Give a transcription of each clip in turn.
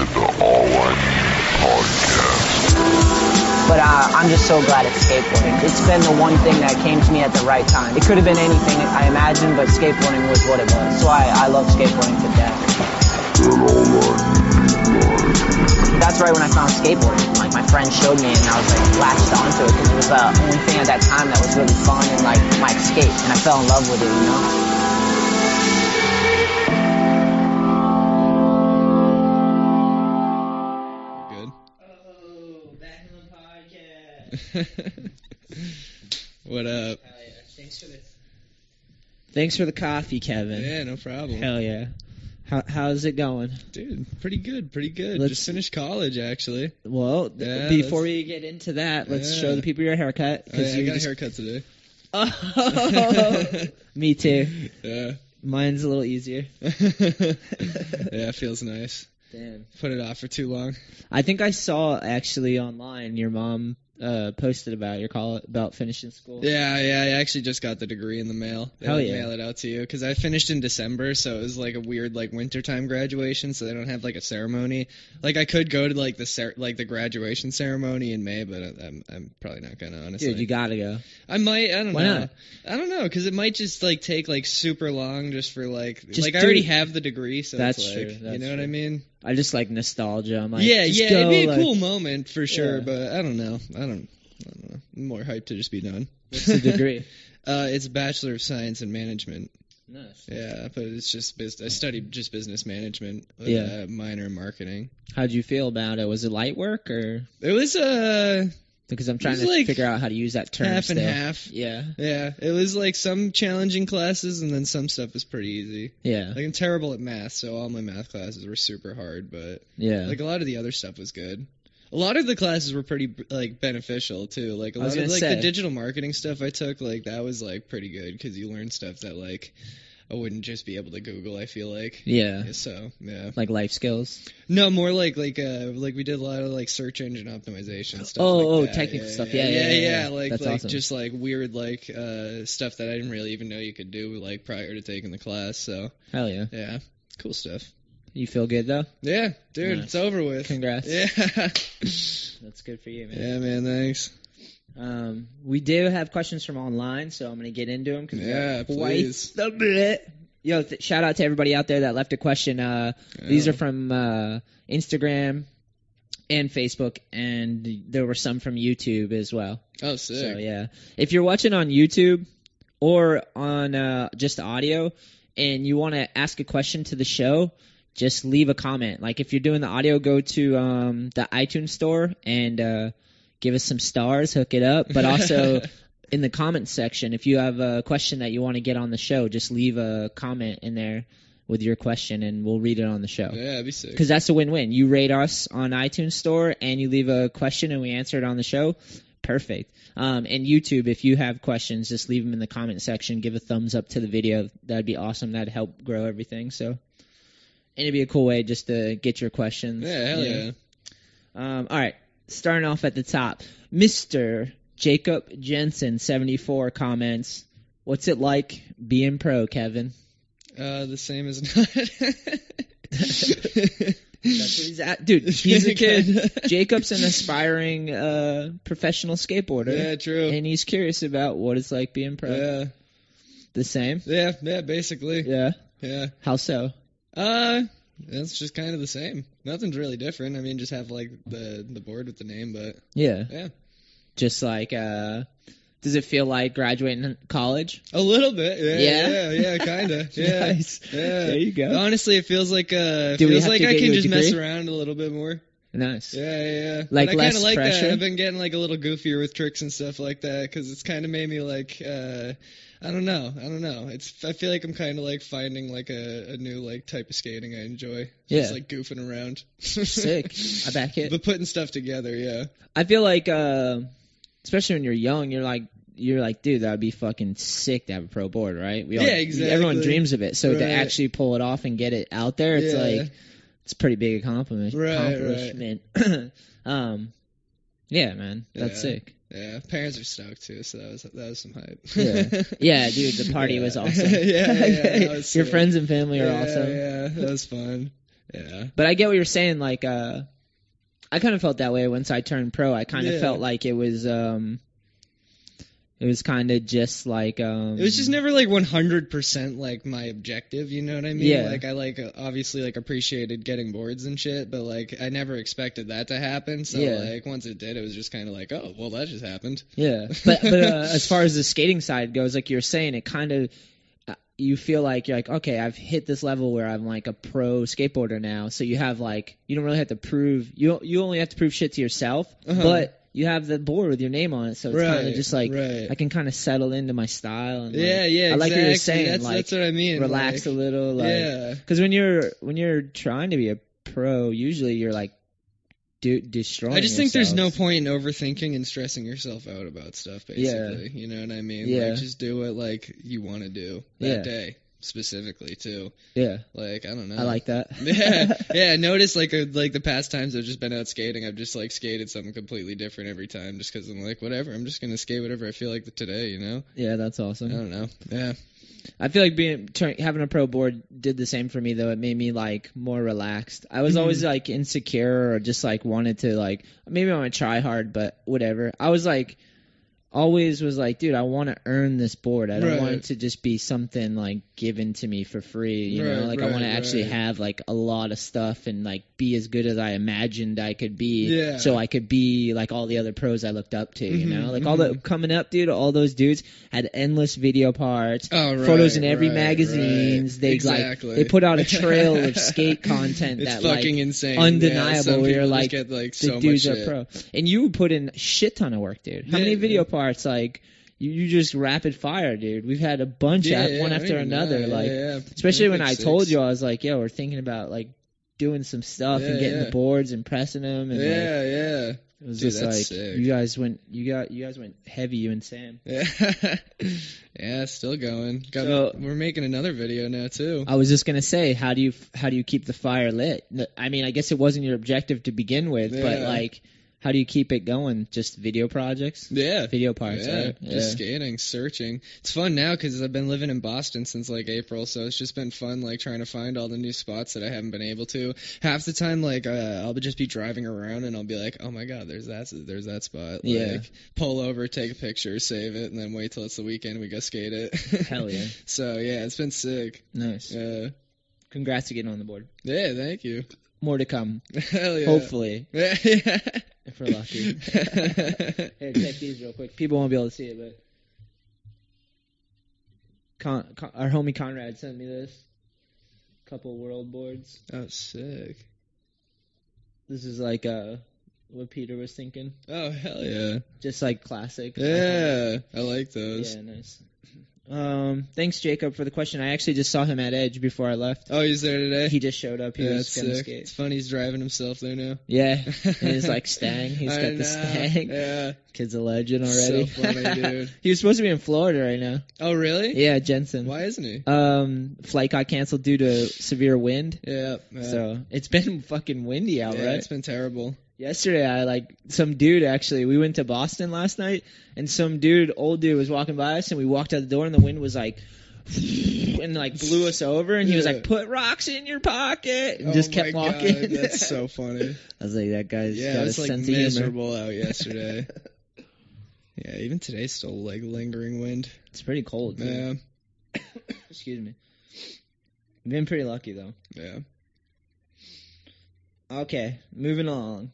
to the All I Need podcast. But uh, I'm just so glad it's skateboarding. It's been the one thing that came to me at the right time. It could have been anything I imagined, but skateboarding was what it was. So I, I love skateboarding to death. That's right when I found skateboarding. Like my friend showed me, and I was like latched onto it because it was the only thing at that time that was really fun and like my escape. And I fell in love with it, you know. what up? Thanks for the. Thanks for the coffee, Kevin. Yeah, no problem. Hell yeah. How how's it going? Dude, pretty good, pretty good. Let's- Just finished college, actually. Well, th- Yeah, before we get into that, let's Yeah. show the people your haircut. Oh, I, I you got just- a haircut today. Oh, me too. Yeah. Mine's a little easier. yeah, it feels nice. Damn. Put it off for too long. I think I saw actually online your mom uh, posted about your call about finishing school. Yeah, yeah, I actually just got the degree in the mail. They Hell like, yeah. mail it out to you because I finished in December, so it was like a weird like wintertime graduation, so they don't have like a ceremony. Like I could go to like the cer- like the graduation ceremony in May, but I'm I'm probably not gonna honestly. Dude, you gotta go. I might. I don't Why know. not? I don't know because it might just like take like super long just for like Just like I already it. have the degree, so That's it's like true, you that's know what I mean. I just like nostalgia. I'm like, yeah, yeah, go, it'd be a like- cool moment for sure, Yeah. but I don't know. I don't. I don't know. I'm more hyped to just be done. What's the degree? uh, it's a bachelor of science in management. nice. Yeah, but it's just bus I studied just business management with Yeah. a minor in marketing. How'd you feel about it? Was it light work or? It was uh Because I'm trying to like figure out how to use that term. half and still. half. Yeah. Yeah, it was like some challenging classes and then some stuff was pretty easy. Yeah. Like I'm terrible at math, so all my math classes were super hard, but Yeah. like a lot of the other stuff was good. A lot of the classes were pretty like beneficial too. Like a I was lot of like say. the digital marketing stuff I took, like that was like pretty good because you learn stuff that like I wouldn't just be able to Google. I feel like. yeah. So yeah. Like life skills. No, more like like uh like we did a lot of like search engine optimization stuff. Oh, like oh, that. technical yeah, stuff. Yeah, Yeah, yeah, yeah, yeah. Like That's like awesome. just like weird like uh stuff that I didn't really even know you could do like prior to taking the class. So Hell yeah. yeah, cool stuff. You feel good though? Yeah, dude, Nice. it's over with. Congrats. Yeah. That's good for you, man. yeah, man. Thanks. Um, we do have questions from online, so I'm gonna get into them. because yeah, please. the bit. Yo, th- shout out to everybody out there that left a question. Uh, these are from uh, Instagram and Facebook, and there were some from YouTube as well. Oh, sick. So yeah, if you're watching on YouTube or on uh, just audio, and you want to ask a question to the show, just leave a comment. Like if you're doing the audio, go to um, the iTunes store and uh, give us some stars, hook it up. But also in the comments section, if you have a question that you want to get on the show, just leave a comment in there with your question, and we'll read it on the show Yeah, that'd be sick. because that's a win-win. You rate us on iTunes Store, and you leave a question, and we answer it on the show. Perfect. Um, and YouTube, if you have questions, just leave them in the comment section. Give a thumbs up to the video. That'd be awesome. That'd help grow everything. So, and it'd be a cool way just to get your questions. Yeah, hell know. yeah. Um, all right, starting off at the top, Mister Jacob Jensen, seventy-four comments. What's it like being pro, Kevin? Uh, the same as not. That's what he's at, dude. He's a kid. Jacob's an aspiring uh, professional skateboarder, Yeah, true. and he's curious about what it's like being pro. Yeah, The same. yeah, yeah. Basically, Yeah. yeah. How so? Uh, that's just kind of the same. Nothing's really different. I mean, just have like the the board with the name, but Yeah. yeah, Just like, uh, does it feel like graduating college? a little bit. Yeah, Yeah? yeah, yeah, kind of. Yeah, Nice. yeah. There you go. Honestly, it feels like uh, Do feels like I can just mess around a little bit more. Nice. Yeah, yeah, yeah. Like and I less kinda like pressure? that. I've been getting like a little goofier with tricks and stuff like that because it's kind of made me like uh, I don't know, I don't know. It's I feel like I'm kind of like finding like a, a new like type of skating I enjoy. Yeah. Just like goofing around. Sick. I back it. But putting stuff together, yeah. I feel like, uh, especially when you're young, you're like, you're like, dude, that'd be fucking sick to have a pro board, right? We all, Yeah, exactly. Everyone dreams of it. So to actually pull it off and get it out there, it's Yeah. like, it's a pretty big accomplishment. Right, right. accomplishment. um, yeah, man, that's Yeah. sick. Yeah, parents are stoked too, so that was that was some hype. Yeah. Yeah, dude, the party Yeah. was awesome. yeah, yeah, was Your sick. friends and family are awesome. Yeah, that was fun. Yeah. But I get what you're saying. Like, uh, I kind of felt that way once I turned pro. I kind of felt like it was, um, it was kind of just like, um, It was just never like 100% like my objective, you know what I mean? Yeah. Like I like obviously like appreciated getting boards and shit, but like I never expected that to happen. So Yeah. like once it did, it was just kind of like, oh, well that just happened. Yeah, but but uh, as far as the skating side goes, like you're saying, it kind of uh, you feel like you're like okay, I've hit this level where I'm like a pro skateboarder now. So you have like you don't really have to prove you you only have to prove shit to yourself, Uh-huh. but you have the board with your name on it, so it's kind of just like right. I can kind of settle into my style and like, yeah, yeah, I like exactly. what you're saying, That's like that's what I mean. relax like, a little, like yeah. because when you're when you're trying to be a pro, usually you're like do, destroying. I just think there's no point in overthinking and stressing yourself out about stuff. Basically, you know what I mean? Yeah. Like, just do what like you want to do that Yeah. day specifically too. Yeah, Like I don't know. I like that. yeah, yeah. I noticed like uh, like the past times I've just been out skating, I've just like skated something completely different every time, just because I'm like whatever. I'm just gonna skate whatever I feel like today. You know? yeah, that's awesome. I don't know. Yeah. I feel like being turn, having a pro board did the same for me though. It made me like more relaxed. I was always like insecure or just like wanted to like maybe I want to try hard, but whatever. I was like always was like, dude, I want to earn this board. I don't want it to just be something like given to me for free. You know, Right, like I want to right, actually have like a lot of stuff and like be as good as I imagined I could be. Yeah. So I could be like all the other pros I looked up to. You Mhm, know, like all the mhm. coming up, dude. All those dudes had endless video parts Oh, right, photos in every right, magazines. right. They exactly. like they put out a trail of skate content it's that fucking like insane. undeniable, Yeah, you're people like, get like the so dudes much are pro. And you put in shit ton of work, dude. How many Yeah, video yeah. parts like you, you just rapid fire, dude? We've had a bunch Yeah, af- yeah, one after know. another. Yeah, like yeah, yeah. especially Yeah, when I told you I was like, yo, we're thinking about like doing some stuff and getting yeah. the boards and pressing them and like, Yeah, yeah. it was Dude, just like sick. you guys went you got you guys went heavy you and Sam. Yeah, yeah, still going. Got, So- we're making another video now too. I was just gonna say, how do you how do you keep the fire lit? I mean, I guess it wasn't your objective to begin with, but like, how do you keep it going? Just video projects, Yeah, video parts, yeah, right? just skating, searching. It's fun now because I've been living in Boston since like April, so it's just been fun like trying to find all the new spots that I haven't been able to. Half the time, like uh, I'll just be driving around and I'll be like, oh my god, there's that, there's that spot. Like, Yeah. pull over, take a picture, save it, and then wait till it's the weekend we go skate it. Hell yeah. so yeah, it's been sick. Nice. Yeah, Congrats to getting on the board. yeah, thank you. More to come, Hell yeah. hopefully, Yeah, if we're lucky. Here, check these real quick. People won't be able to see it, but Con- Con- our homie Conrad sent me this. Couple world boards. oh, sick. This is like uh, what Peter was thinking. Oh, hell yeah. Just like classic. Yeah, I like those. Yeah, nice. Um, thanks Jacob for the question. I actually just saw him at Edge before I left. Oh, he's there today? He just showed up. He yeah, was it's gonna sick. skate. It's funny he's driving himself there now. Yeah, and he's like Stang. He's got the Stang. Yeah. Kid's a legend already. So funny, dude. he was supposed to be in Florida right now. Oh, really? Yeah, Jensen. Why isn't he? Um, flight got canceled due to severe wind. Yeah. yeah. So it's been fucking windy out, yeah, right? it's been terrible. Yesterday, I like some dude actually. We went to Boston last night, and some dude, old dude, was walking by us, and we walked out the door, and the wind was like, and like blew us over, and he was like, "Put rocks in your pocket," and oh just kept walking. God, that's so funny. I was like, that guy's Yeah, got a like sense of humor. miserable out yesterday. yeah, even today's still like lingering wind. It's pretty cold. Yeah, Excuse me. Been pretty lucky though. yeah. Okay, moving along.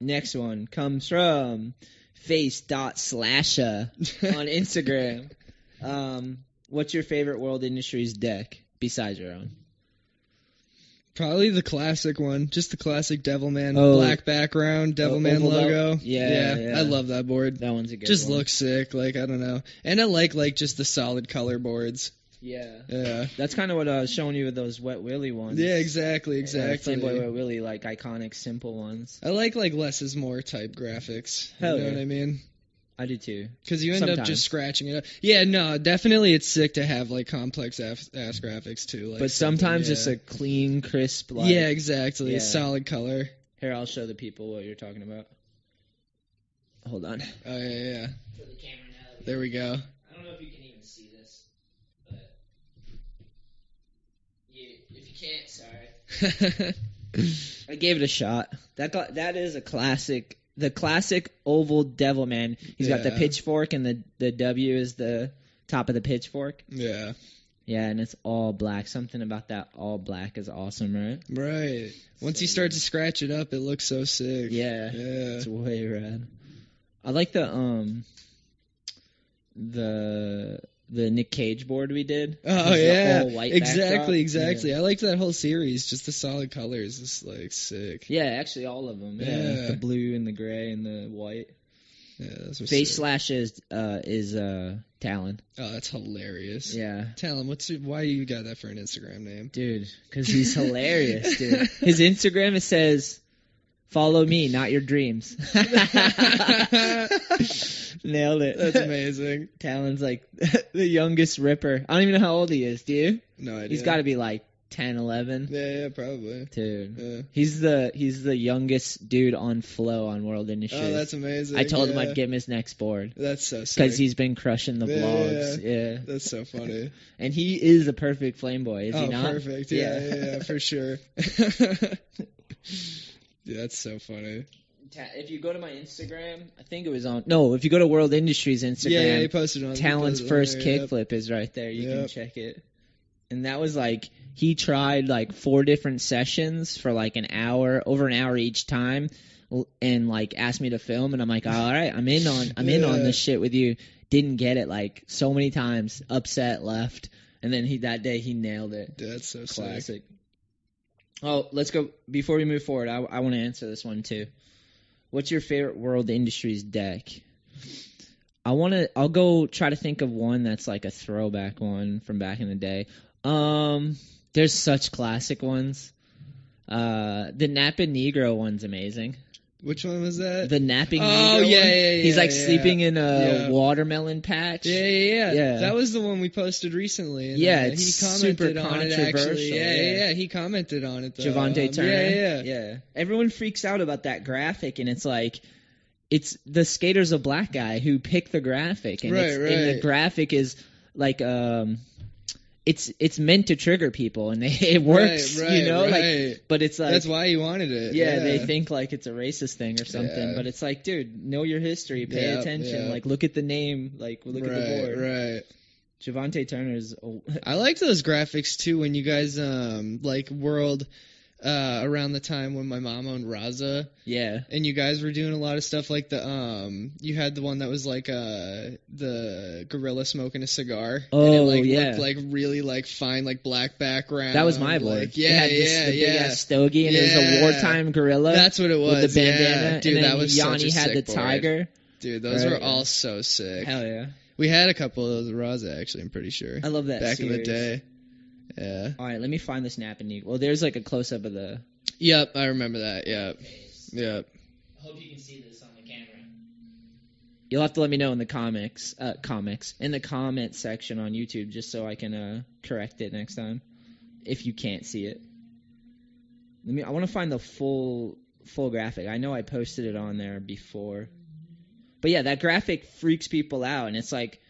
Next one comes from face dot slasha on Instagram. Um, what's your favorite World Industries deck besides your own? Probably the classic one, just the classic Devilman Oh. black background, Devilman belt? logo. Yeah, yeah. I love that board. That one's a good just one. looks sick. Like I don't know, and I like like just the solid color boards. Yeah. Yeah, That's kind of what I was showing you with those Wet Willy ones. yeah, exactly, Uh, exactly. Flameboy Wet Willy, like iconic, simple ones. I like like less is more type graphics. Hell you know yeah. what I mean? I do too. Because you end up just scratching it up. Yeah, no, definitely it's sick to have like complex ass, ass graphics too. Like but sometimes yeah. it's a clean, crisp. Like, yeah, exactly. Yeah. Solid color. Here, I'll show the people what you're talking about. Hold on. Oh yeah, yeah. For the camera now. There we go. I don't know if you can even see this, but you, if you can't, sorry. I gave it a shot. That got, that is a classic. The classic oval devil man. He's got the Yeah. pitchfork and the the W is the top of the pitchfork. yeah. Yeah, and it's all black. Something about that all black is awesome, right? Right. Once you So start to scratch it up, it looks so sick. Yeah. Yeah. It's way rad. I like the um the the Nick Cage board we did. Oh yeah. exactly, exactly. I liked that whole series. Just the solid colors. It's like sick. Yeah. yeah, actually all of them. Yeah. Yeah. the blue and the gray and the white. Yeah, were Face sick. slash is uh is uh Talon. Oh, that's hilarious. Yeah. Him what's your, why you got that for an Instagram name? Dude, because he's hilarious, dude. His Instagram it says, "Follow me, not your dreams." Nailed it. That's amazing. Talon's like the youngest Ripper. I don't even know how old he is. Do you? No idea. He's got to be like 10, 11. Yeah, yeah, probably. Dude, Yeah. he's the he's the youngest dude on Flow on World oh, Industries. Oh, that's amazing. I told him. I'd give him his next board That's so sick. because he's been crushing the Yeah, vlogs. Yeah, That's so funny. and he is a perfect flame boy, is oh, he not? perfect. Yeah, yeah, yeah, for sure. Dude, that's so funny. If you go to my Instagram, I think it was on. No, if you go to World Industries Instagram, Yeah, yeah, he posted on. Talon's posted first there, yep. kickflip is right there. You can check it. And that was like he tried like four different sessions for like an hour, over an hour each time, and like asked me to film. And I'm like, all right, I'm in on, I'm in on Yeah. this shit with you. Didn't get it like so many times, upset, left, and then he that day he nailed it. Dude, that's so sick. Oh, let's go. Before we move forward, I, I want to answer this one too. What's your favorite World Industries deck? I want to. I'll go try to think of one that's like a throwback one from back in the day. Um, there's such classic ones. Uh, the Napa Negro one's amazing. Which one was that? The napping. Oh, yeah, one. yeah, He's like yeah. sleeping in a Yeah. watermelon patch. yeah, yeah, yeah, Yeah. That was the one we posted recently. And, Yeah, uh, it's he commented super on it actually. Yeah, yeah, yeah. yeah. He commented on it. Though. Jovontae Um, Turner. Yeah, yeah, yeah. Everyone freaks out about that graphic, and it's like, it's the skater's a black guy who picked the graphic, and, Right, it's, and the graphic is like, um, it's it's meant to trigger people, and they, it works, right, you know, like, but it's like. That's why he wanted it. yeah, they think like it's a racist thing or something, Yeah. but it's like, dude, know your history, pay Yeah, attention, yeah. like look at the name, like look right, at the board. right. Jovontae Turner's, I liked those graphics too when you guys um like world uh around the time when my mom owned Raza yeah, and you guys were doing a lot of stuff like the um you had the one that was like uh the gorilla smoking a cigar and it Oh, like yeah. looked like really like fine like black background that was my board. like, it yeah had this, yeah the big yeah ass stogie, and it was a wartime gorilla. that's what it was with the yeah. dude and then that was Yanni such a had sick the board. tiger. dude those Right, were all so sick Hell yeah! we had a couple of those Raza actually I'm pretty sure I love that. back in the day yeah All right, let me find this nap and Neat. Well, there's like a close up of the. yep I remember that yep yep I hope you can see this on the camera. You'll have to let me know in the comics, uh, comics, in the comment section on YouTube, just so I can uh, correct it next time, if you can't see it. Let me. I want to find the full full graphic. I know I posted it on there before, but yeah, that graphic freaks people out, and it's like.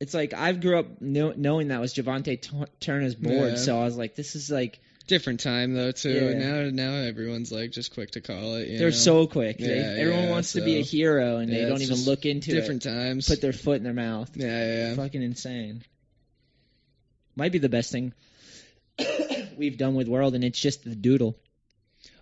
It's like I've grew up know, knowing that was Jovontae T- Turner's board, Yeah. so I was like, "This is like different time though too. Yeah. Now now everyone's like just quick to call it. You they're know? so quick. They, everyone yeah, wants to be a hero, and they don't even look into different it. times. Put their foot in their mouth. yeah, yeah, yeah. Fucking insane. Might be the best thing we've done with World, and it's just the doodle.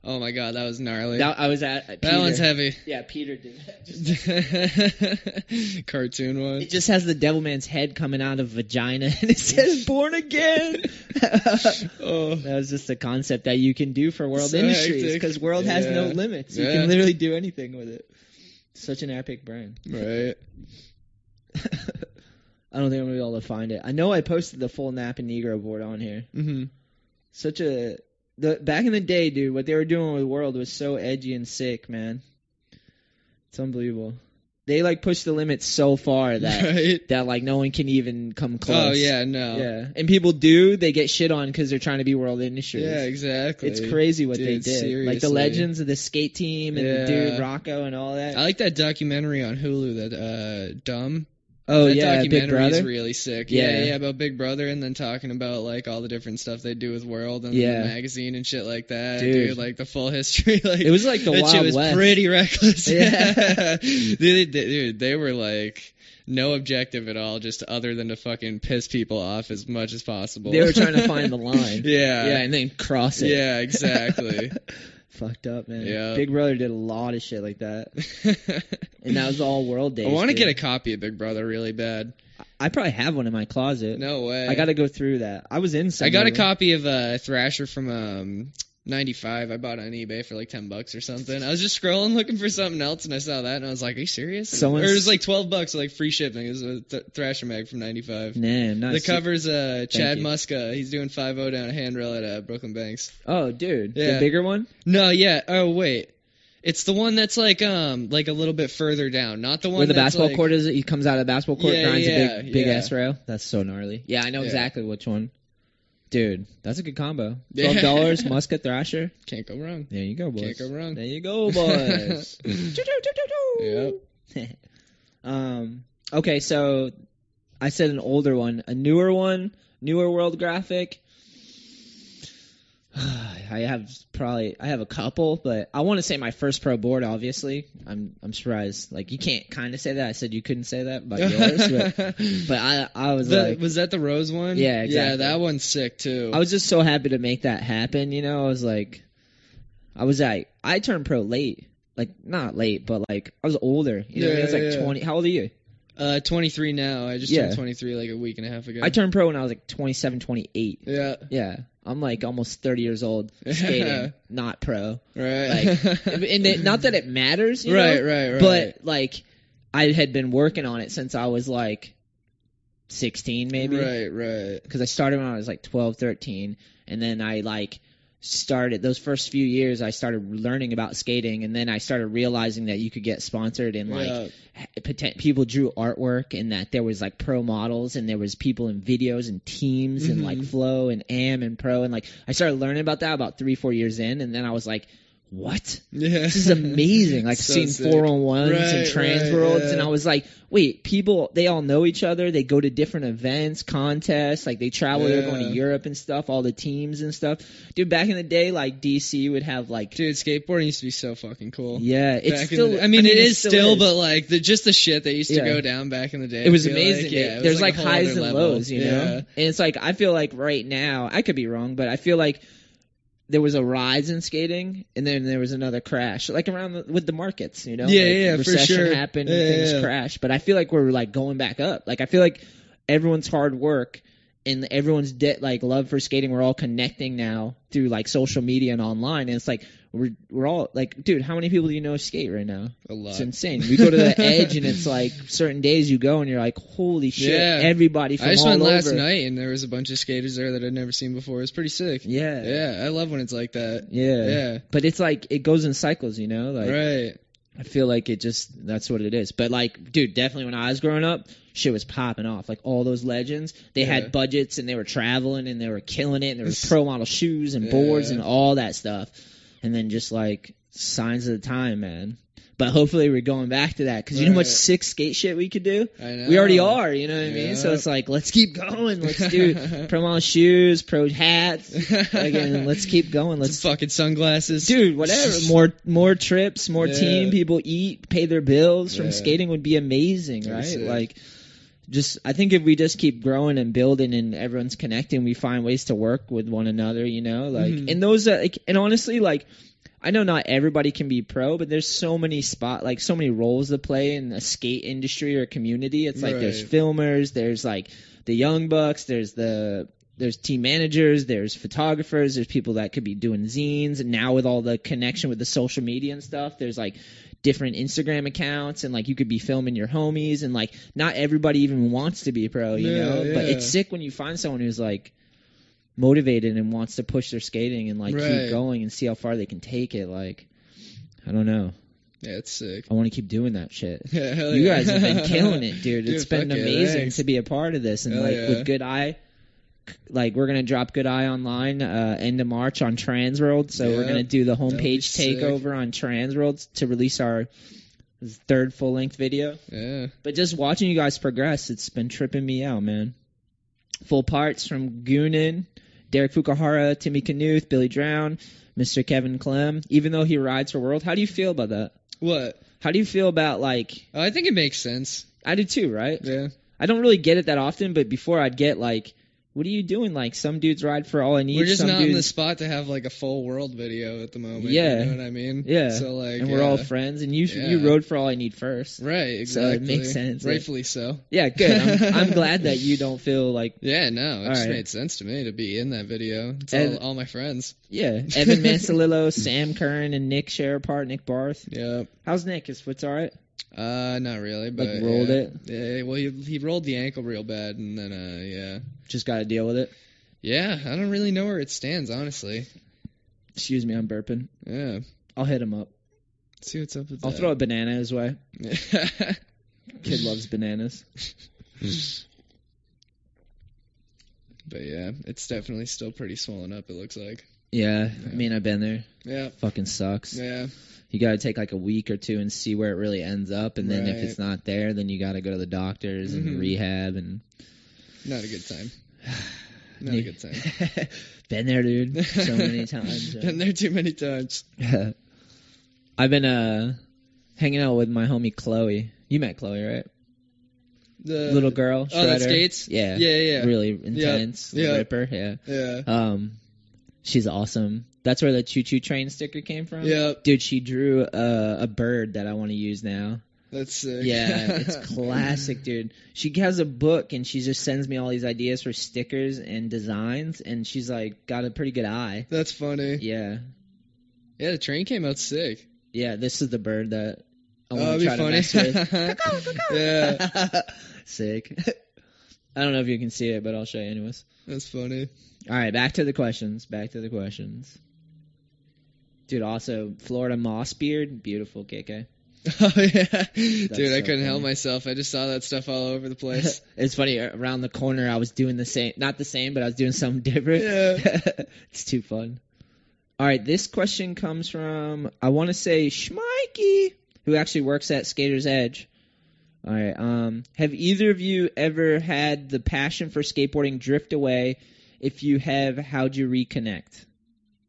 Oh my god, that was gnarly. That, I was at. at that one's heavy. Yeah, Peter did that. Just- Cartoon one. it just has the devil man's head coming out of vagina, and it says "Born Again." Oh, That was just a concept that you can do for World So Industries because World has no Yeah. limits. You Yeah. can literally do anything with it. Such an epic brand. right. I don't think I'm gonna be able to find it. I know I posted the full Nap and Negro board on here. hmm Such a the back in the day, dude. What they were doing with World was so edgy and sick, man. It's unbelievable. They like pushed the limits so far that Right. that like no one can even come close. Oh yeah, no. yeah. And people do. They get shit on because they're trying to be World Industries. Yeah, exactly. It's crazy what they Dude, did. Like the legends of the skate team and Yeah. the dude Rocco and all that. I like that documentary on Hulu that uh Dumb Oh that yeah, Big Brother. really sick. Yeah. Yeah. yeah, about Big Brother, and then talking about like all the different stuff they do with World and Yeah. the magazine and shit like that. Dude. Dude, like the full history. Like It was like the that shit Wild was West. pretty reckless. Yeah. dude, they, dude, they were like no objective at all, just other than to fucking piss people off as much as possible. They were trying to find the line. yeah. Yeah, and then cross it. Yeah, exactly. Fucked up, man. Yeah. Big Brother did a lot of shit like that, and that was all World Days. I want to get a copy of Big Brother really bad. I probably have one in my closet. No way. I got to go through that. I was in. I got a copy of uh, Thrasher from um, 95. I bought on eBay for like 10 bucks or something. I was just scrolling looking for something else and I saw that and I was like, are you serious? Someone's- Or it was like 12 bucks, like free shipping. It was a th- Thrasher mag from 95. Nah, not the cover's uh, Chad you. Muska. He's doing 5-0 down a handrail at uh, Brooklyn Banks. Oh, dude, the Yeah. bigger one. No, yeah. Oh, wait. It's the one that's like um like a little bit further down, not the one Where the that's basketball like, court is, he comes out of the basketball court, Yeah, grinds a big, big yeah. ass rail. That's so gnarly. Yeah, I know Yeah. exactly which one. Dude, that's a good combo. Twelve dollars, Muska Thrasher. Can't go wrong. There you go, boys. Can't go wrong. There you go, boys. Yep. um. Okay, so I said an older one, a newer one, newer world graphic. I have probably I have a couple, but I want to say my first pro board. Obviously, I'm I'm surprised. Like you can't kind of say that. I said you couldn't say that about yours, but, but I I was The- like was that the Rose one? Yeah, Yeah, that one's sick too. I was just so happy to make that happen. You know, I was like, I was like, I turned pro late, like not late, but like I was older. You know, what I mean? I was like yeah. twenty. How old are you? Uh 23 now. I just Yeah. turned 23 like a week and a half ago. I turned pro when I was like 27, 28. Yeah. Yeah, I'm like almost 30 years old skating, not pro. Right. Like, and it, not that it matters, you right, know, right, right. but like I had been working on it since I was like 16, maybe. Right, right. because I started when I was like 12, 13, and then I like started those first few years. I started learning about skating, and then I started realizing that you could get sponsored and like Yeah. people drew artwork, and that there was like pro models, and there was people in videos and teams, and like Mhm. flow and am and pro, and like I started learning about that about three, four years in, and then I was like. What? Yeah. This is amazing. Like So seeing sick. four on ones and trans right, worlds, yeah. and I was like, wait, people they all know each other. They go to different events, contests, like they travel. They're going to Europe and stuff. All the teams and stuff. Dude, back in the day, like DC would have like, Dude, skateboarding used to be so fucking cool. yeah, it's Back still. the day. I mean, it is still still, is. but like the just the shit that used to Yeah. go down back in the day. it was amazing. Like, yeah, was There's like, whole highs and level. lows, you yeah. know. And it's like I feel like right now, I could be wrong, but I feel like there was a rise in skating, and then there was another crash, like around the, with the markets, you know. Yeah, like, yeah, for recession sure. happened and Yeah, things yeah. crashed, but I feel like we're like going back up. Like I feel like everyone's hard work and everyone's de- like love for skating. We're all connecting now through like social media and online, and it's like we're we're all like, dude, how many people do you know skate right now? A lot. It's insane. We go to the edge, and it's like certain days you go, and you're like, holy shit, Yeah. everybody from I just all went over. last night and there was a bunch of skaters there that I'd never seen before. It was pretty sick. Yeah, Yeah, I love when it's like that. yeah, Yeah. But it's like it goes in cycles, you know. Like right. I feel like it just that's what it is. But like, dude, definitely when I was growing up, shit was popping off. Like all those legends, they Yeah. had budgets and they were traveling and they were killing it. And there was pro model shoes and boards and all that stuff. And then just like signs of the time, man. But hopefully we're going back to that because you know how much sick skate shit we could do. We already are, you know what I mean? So it's like let's keep going. Let's do pro model shoes, pro hats, again. Let's keep going. Let's Let's fucking sunglasses. dude whatever more more trips more Yeah. team people eat pay their bills from Yeah. skating would be amazing right like just i think if we just keep growing and building and everyone's connecting we find ways to work with one another you know like Mhm. and those are like and honestly like I know not everybody can be pro, but there's so many spot like so many roles to play in the skate industry or community. It's like there's filmers, there's like the young bucks, there's the there's team managers, there's photographers, there's people that could be doing zines, and now with all the connection with the social media and stuff, there's like different Instagram accounts, and like you could be filming your homies, and like not everybody even wants to be pro, you Yeah, know. But it's sick when you find someone who's like motivated and wants to push their skating and like keep going and see how far they can take it. Like, I don't know. Yeah, it's sick. I want to keep doing that shit. Yeah, hell You yeah. guys have been killing it, dude. Dude, It's been fuck yeah, amazing to be a part of this, and Hell like yeah. with Good Eye, like we're gonna drop Good Eye online uh, end of March on Transworld. So we're gonna do the homepage takeover on Transworld to release our third full length video. Yeah. But just watching you guys progress, it's been tripping me out, man. Full parts from Goonan, Derek Fukuhara, Timmy Knuth, Billy Drown, Mr. Kevin Clem. Even though he rides for World, how do you feel about that? What? How do you feel about like? Oh, I think it makes sense. I do too, right? Yeah. I don't really get it that often, but before I'd get like, what are you doing? Like some dudes ride for all I need. We're just some not dudes, in the spot to have like a full world video at the moment. Yeah. You know what I mean? Yeah. So like. and we're all friends, and you you rode for all I need first. Right. So it Exactly. makes sense. Rightfully so. Yeah, good. I'm, I'm glad that you don't feel like Yeah. No, it just right. made sense to me to be in that video. It's And- all, all my friends. yeah. Evan Mansalillo, Sam Kern, and Nick share a part. Nick Barth. Yep. How's Nick? His foot's all right. Uh, not really, but Like, rolled yeah. it? Yeah. Well, he he rolled the ankle real bad, and then uh, yeah. Just got to deal with it. Yeah, I don't really know where it stands, honestly. Excuse me, I'm burping. Yeah. I'll hit him up. see what's up with that. I'll that. throw a banana his way. Kid loves bananas. But yeah, it's definitely still pretty swollen up. It looks like. Yeah, Yeah. I mean I've been there. Yeah. Fucking sucks. Yeah. You got to take like a week or two and see where it really ends up, and then if it's not there, then you got to go to the doctors and Mhm. rehab and. Not a good time. Not a good time. been there, dude. So many times. Been there too many times. I've been uh hanging out with my homie Chloe. You met Chloe, right? The Little girl. Oh, that skates. Yeah. Yeah. Yeah. Really intense. Yeah. Ripper. Yeah. Yeah. Um, she's awesome. That's where the choo choo train sticker came from. Yep. Dude, she drew a, a bird that I want to use now. That's sick. Yeah, it's classic, dude. She has a book and she just sends me all these ideas for stickers and designs, and she's like got a pretty good eye. That's funny. Yeah, Yeah, the train came out sick. yeah. This is the bird that I Oh, want that'd to try to funny. mess with. yeah, Sick. I don't know if you can see it, but I'll show you anyways. that's funny. All right, back to the questions. Back to the questions. Dude, also Florida moss beard, beautiful KK. Oh yeah, dude, I couldn't help myself. I just saw that stuff all over the place. it's funny around the corner I was doing the same, not the same, but I was doing something different. Yeah. it's too fun. All right, this question comes from I want to say Schmikey, who actually works at Skater's Edge. All right, um, have either of you ever had the passion for skateboarding drift away? If you have, how'd you reconnect?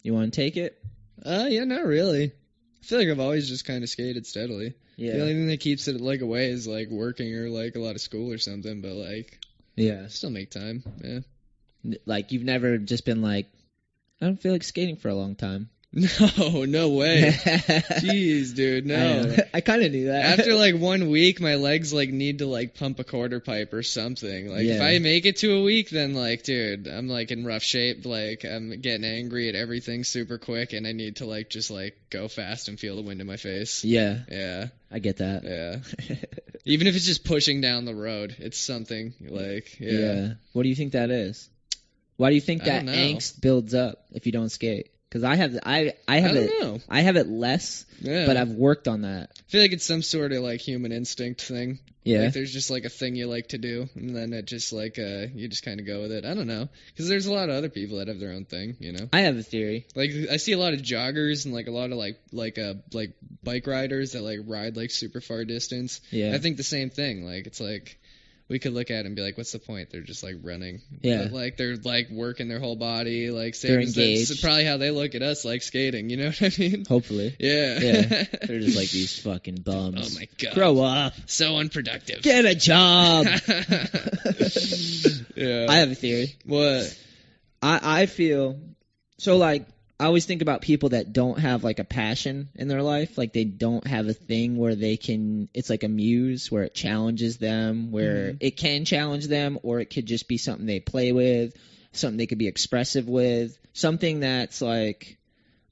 You want to take it? Uh, yeah, not really. I feel like I've always just kind of skated steadily. Yeah. The only thing that keeps it like away is like working or like a lot of school or something. But like, Yeah. Still make time. Yeah. Like you've never just been like, I don't feel like skating for a long time. No, no way. Jeez, dude, no. I, I kind of knew that. After like one week, my legs like need to like pump a quarter pipe or something. Like if I make it to a week, then like, dude, I'm like in rough shape. Like I'm getting angry at everything super quick, and I need to like just like go fast and feel the wind in my face. yeah, Yeah, I get that. yeah. Even if it's just pushing down the road, it's something like yeah. Yeah. What do you think that is? Why do you think that angst builds up if you don't skate? Because I have, I, I I have don't it, know. I have it less, Yeah. but I've worked on that. I feel like it's some sort of like human instinct thing. Yeah. Like there's just like a thing you like to do, and then it just like uh you just kind of go with it. I don't know, because there's a lot of other people that have their own thing, you know. I have a theory. Like I see a lot of joggers and like a lot of like like uh like bike riders that like ride like super far distance. Yeah. I think the same thing. Like it's like we could look at it and be like, what's the point? They're just like running. Yeah. But, like they're like working their whole body, like They're steps. engaged. It's probably how they look at us, like skating. You know what I mean? Hopefully. Yeah. Yeah. They're just like these fucking bums. Oh my god. Grow up. So unproductive. Get a job. yeah. I have a theory. what? I I feel so like I always think about people that don't have like a passion in their life, like they don't have a thing where they can it's like a muse where it challenges them, where Mhm. it can challenge them or it could just be something they play with, something they could be expressive with, something that's like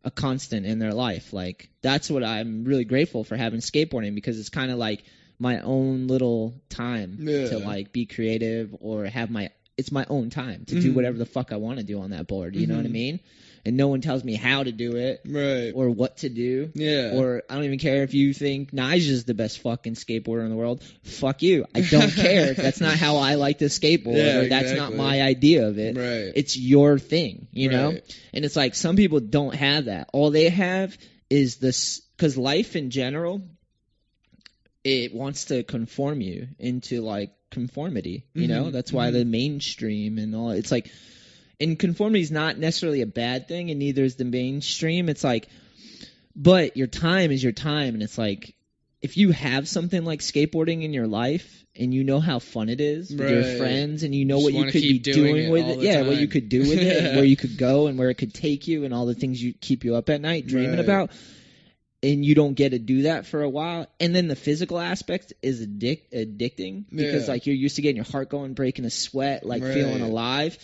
a constant in their life. Like that's what I'm really grateful for having skateboarding because it's kind of like my own little time Yeah. to like be creative or have my it's my own time to do Mhm. whatever the fuck I want to do on that board. You know what I Mhm. mean? And no one tells me how to do it Right. or what to do. yeah. Or I don't even care if you think Nigel's the best fucking skateboarder in the world. Fuck you. I don't care. That's not how I like to skateboard. Yeah, or that's not my idea of it. right. It's your thing, you know? And it's like some people don't have that. All they have is this because life in general, it wants to conform you into like conformity. You know, Mhm, that's why mhm. the mainstream and all. It's like, and conformity is not necessarily a bad thing, and neither is the mainstream. It's like, but your time is your time, and it's like, if you have something like skateboarding in your life and you know how fun it is with your friends and you know Just what you could be doing doing it with it yeah what you could do with it and where you could go and where it could take you and all the things you keep you up at night dreaming Right. about and you don't get to do that for a while and then the physical aspect is addic- addicting because Yeah. like you're used to getting your heart going breaking a sweat like feeling alive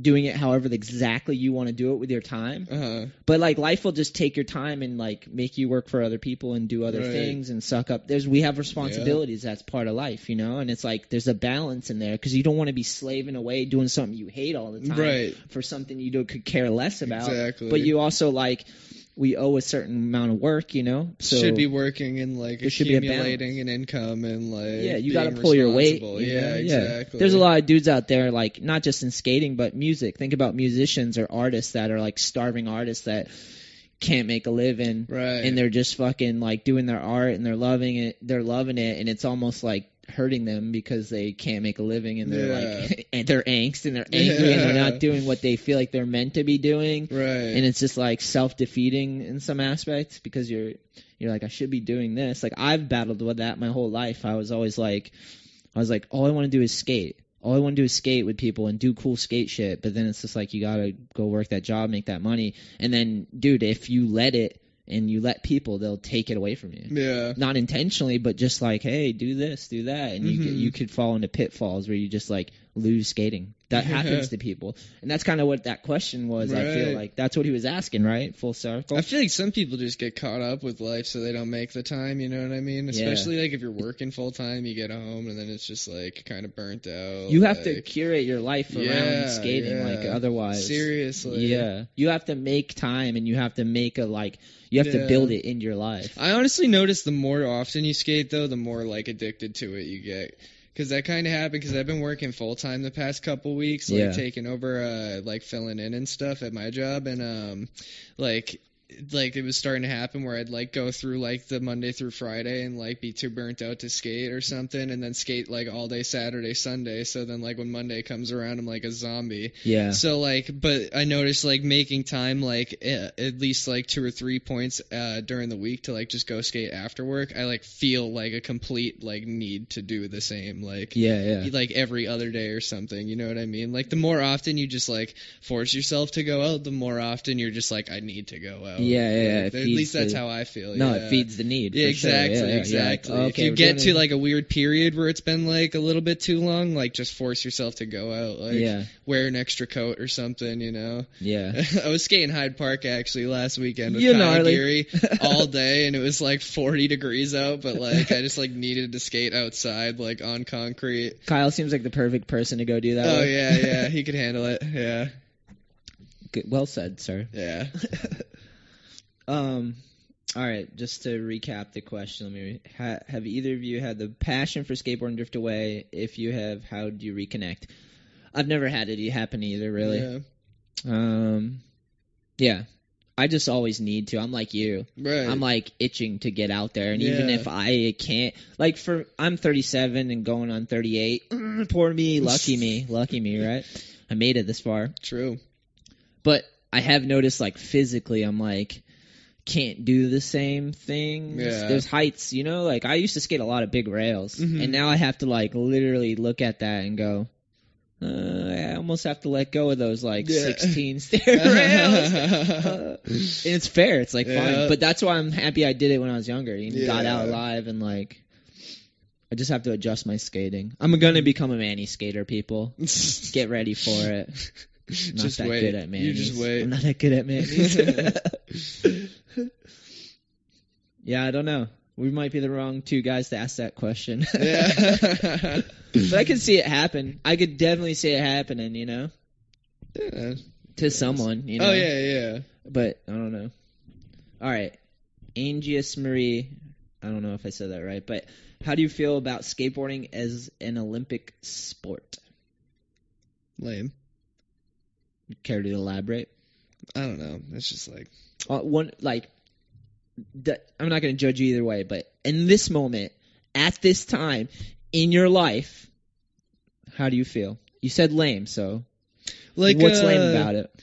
doing it however exactly you want to do it with your time Uh-huh. but like life will just take your time and like make you work for other people and do other Right. things and suck up. There's we have responsibilities. That's part of life, you know. And it's like there's a balance in there because you don't want to be slaving away doing something you hate all the time Right. for something you don't could care less about. Exactly. But you also like we owe a certain amount of work, you know. So should be working and like there should be a accumulating an income and like yeah, you got to pull your weight. you Yeah, know? exactly. There's a lot of dudes out there, like not just in skating, but music. Think about musicians or artists that are like starving artists that can't make a living, Right. and they're just fucking like doing their art and they're loving it. They're loving it, and it's almost like hurting them because they can't make a living and they're like and they're angst and they're angry and they're not doing what they feel like they're meant to be doing right. and it's just like self defeating in some aspects because you're you're like I should be doing this. Like I've battled with that my whole life. I was always like I was like all I want to do is skate. All I want to do is skate with people and do cool skate shit. But then it's just like you gotta go work that job, make that money, and then dude, if you let it and you let people, they'll take it away from you. yeah. Not intentionally, but just like, hey, do this, do that, and you Mhm. you could fall into pitfalls where you just like lose skating. That happens to people, and that's kind of what that question was. I feel like that's what he was asking, right? Full circle. I feel like some people just get caught up with life so they don't make the time, you know what I mean? Yeah. Especially like if you're working full time, you get home and then it's just like kind of burnt out. you have to curate your life around Yeah, skating, like otherwise. Seriously. Yeah, you have to make time, and you have to make a like. You have to build it in your life. I honestly notice the more often you skate, though, the more like addicted to it you get. Because that kind of happened. Because I've been working full time the past couple weeks, like Yeah. taking over, uh, like filling in and stuff at my job, and um, like, like it was starting to happen where I'd like go through like the Monday through Friday and like be too burnt out to skate or something, and then skate like all day Saturday, Sunday. So then like when Monday comes around, I'm like a zombie. Yeah, So like, but I noticed like making time like eh, at least like two or three points uh, during the week to like just go skate after work. I like feel like a complete like need to do the same like yeah, yeah. like every other day or something. You know what I mean? Like the more often you just like force yourself to go out, the more often you're just like I need to go out. Yeah, yeah, yeah, at least that's the- how I feel. No, yeah. it feeds the need. Yeah, for sure. exactly, Yeah, exactly. Okay, if you get to like a weird period where it's been like a little bit too long, like just force yourself to go out. Like Yeah. wear an extra coat or something, you know. yeah, I was skating Hyde Park actually last weekend with You Kyle. Geary all day, and it was like 40 degrees out, but like I just like needed to skate outside, like on concrete. Kyle seems like the perfect person to go do that. Oh with. yeah, yeah, he could handle it. Yeah, Good- well said, sir. yeah. Um, all right, just to recap the question, let me ha, have either of you had the passion for skateboarding drift away? If you have, how do you reconnect? I've never had it happen either, really. Yeah. Um, yeah, I just always need to. I'm like you. Right. I'm like itching to get out there, and even if I can't, like for I'm 37 and going on 38. Mm, poor me, lucky me, lucky me, right? I made it this far, True. but I have noticed like physically, I'm like can't do the same things. Yeah. There's heights, you know. Like I used to skate a lot of big rails, Mhm. and now I have to like literally look at that and go. Uh, I almost have to let go of those like Yeah. 16 stair rails. Uh, and it's fair. It's like Yeah. fun. But that's why I'm happy I did it when I was younger. And got out alive and like I just have to adjust my skating. I'm gonna become a manny skater, people. Get ready for it. I'm not just that wait. good at You just wait. I'm not that good at manis. Yeah, I don't know. We might be the wrong two guys to ask that question. yeah. but I could see it happen. I could definitely see it happening, you know, Yeah. to someone, you know. Oh yeah, yeah. but I don't know. All right, Angius Marie. I don't know if I said that right, but how do you feel about skateboarding as an Olympic sport? Lame. Care to elaborate? I don't know. It's just like Uh, one like, I'm not going to judge you either way, but in this moment, at this time in your life, how do you feel? You said lame, so Like what's uh, lame about it?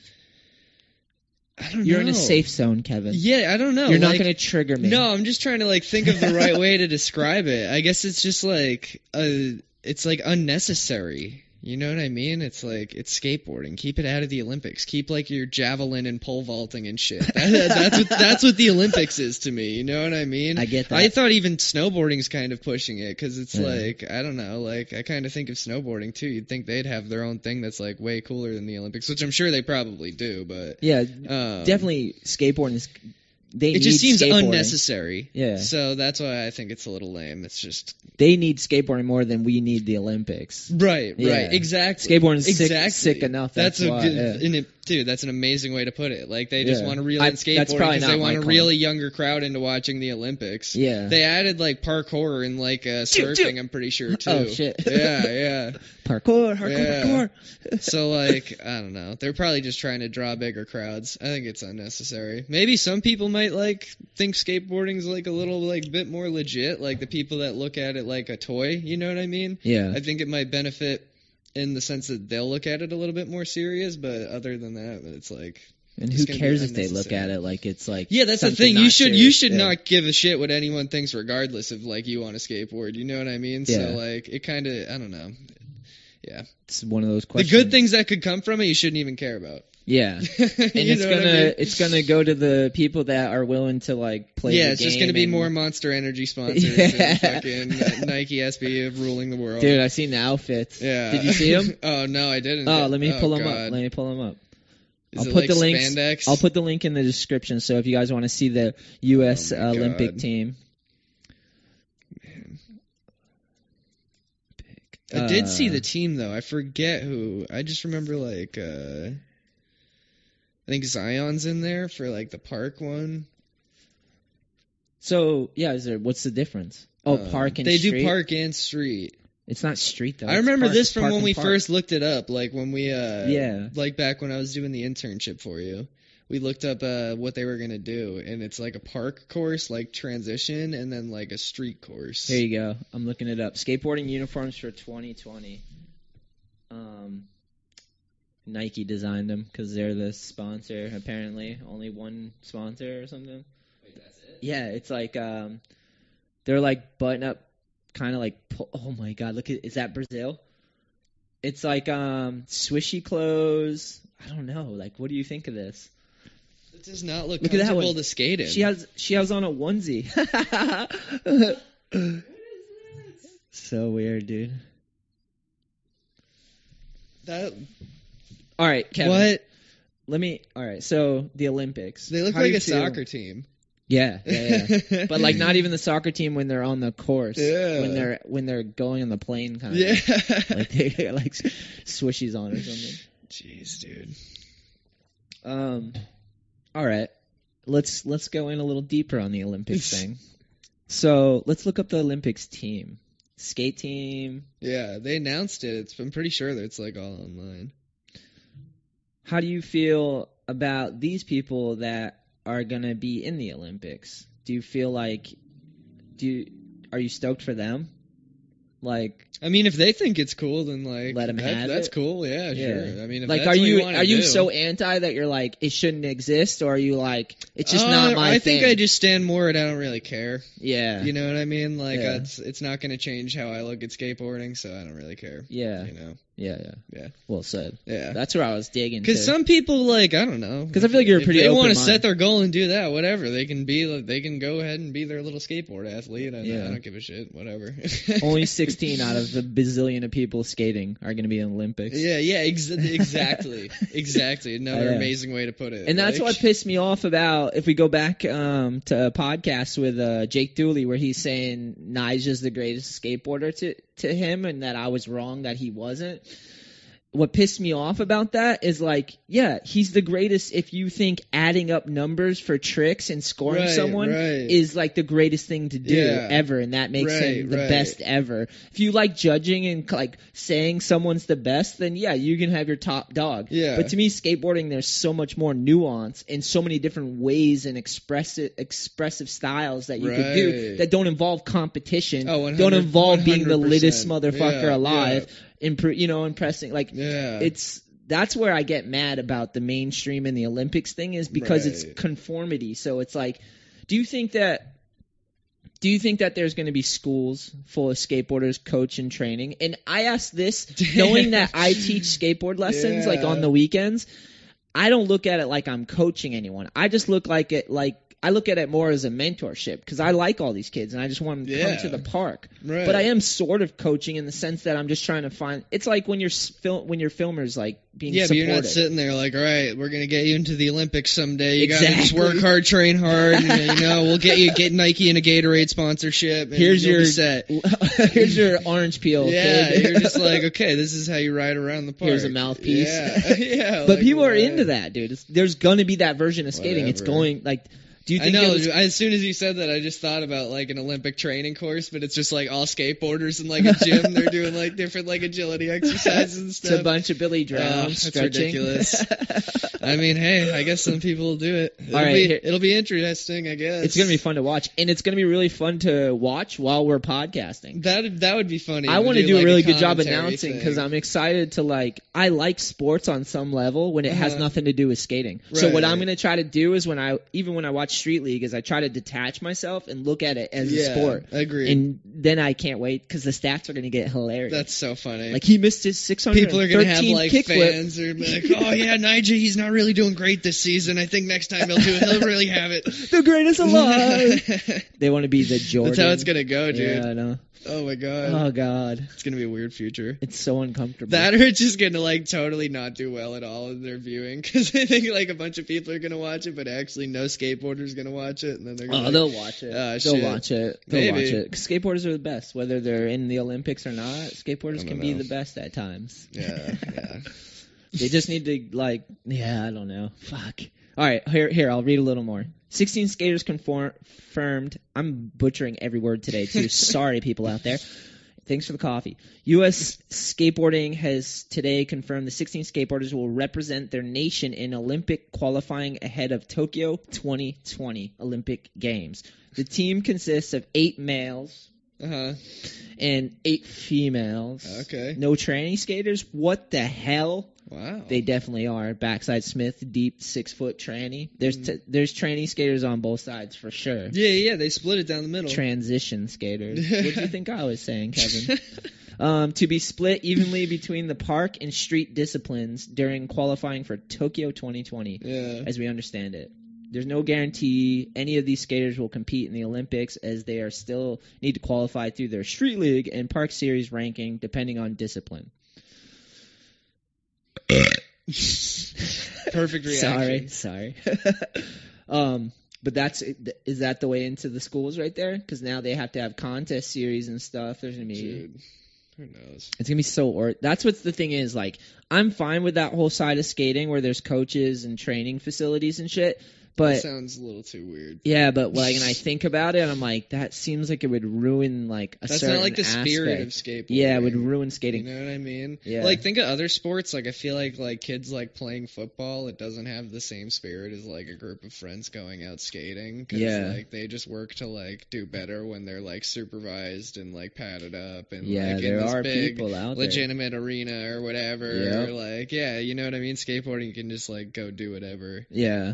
I don't You're in a safe zone, Kevin. Yeah, I don't know. You're not going to trigger me. No, I'm just trying to like think of the right way to describe it. I guess it's just like uh it's like unnecessary. You know what I mean? It's like it's skateboarding. Keep it out of the Olympics. Keep like your javelin and pole vaulting and shit. That, that's what that's what the Olympics is to me. You know what I mean? I get that. I thought even snowboarding's kind of pushing it because it's Yeah. like I don't know. Like I kind of think of snowboarding too. You'd think they'd have their own thing that's like way cooler than the Olympics, which I'm sure they probably do. But Yeah, um, definitely skateboarding is. They it just seems skateboarding. unnecessary. Yeah. So that's why I think it's a little lame. It's just They need skateboarding more than we need the Olympics. right, Yeah. right, exactly. Skateboarding sick- exactly. sick enough, that's a why, good, yeah. it- dude. That's an amazing way to put it. Like they just Yeah. want to reel I- in that's skateboarding probably because they want my to reel a younger crowd into watching the Olympics. Yeah. They added like parkour and like uh, Choo, surfing. choo. I'm pretty sure too. Oh, shit. Yeah, yeah. Parkour, hardcore, Yeah. parkour. So like I don't know. They're probably just trying to draw bigger crowds. I think it's unnecessary. Maybe some people might like think skateboarding's like a little like bit more legit. Like the people that look at it like a toy. You know what I mean? Yeah. I think it might benefit in the sense that they'll look at it a little bit more serious. But other than that, it's like And who cares if they look at it like it's like yeah, that's the thing. You should you should not give a shit what anyone thinks, regardless of like you want to skateboard. You know what I mean? Yeah. So like it kind of I don't know. Yeah, It's one of those questions the good things that could come from it, you shouldn't even care about. Yeah. and it's gonna it's gonna go to the people that are willing to like play. The game. Yeah, it's just going to be and- more Monster Energy sponsors Yeah. and fucking uh, Nike SB of ruling the world. Dude, I seen the outfits. yeah. Did you see them? oh no, I didn't. Oh, let me Oh, pull them up. Let me pull them up. Is I'll put like the. Spandex? I'll put the link in the description. So if you guys want to see the U.S. Oh Olympic God. team, I did see uh, the team though. I forget who. I just remember like uh I think Zion's in there for like the park one. so yeah, is there? What's the difference? Oh, Um, park and they street. do park and street. It's not street though. I it's remember park- this from park when and we park. first looked it up, like when we uh Yeah. like back when I was doing the internship for you. We looked up uh what they were gonna do, and it's like a park course, like transition, and then like a street course. Here you go. I'm looking it up. Skateboarding uniforms for 2020. Nike designed them because they're the sponsor. Apparently, only one sponsor or something. Yeah, it's like um, they're like button up, kind of like. Oh my god, look at is that Brazil? It's like um swishy clothes. I don't know. Like, what do you think of this? It does not look, Look at that comfortable one. to skate in. She has she has on a onesie. so weird, dude. that All right, Kevin. what? Let me. All right. So the Olympics. They look How do like you a feel- soccer team. Yeah, yeah, yeah. but like not even the soccer team when they're on the course. Yeah. When they're when they're going on the plane, kind of. Yeah. Like they got like swishies on or something. Jeez, dude. Um. All right. Let's let's go in a little deeper on the Olympics thing. So let's look up the Olympics team. Skate team. Yeah, they announced it. It's, I'm pretty sure that it's like all online. How do you feel about these people that are gonna be in the Olympics? Do you feel like do you, are you stoked for them? Like I mean, if they think it's cool, then like Let 'em that- have That's it? cool. Yeah, Yeah. sure. I mean, if like that's are you wanna are you do. so anti that you're like it shouldn't exist or are you like it's just Uh, not my I thing? think I just stand more at I don't really care. yeah. You know what I mean? Like Yeah. it's it's not going to change how I look at skateboarding, so I don't really care. yeah. You know? Yeah, yeah. Yeah. Well said. Yeah. That's where I was digging. Because some people like I don't know. Because I feel like you're if pretty They want to set their goal and do that. Whatever they can be. They can go ahead and be their little skateboard athlete. I, Yeah. I don't give a shit. Whatever. only 16 out of the bazillion of people skating are going to be in Olympics. Yeah, yeah, ex- exactly, exactly. Another amazing way to put it. And that's what pissed me off about if we go back um, to a podcast with uh, Jake Dooley where he's saying Nyjah's the greatest skateboarder to to him and that I was wrong that he wasn't. What pissed me off about that is like, yeah, he's the greatest if you think adding up numbers for tricks and scoring Right, someone right. is like the greatest thing to do Yeah. ever and that makes him the right. best ever. If you like judging and like saying someone's the best, then yeah, you can have your top dog. Yeah. But to me skateboarding there's so much more nuance and so many different ways and expressive expressive styles that you could do that don't involve competition. Oh, don't 100 involve being the 100%. littest motherfucker Yeah, alive. Impro- you know, impressing like Yeah. it's that's where I get mad about the mainstream and the Olympics thing is because it's conformity. So it's like, do you think that? Do you think that there's going to be schools full of skateboarders, coach and training? And I ask this knowing that I teach skateboard lessons like on the weekends. I don't look at it like I'm coaching anyone. I just look like it like I look at it more as a mentorship because I like all these kids and I just want them to Yeah. come to the park. Right. But I am sort of coaching in the sense that I'm just trying to find. It's like when you're fil- when your filmers like being Yeah, but supportive. you're not sitting there like, all right, we're gonna get you into the Olympics someday. You gotta just work hard, train hard, and you know we'll get you get Nike and a Gatorade sponsorship. And Here's you'll your be set. here's your orange peel. Yeah, kid. you're just like, okay, this is how you ride around the park. Here's a mouthpiece. Yeah, yeah. but like, people are into that, dude. It's, there's gonna be that version of skating. It's going like. Do you I know. was- As soon as you said that, I just thought about like an Olympic training course, but it's just like all skateboarders in like a gym. They're doing like different like agility exercises and stuff. it's a bunch of Billy Oh, that's ridiculous. I mean, hey, I guess some people will do it. It'll, All right, be, here- it'll be interesting, I guess. it's gonna be fun to watch, and it's gonna be really fun to watch while we're podcasting. That that would be funny. I want to do like, a really good job announcing because I'm excited to like. I like sports on some level when it has Uh-huh. nothing to do with skating. So what I'm going to try to do is when I even when I watch Street League is I try to detach myself and look at it as yeah, a sport. I agree. And then I can't wait because the stats are going to get hilarious. That's so funny. like he missed his 613 People are gonna have like fans or be like, oh yeah, Nyjah, he's not really doing great this season. I think next time he'll do it. He'll really have it. The greatest alive. they want to be the Jordan. That's how it's gonna go, dude. Yeah, I know. Oh my god, Oh god, it's gonna be a weird future. it's so uncomfortable. That it's just gonna like totally not do well at all in their viewing because I think like a bunch of people are gonna watch it, but actually no skateboarders gonna watch it, and then they're gonna. Oh, like, they'll watch it. Ah, they'll shit. watch it. They'll Maybe. watch it. skateboarders are the best, whether they're in the Olympics or not. Skateboarders can don't be the best at times. Yeah, yeah. They just need to like, yeah, I don't know. Fuck. All right, here, here, I'll read a little more. 16 skaters confirmed. I'm butchering every word today too. Sorry, people out there. Thanks for the coffee. U.S. skateboarding has today confirmed the 16 skateboarders will represent their nation in Olympic qualifying ahead of Tokyo 2020 Olympic Games. The team consists of eight males Uh huh. and eight females. Okay. No tranny skaters? What the hell? Wow. They definitely are. Backside Smith, deep six foot tranny. There's t- there's tranny skaters on both sides for sure. yeah, yeah. They split it down the middle. Transition skaters. what do you think I was saying, Kevin? um, to be split evenly between the park and street disciplines during qualifying for Tokyo 2020, yeah. as we understand it. There's no guarantee any of these skaters will compete in the Olympics as they are still need to qualify through their street league and park series ranking depending on discipline. Perfect reaction. sorry. Sorry. um, but that's is that the way into the schools right there? Because now they have to have contest series and stuff. There's gonna be Dude, who knows? it's gonna be so or that's what the thing is. Like I'm fine with that whole side of skating where there's coaches and training facilities and shit. That But sounds a little too weird. yeah, but like, and I think about it, I'm like, that seems like it would ruin like a That's certain not like the spirit of aspect. skateboarding. Yeah, it would ruin skating. You know what I mean? Yeah. Like think of other sports. Like I feel like like kids like playing football. It doesn't have the same spirit as like a group of friends going out skating. 'cause, Yeah. Like they just work to like do better when they're like supervised and like padded up and Yeah, like there in this are big people out there. legitimate arena or whatever. Yep. Or like yeah, you know what I mean. Skateboarding you can just like go do whatever. Yeah.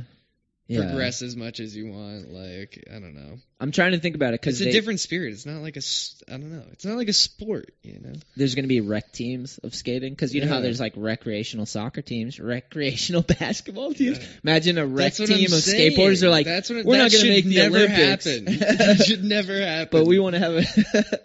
Yeah. Progress as much as you want. Like I don't know. I'm trying to think about it It's because a different spirit. It's not like a. s- I don't know. It's not like a sport. You know. there's going to be rec teams of skating because you know how there's like recreational soccer teams, recreational basketball teams. Yeah. Imagine a rec team I'm of saying. skateboarders are like, That's what, we're that not going to make the never Olympics, happen. that should never happen. but we want to have a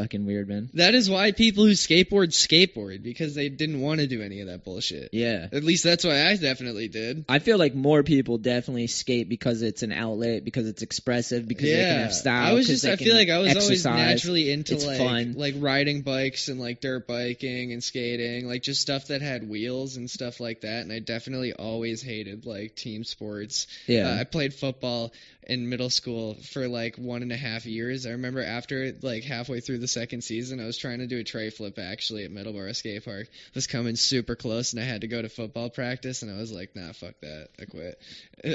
fucking weird, man. That is why people who skateboard skateboard because they didn't want to do any of that bullshit. Yeah. At least that's why I definitely did. I feel like more people definitely skate because it's an outlet, because it's expressive, because they can have style. I was just I feel like I was always naturally into It's like fun. like riding bikes and like dirt biking and skating, like just stuff that had wheels and stuff like that. And I definitely always hated like team sports. Yeah. Uh, I played football in middle school for like one and a half years. I remember after like halfway through the second season, I was trying to do a tray flip actually at Middleborough Skate Park. was coming super close, and I had to go to football practice, and I was like, nah, fuck that, I quit.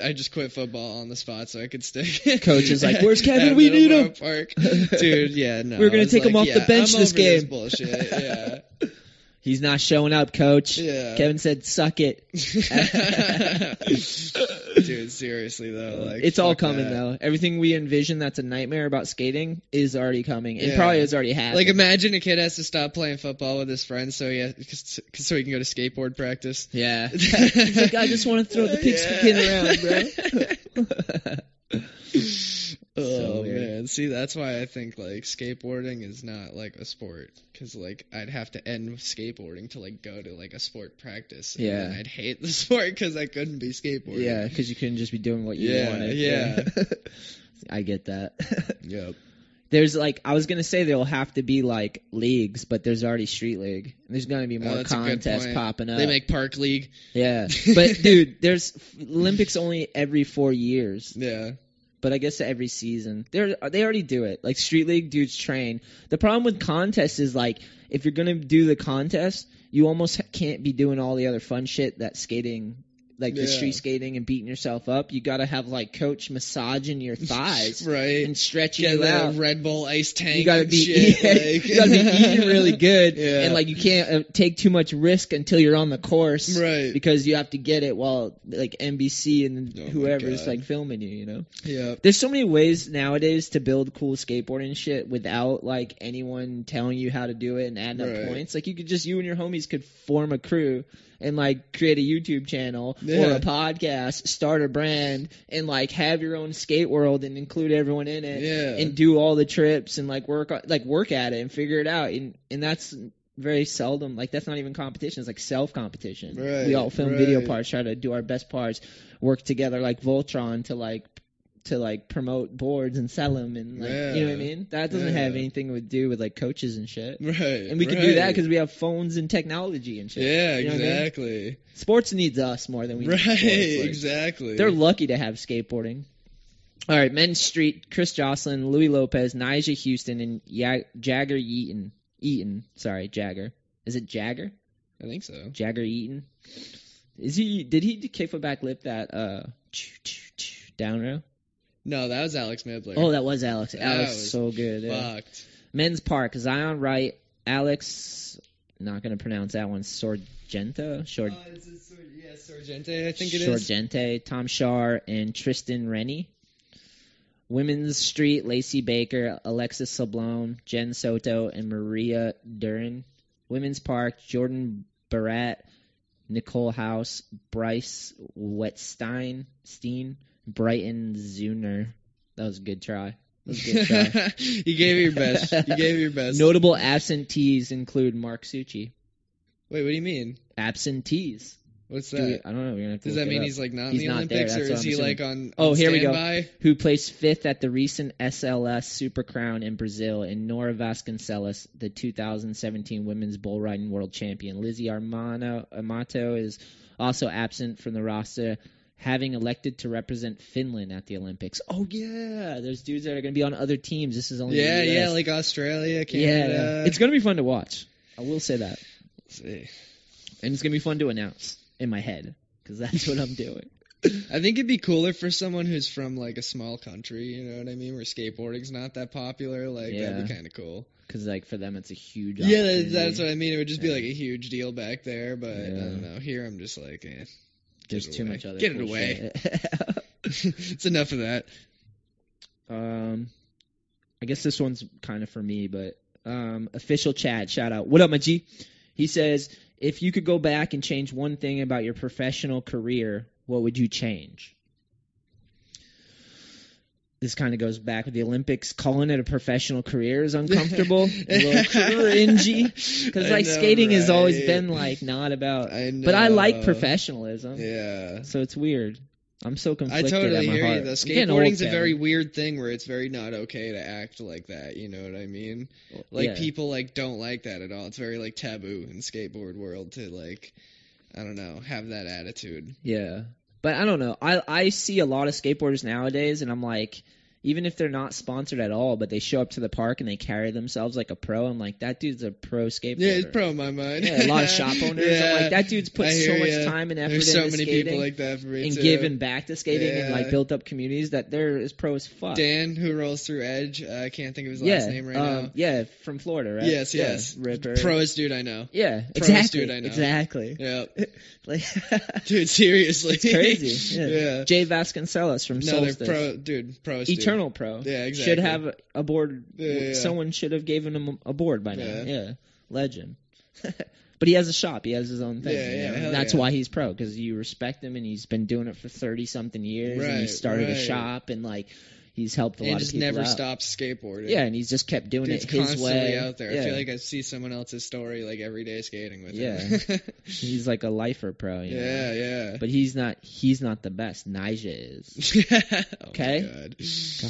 I just quit football on the spot so I could stick. Coach is like, "Where's Kevin? We need him." Park. Dude. Yeah, no. We're gonna I take him like, off the bench I'm this game. bullshit. Yeah. He's not showing up, coach. Yeah. Kevin said, "Suck it." Dude, seriously though, like it's all coming that. though. Everything we envision that's a nightmare about skating is already coming. It Yeah. probably has already happened. Like imagine a kid has to stop playing football with his friends so he has, so he can go to skateboard practice. yeah. He's like, I just want to throw the pigskin around, bro. Oh man, see that's why I think like skateboarding is not like a sport because like I'd have to end skateboarding to like go to like a sport practice. and Yeah. I'd hate the sport because I couldn't be skateboarding. yeah, because you couldn't just be doing what you Yeah, wanted. yeah. I get that. Yep. There's like I was gonna say there'll have to be like leagues, but there's already street league. There's gonna be Oh, more good contests popping up. They make park league. yeah, but dude, there's Olympics only every four years. Yeah. But I guess every season they they already do it. Like street league dudes train. The problem with contests is like if you're gonna do the contest, you almost can't be doing all the other fun shit that skating, like the street skating and beating yourself up. You gotta have like coach massaging your thighs Right. and stretching Get you out. Red Bull ice tank. You gotta be shit, yeah, like. you gotta be eating really good, Yeah. and like you can't uh, take too much risk until you're on the course, Right. Because you have to get it while like NBC and Oh my whoever is like filming you, you know. Yeah. There's so many ways nowadays to build cool skateboarding shit without like anyone telling you how to do it and adding Right. up points. Like you could just you and your homies could form a crew and like create a YouTube channel or a podcast, start a brand and like have your own skate world and include everyone in it Yeah. and do all the trips and like work like work at it and figure it out. And and that's very seldom like that's not even competition. It's like self competition Right, we all film video parts try to do our best parts work together like voltron to like to like promote boards and sell them and like you know what I mean that doesn't have anything to do with like coaches and shit Right. and we can do that because we have phones and technology and shit Yeah, You know what I mean? exactly. sports needs us more than we Right, need sports. Like, exactly. they're lucky to have skateboarding. All right, men's street: Chris Joslin, Louie Lopez, Nyjah Huston, and ya- Jagger Eaton. Eaton, sorry, Jagger. Is it Jagger? I think so. Jagger Eaton. Is he? Did he kickflip back lip that uh down row? No, that was Alex Midler. Oh, that was Alex. Alex, was so good. yeah. Men's Park: Zion Wright, Alex. Not gonna pronounce that one. Sorgenta, Short, Uh, Sor- yeah, Sorgente, I think it is. Sorgente, Tom Schaar, and Tristan Rennie. Women's Street, Lacey Baker, Alexis Sablone, Jenn Soto, and Mariah Duran. Women's Park, Jordyn Barratt, Nicole Hause, Bryce Wettstein, Steen, Brighton Zeuner. That was a good try. That was a good try. you gave your best. You gave your best. Notable absentees include Mark Suciu. Wait, what do you mean? Absentees. What's Do we- that? I don't know. We're gonna have to Does that mean he's like not He's in the not Olympics, that's or is I'm he assuming. like on? Oh, on here we go. who placed fifth at the recent SLS Super Crown in Brazil, and Nora Vasconcellos, the 2017 Women's Bowl Riding World Champion. Lizzie Armano, Amato is also absent from the roster, having elected to represent Finland at the Olympics. Oh yeah, there's dudes that are going to be on other teams. This is only Yeah, yeah, like Australia, Canada. yeah. It's going to be fun to watch. I will say that, Let's see. and it's going to be fun to announce in my head because that's what I'm doing. I think it'd be cooler for someone who's from like a small country. You know what I mean? Where skateboarding's not that popular. Like that'd be kind of cool. Because like for them, it's a huge. Yeah, that's what I mean. It would just be like a huge deal back there, but I don't know. Here, I'm just like, eh. There's too away. much other. Get it away. it's enough of that. Um, I guess this one's kind of for me, but um, official chat shout out. What up, my G? He says, if you could go back and change one thing about your professional career, what would you change? This kind of goes back with the Olympics. Calling it a professional career is uncomfortable, a little cringy. Because like know, skating has always been like not about. I. But I like professionalism, Yeah. so it's weird. I'm so confused. I totally hear heart. you. though. I'm old, a very weird thing where it's very not okay to act like that. You know what I mean? Like Yeah. people like don't like that at all. It's very like taboo in skateboard world to like, I don't know, have that attitude. Yeah. But I don't know. I I see a lot of skateboarders nowadays and I'm like even if they're not sponsored at all, but they show up to the park and they carry themselves like a pro, I'm like, that dude's a pro skateboarder. Yeah, it's pro in my mind. Yeah, a lot of shop owners. Yeah, I'm like, that dude's put so much ya. time and effort There's into so many skating people like that for me and too. giving back to skating and like built up communities that they're as pro as fuck. Dan, who rolls through Edge, uh, I can't think of his yeah, last name right um, now. yeah, from Florida, right? Yes, Yeah, yes. Ripper. Proest dude I know. yeah, exactly. dude I know. Exactly. Yeah. Like, Dude, seriously. it's crazy. Yeah. Yeah. Jay Vasconcelos from No, they're Solstice. pro, dude. Proest dude. Pro. Yeah, Should have a board. Yeah, yeah. Someone should have given him a board by now. Yeah. Legend. but he has a shop. He has his own thing. Yeah, you yeah, know? That's why he's pro because you respect him and he's been doing it for thirty something years. and he Right, started a shop and like he's helped a and lot just of people never out. stops skateboarding. Yeah, and he's just kept doing Dude's it his constantly way. out there. Yeah. I feel like I see someone else's story like every day skating with Yeah. him. he's like a lifer pro. You know? yeah, yeah. But he's not. He's not the best. Nyjah is. Oh Okay. God.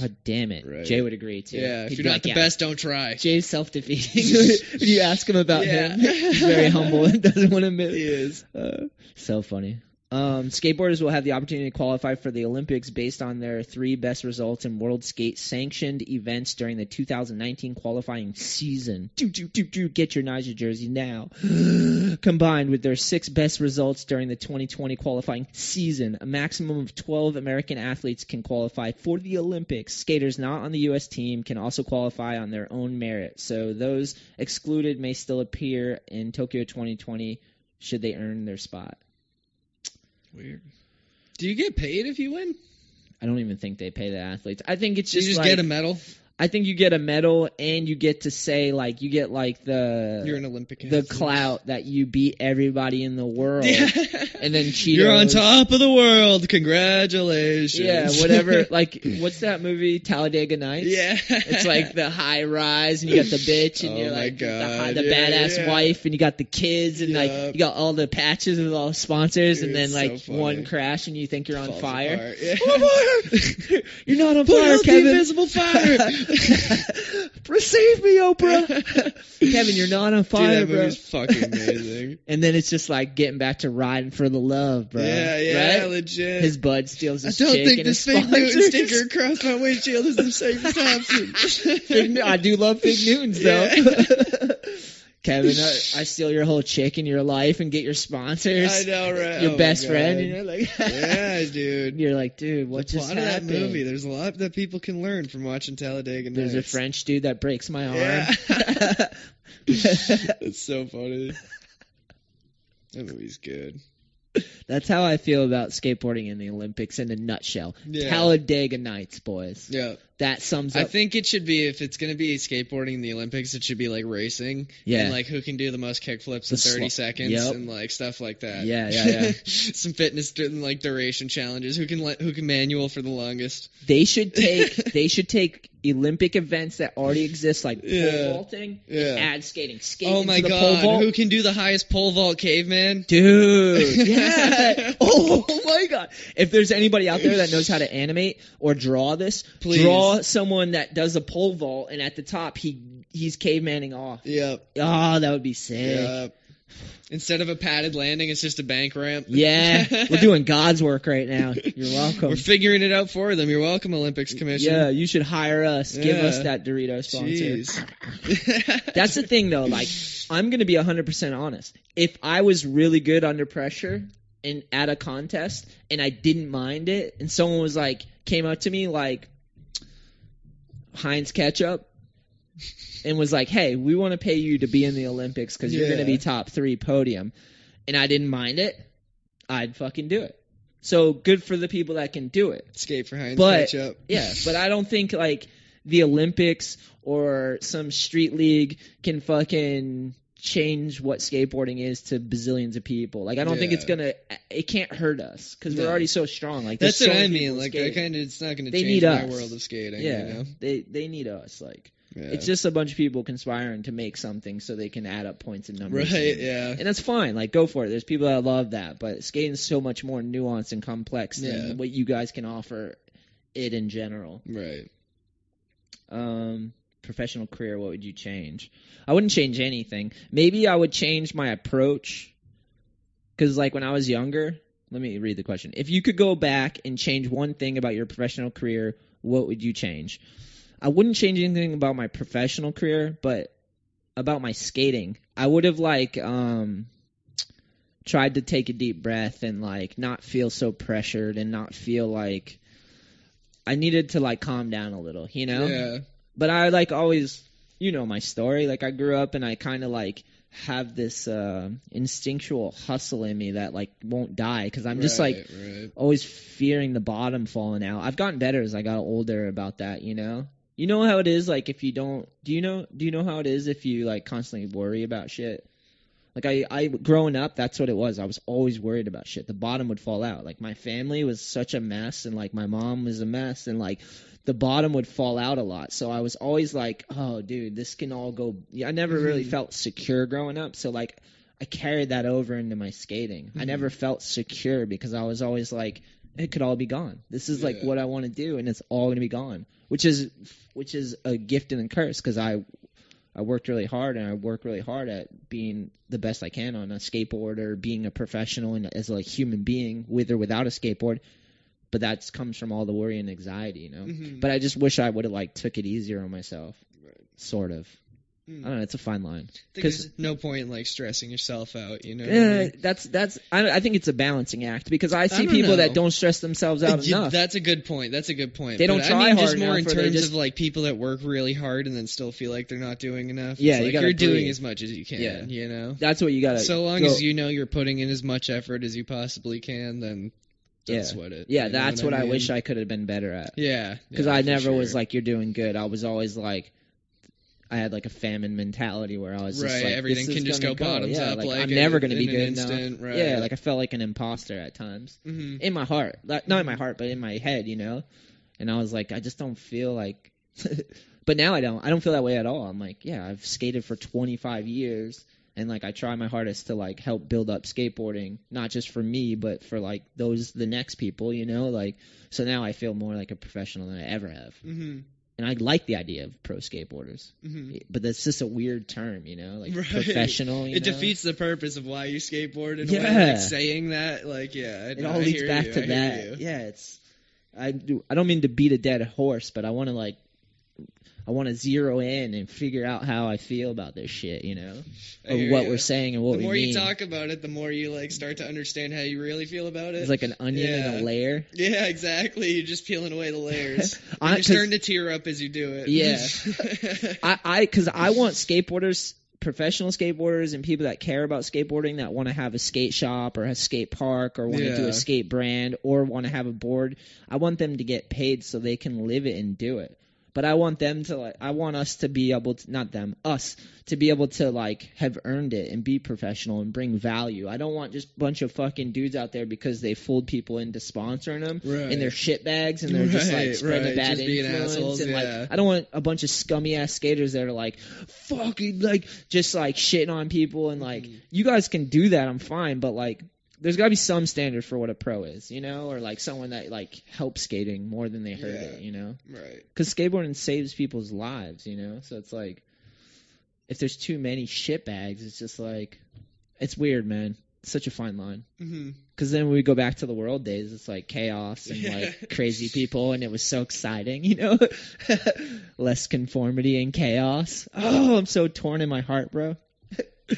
God damn it. Right. Jay would agree too. Yeah, He'd if you're not like, the yeah, best, don't try. Jay's self-defeating. when you ask him about Yeah. him, he's very humble and doesn't want to admit. He is. Uh, so funny. Um, skateboarders will have the opportunity to qualify for the Olympics based on their three best results in World Skate sanctioned events during the 2019 qualifying season. Do, do, do, do. Get your Nyjah jersey now. Combined with their six best results during the 2020 qualifying season, a maximum of 12 American athletes can qualify for the Olympics. Skaters not on the U.S. team can also qualify on their own merit. So those excluded may still appear in Tokyo 2020 should they earn their spot. Weird. Do you get paid if you win? I don't even think they pay the athletes. I think it's just, you just, like, get a medal? I think you get a medal and you get to say like you get like the You're an Olympic. the athlete. clout that you beat everybody in the world. Yeah. And then Cheetos. You're on top of the world. Congratulations. Yeah, whatever. like what's that movie Talladega Nights? yeah. It's like the high rise, and you got the bitch, and Oh you're like the, high, the yeah, badass yeah. wife, and you got the kids, and like you got all the patches with all the sponsors, and then like so one crash, and you think you're on Falls fire. Yeah. I'm on fire! You're not on Put fire, Kevin. invisible fire. Receive me, Oprah. Kevin, you're not on fire, Dude, that bro. fucking amazing. And then it's just like getting back to riding for the love, bro. yeah, yeah, Right? legit. His bud steals I his don't chick think this his Fig Newton sticker across my windshield is the same Thompson. I do love Fig Newtons though. Kevin, I, I steal your whole chick in your life and get your sponsors. I know, right? Your Oh best friend, you're like, yeah, dude. you're like, dude, what the just plot of that movie. There's a lot that people can learn from watching Talladega Nights. There's a French dude that breaks my arm. Yeah. It's so funny. That movie's good. That's how I feel about skateboarding in the Olympics in a nutshell. Yeah. Talladega Nights, boys. Yeah. That sums up. I think it should be if it's gonna be skateboarding in the Olympics, it should be like racing. Yeah. And like who can do the most kickflips in 30 slo- seconds Yep. and like stuff like that. Yeah, yeah, yeah. Some fitness like duration challenges. Who can let, who can manual for the longest? They should take they should take Olympic events that already exist like pole Yeah. vaulting Yeah. and add skating. Skate Oh my into the pole god, vault. who can do the highest pole vault caveman? Dude, yeah. oh, my god. If there's anybody out there that knows how to animate or draw this, Please. draw someone that does a pole vault and at the top he he's cavemaning off. Yep. Oh, that would be sick. Yep. Instead of a padded landing, it's just a bank ramp. Yeah, we're doing God's work right now. You're welcome. We're figuring it out for them. You're welcome, Olympics Commission. Yeah, you should hire us. Give us that Dorito sponsor. That's the thing though, like I'm gonna be hundred percent honest. If I was really good under pressure and at a contest and I didn't mind it and someone was like came up to me like Heinz ketchup and was like, Hey, we wanna pay you to be in the Olympics because you're gonna be top three podium and I didn't mind it, I'd fucking do it. So good for the people that can do it. Skate for Heinz But ketchup. yeah, but I don't think like the Olympics or some street league can fucking change what skateboarding is to bazillions of people. Like I don't think it's gonna. It can't hurt us because we're already so strong. Like That's what I mean. Like, I kind of, it's not to They change need my us. world of skating. yeah, You know? they they need us. Like Yeah. it's just a bunch of people conspiring to make something so they can add up points and numbers. right. and, Yeah. and that's fine. Like go for it. There's people that love that, but skating's so much more nuanced and complex than Yeah. what you guys can offer it in general. Right. Um, professional career, what would you change? I wouldn't change anything. Maybe I would change my approach. Because, like, when I was younger, let me read the question. If you could go back and change one thing about your professional career, what would you change? I wouldn't change anything about my professional career, but about my skating. I would have, like, um, tried to take a deep breath and, like, not feel so pressured and not feel like. I needed to like calm down a little, you know? Yeah. But I like always, you know my story. Like I grew up and I kind of like have this uh, instinctual hustle in me that like won't die because I'm just like Right, right. always fearing the bottom falling out. I've gotten better as I got older about that, you know. You know how it is like if you don't do you know do you know how it is if you like constantly worry about shit? Like I I growing up that's what it was. I was always worried about shit. The bottom would fall out. Like my family was such a mess and like my mom was a mess and like the bottom would fall out a lot. So I was always like, "Oh, dude, this can all go." I never really Mhm. felt secure growing up. So like I carried that over into my skating. I Mhm. never felt secure because I was always like, it could all be gone. This is like what I want to do, and it's all going to be gone, which is which is a gift and a curse because I I worked really hard and I work really hard at being the best I can on a skateboard or being a professional and as a human being with or without a skateboard. But that comes from all the worry and anxiety, you know. Mhm. But I just wish I would have like took it easier on myself, Right. sort of. Mm. I don't know. It's a fine line. I think 'cause- there's no point in like stressing yourself out. You know. I mean? that's that's. I, I think it's a balancing act because I see don't people know. that don't stress themselves out Yeah, enough. That's a good point. That's a good point. They don't But try I mean, just more in enough, or they terms just- of like people that work really hard and then still feel like they're not doing enough. Yeah, It's you like, you're doing as much as you can. Yeah. You know. That's what you got to. So long go, as you know you're putting in as much effort as you possibly can, then don't Yeah. sweat it. Yeah, that's what I, mean? wish I could have been better at. Yeah. Because yeah, I never was like, "You're doing good." I was always like, I had like a famine mentality where I was just Right, like, everything this is can just gonna go bottoms yeah, up, Like, like, I'm in- never gonna be good instant, enough. right. Yeah, like I felt like an imposter at times Mhm. in my heart, like, not in my heart, but in my head, you know. And I was like, I just don't feel like. but now I don't. I don't feel that way at all. I'm like, yeah, I've skated for 25 years, and like I try my hardest to like help build up skateboarding, not just for me, but for like those the next people, you know. Like, so now I feel more like a professional than I ever have, Mhm. and I like the idea of pro skateboarders. Mhm. But that's just a weird term, you know, like Right. professional. You It know? defeats the purpose of why you skateboard in a way. Yeah. Like saying that, like, yeah. I, It I all leads back you, to hear that. Yeah, it's. I do. I don't mean to beat a dead horse, but I want to like. I want to zero in and figure out how I feel about this shit, you know, or what ya. we're saying and what we mean. the more you talk about it, the more you like start to understand how you really feel about it. it's like an onion in a layer. yeah, exactly. You're just peeling away the layers. I- you're 'cause- starting to tear up as you do it. Yeah. I, I, because I want skateboarders, professional skateboarders, and people that care about skateboarding that want to have a skate shop or a skate park or want to do a skate brand or want to have a board. I want them to get paid so they can live it and do it. But I want them to like, I want us to be able to, not them, us, to be able to like have earned it and be professional and bring value. I don't want just a bunch of fucking dudes out there because they fooled people into sponsoring them Right. and they're shit bags and they're just like spreading right, bad just influence assholes, and yeah. like I don't want a bunch of scummy ass skaters that are like fucking like just like shitting on people and like Mhm. you guys can do that I'm fine but like there's got to be some standard for what a pro is you know or like someone that like helps skating more than they hurt Yeah. it you know right. because skateboarding saves people's lives you know so it's like if there's too many shit bags it's just like it's weird man it's such a fine line mm-hmm. because then when we go back to the world days, it's like chaos and Yeah. like crazy people, and it was so exciting, you know, less conformity and chaos. Oh, I'm so torn in my heart, bro.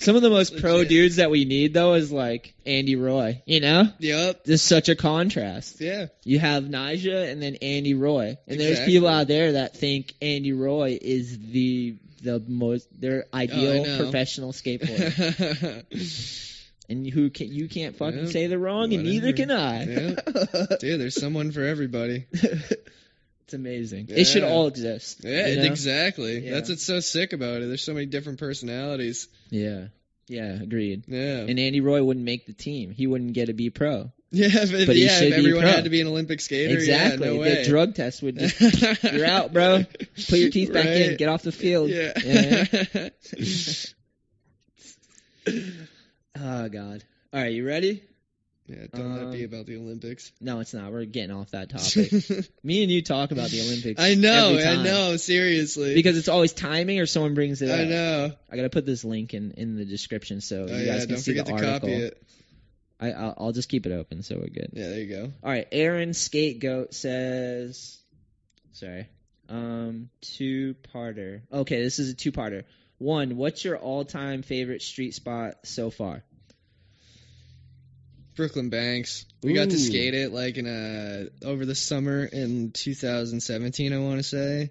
Some of the most pro Legit. dudes that we need though is like Andy Roy, you know. Yep. There's such a contrast. Yeah. You have Nyjah and then Andy Roy, and there's people out there that think Andy Roy is the the most their oh, ideal know. professional skateboarder. and who can you can't fucking Yeah, say they're wrong, and neither can I. Dude, there's someone for everybody. It's amazing. It should all exist. Yeah, you know? exactly. Yeah. That's what's so sick about it. There's so many different personalities. Yeah. Yeah, agreed. Yeah. And Andy Roy wouldn't make the team. He wouldn't get a B pro. yeah, but, But he yeah, should if be everyone had to be an Olympic skater, exactly. yeah, no the way. drug test would just you're out, bro. Put your teeth back in. Get off the field. Yeah. Yeah. Oh God. All right, you ready? Yeah, don't let it be Um, about the Olympics. No, it's not. We're getting off that topic. Me and you talk about the Olympics. I know, I know, seriously. Because it's always timing or someone brings it up. I know. I gotta put this link in in the description so Oh you guys yeah, can don't see forget the to article. copy it. I I'll, I'll just keep it open so we're good. Yeah, there you go. All right, Aaron Scapegoat says, sorry, um, two parter. Okay, this is a two parter. One, what's your all time favorite street spot so far? Brooklyn Banks. We got to skate it like in a over the summer in 2017, I want to say,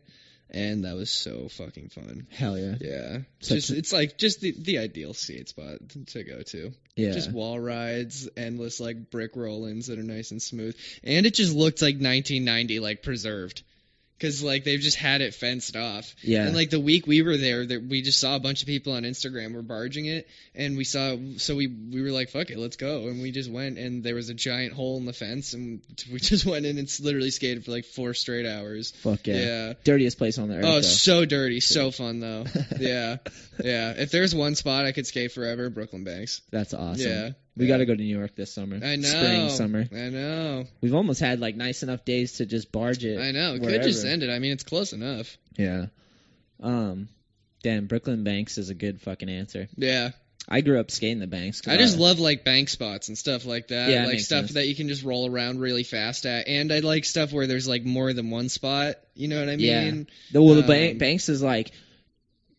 and that was so fucking fun. Hell yeah, Yeah, Such just a- it's like just the the ideal skate spot to go to. yeah. Just wall rides, endless like brick roll-ins that are nice and smooth, and it just looked like 1990, like preserved, because like they've just had it fenced off. Yeah. And like the week we were there, that we just saw a bunch of people on Instagram were barging it, and we saw so we we were like, fuck it, let's go, and we just went, and there was a giant hole in the fence, and we just went in and literally skated for like four straight hours. Fuck yeah. Yeah. Dirtiest place on the earth. Oh, though. so dirty, so fun though. yeah, yeah. If there's one spot I could skate forever, Brooklyn Banks. That's awesome. Yeah. We yeah. got to go to New York this summer. I know. Spring, summer. I know. We've almost had like nice enough days to just barge it. I know. Could just end it. I mean, it's close enough. Yeah. Um, damn, Brooklyn Banks is a good fucking answer. Yeah. I grew up skating the banks. I just love like bank spots and stuff like that. Yeah, like stuff sense. that you can just roll around really fast at. And I like stuff where there's like more than one spot. You know what I Yeah. mean? The, well, the Um, bank, banks is like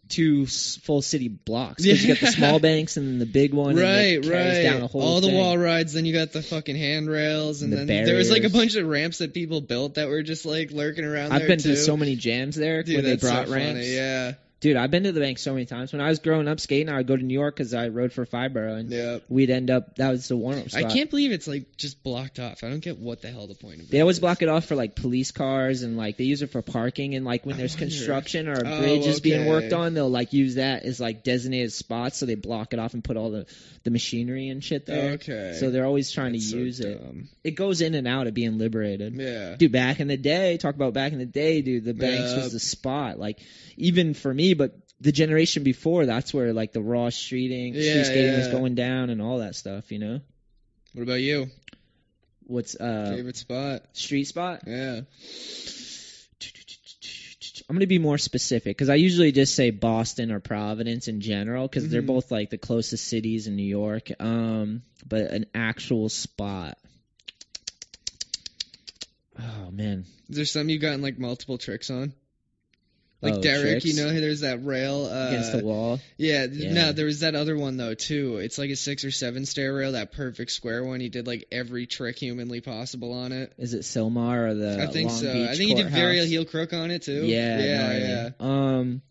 two full city blocks. 'Cause you got the small banks and then the big one. Right, and it right. Down the whole All the thing. wall rides, then you got the fucking handrails, and, And the then there was like a bunch of ramps that people built that were just like lurking around I've been too. to so many jams there Dude, when they that's so brought funny, ramps. Yeah, Dude, I've been to the bank so many times. When I was growing up skating, I would go to New York because I rode for Fibro, and yeah. we'd end up. That was the warm up I can't believe it's like just blocked off. I don't get what the hell the point of They always is. block it off for like police cars and like they use it for parking and like when I there's wonder. construction or a Oh, bridge is being worked on, they'll like use that as like designated spots so they block it off and put all the the machinery and shit there. Okay. So they're always trying That's to so use it. It goes in and out of being liberated. Yeah. Dude, back in the day, talk about back in the day, dude, the banks Yep. was the spot. Like even for me, but the generation before, that's where like the raw streeting, Yeah, street skating was going down and all that stuff, you know? What about you? What's uh Favorite spot? street spot? Yeah. I'm going to be more specific because I usually just say Boston or Providence in general because they're Mhm. both like the closest cities in New York. Um, but an actual spot. Oh man, Is there something you've gotten like multiple tricks on? Like Oh, Derek, tricks? you know, there's that rail. Uh, against the wall. Yeah, Yeah. no, there was that other one though too. It's like a six or seven stair rail, that perfect square one. He did like every trick humanly possible on it. Is it Sylmar or the I think Long so. Beach I think he did varial heel crook on it too. Yeah, yeah, no yeah. Um,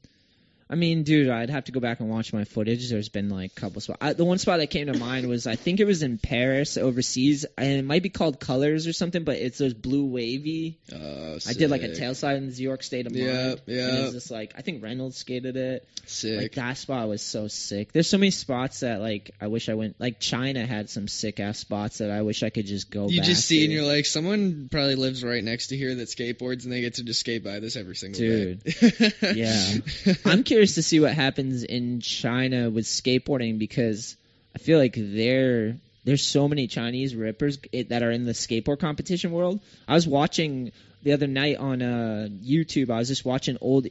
I mean, dude, I'd have to go back and watch my footage. There's been like a couple spots. I, the one spot that came to mind was I think it was in Paris, overseas, and it might be called Colors or something, but it's those blue wavy. Oh, I did like a tail slide in the New York State of Mind. Yeah, And yep. it's just like I think Reynolds skated it. Sick. Like that spot was so sick. There's so many spots that like I wish I went. Like China had some sick ass spots that I wish I could just go. you just see to. and you're like, someone probably lives right next to here that skateboards, and they get to just skate by this every single Dude. day. Dude, yeah. I'm curious to see what happens in China with skateboarding because I feel like there there's so many Chinese rippers that are in the skateboard competition world. I was watching the other night on uh, YouTube. I was just watching old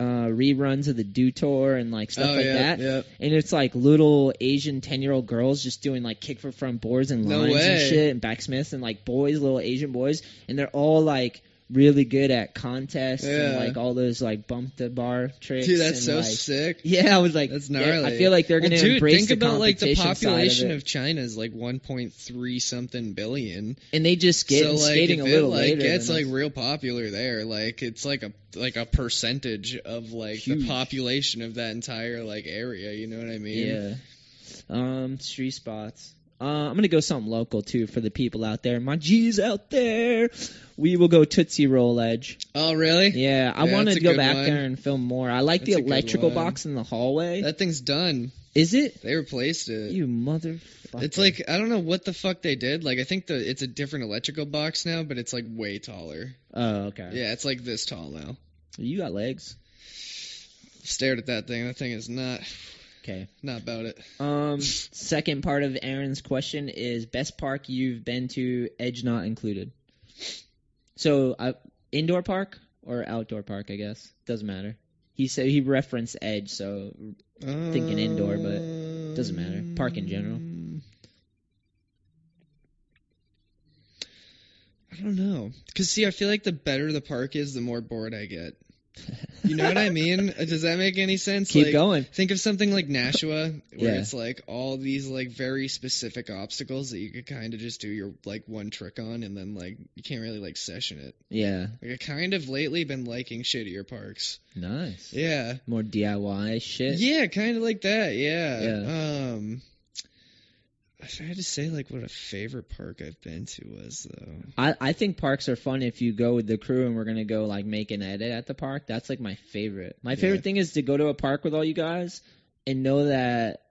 uh, reruns of the Dew Tour and like stuff oh, like yeah, that. yeah. And it's like little Asian ten year old girls just doing like kick for front boards and No lines and shit and backsmiths and like boys, little Asian boys, and they're all like really good at contests and like all those like bump the bar tricks. Dude, that's and, so like, sick. Yeah, I was like, That's gnarly. I feel like they're gonna dude, embrace think the about like the population of, of, China is like 1.3 something billion. and they just get so like skating a little it like later. gets like real popular there, like it's like a like a percentage of like Huge. the population of that entire like area. You know what I mean? yeah. Um, street spots. Uh, I'm gonna go something local too for the people out there, my G's out there. We will go Tootsie Roll Edge. Oh, really? Yeah, I Yeah, wanted to go back there and film more. I like That's the electrical box in the hallway. That thing's done. Is it? They replaced it. You motherfucker. It's like I don't know what the fuck they did. Like I think the it's a different electrical box now, but it's like way taller. Oh, okay. Yeah, it's like this tall now. You got legs. Stared at that thing. That thing is not Okay. not about it. Um, second part of Aaron's question is best park you've been to, edge not included. So, uh, indoor park or outdoor park? I guess doesn't matter. He said he referenced edge, so Thinking indoor, but doesn't matter. Park in general. Um, I don't know. Cause see, I feel like the better the park is, the more bored I get. You know what I mean? Uh, Does that make any sense? keep like, going. Think of something like Nashua, where Yeah. it's like all these like very specific obstacles that you could kind of just do your like one trick on, and then like you can't really like session it. Yeah, Like I kind of lately been liking shittier parks. nice. Yeah, More DIY shit. yeah, kind of like that. Yeah. Yeah. Um, I had to say like what a favorite park I've been to was though. I, I think parks are fun if you go with the crew and we're gonna go like make an edit at the park. That's like my favorite. My favorite Yeah. thing is to go to a park with all you guys and know that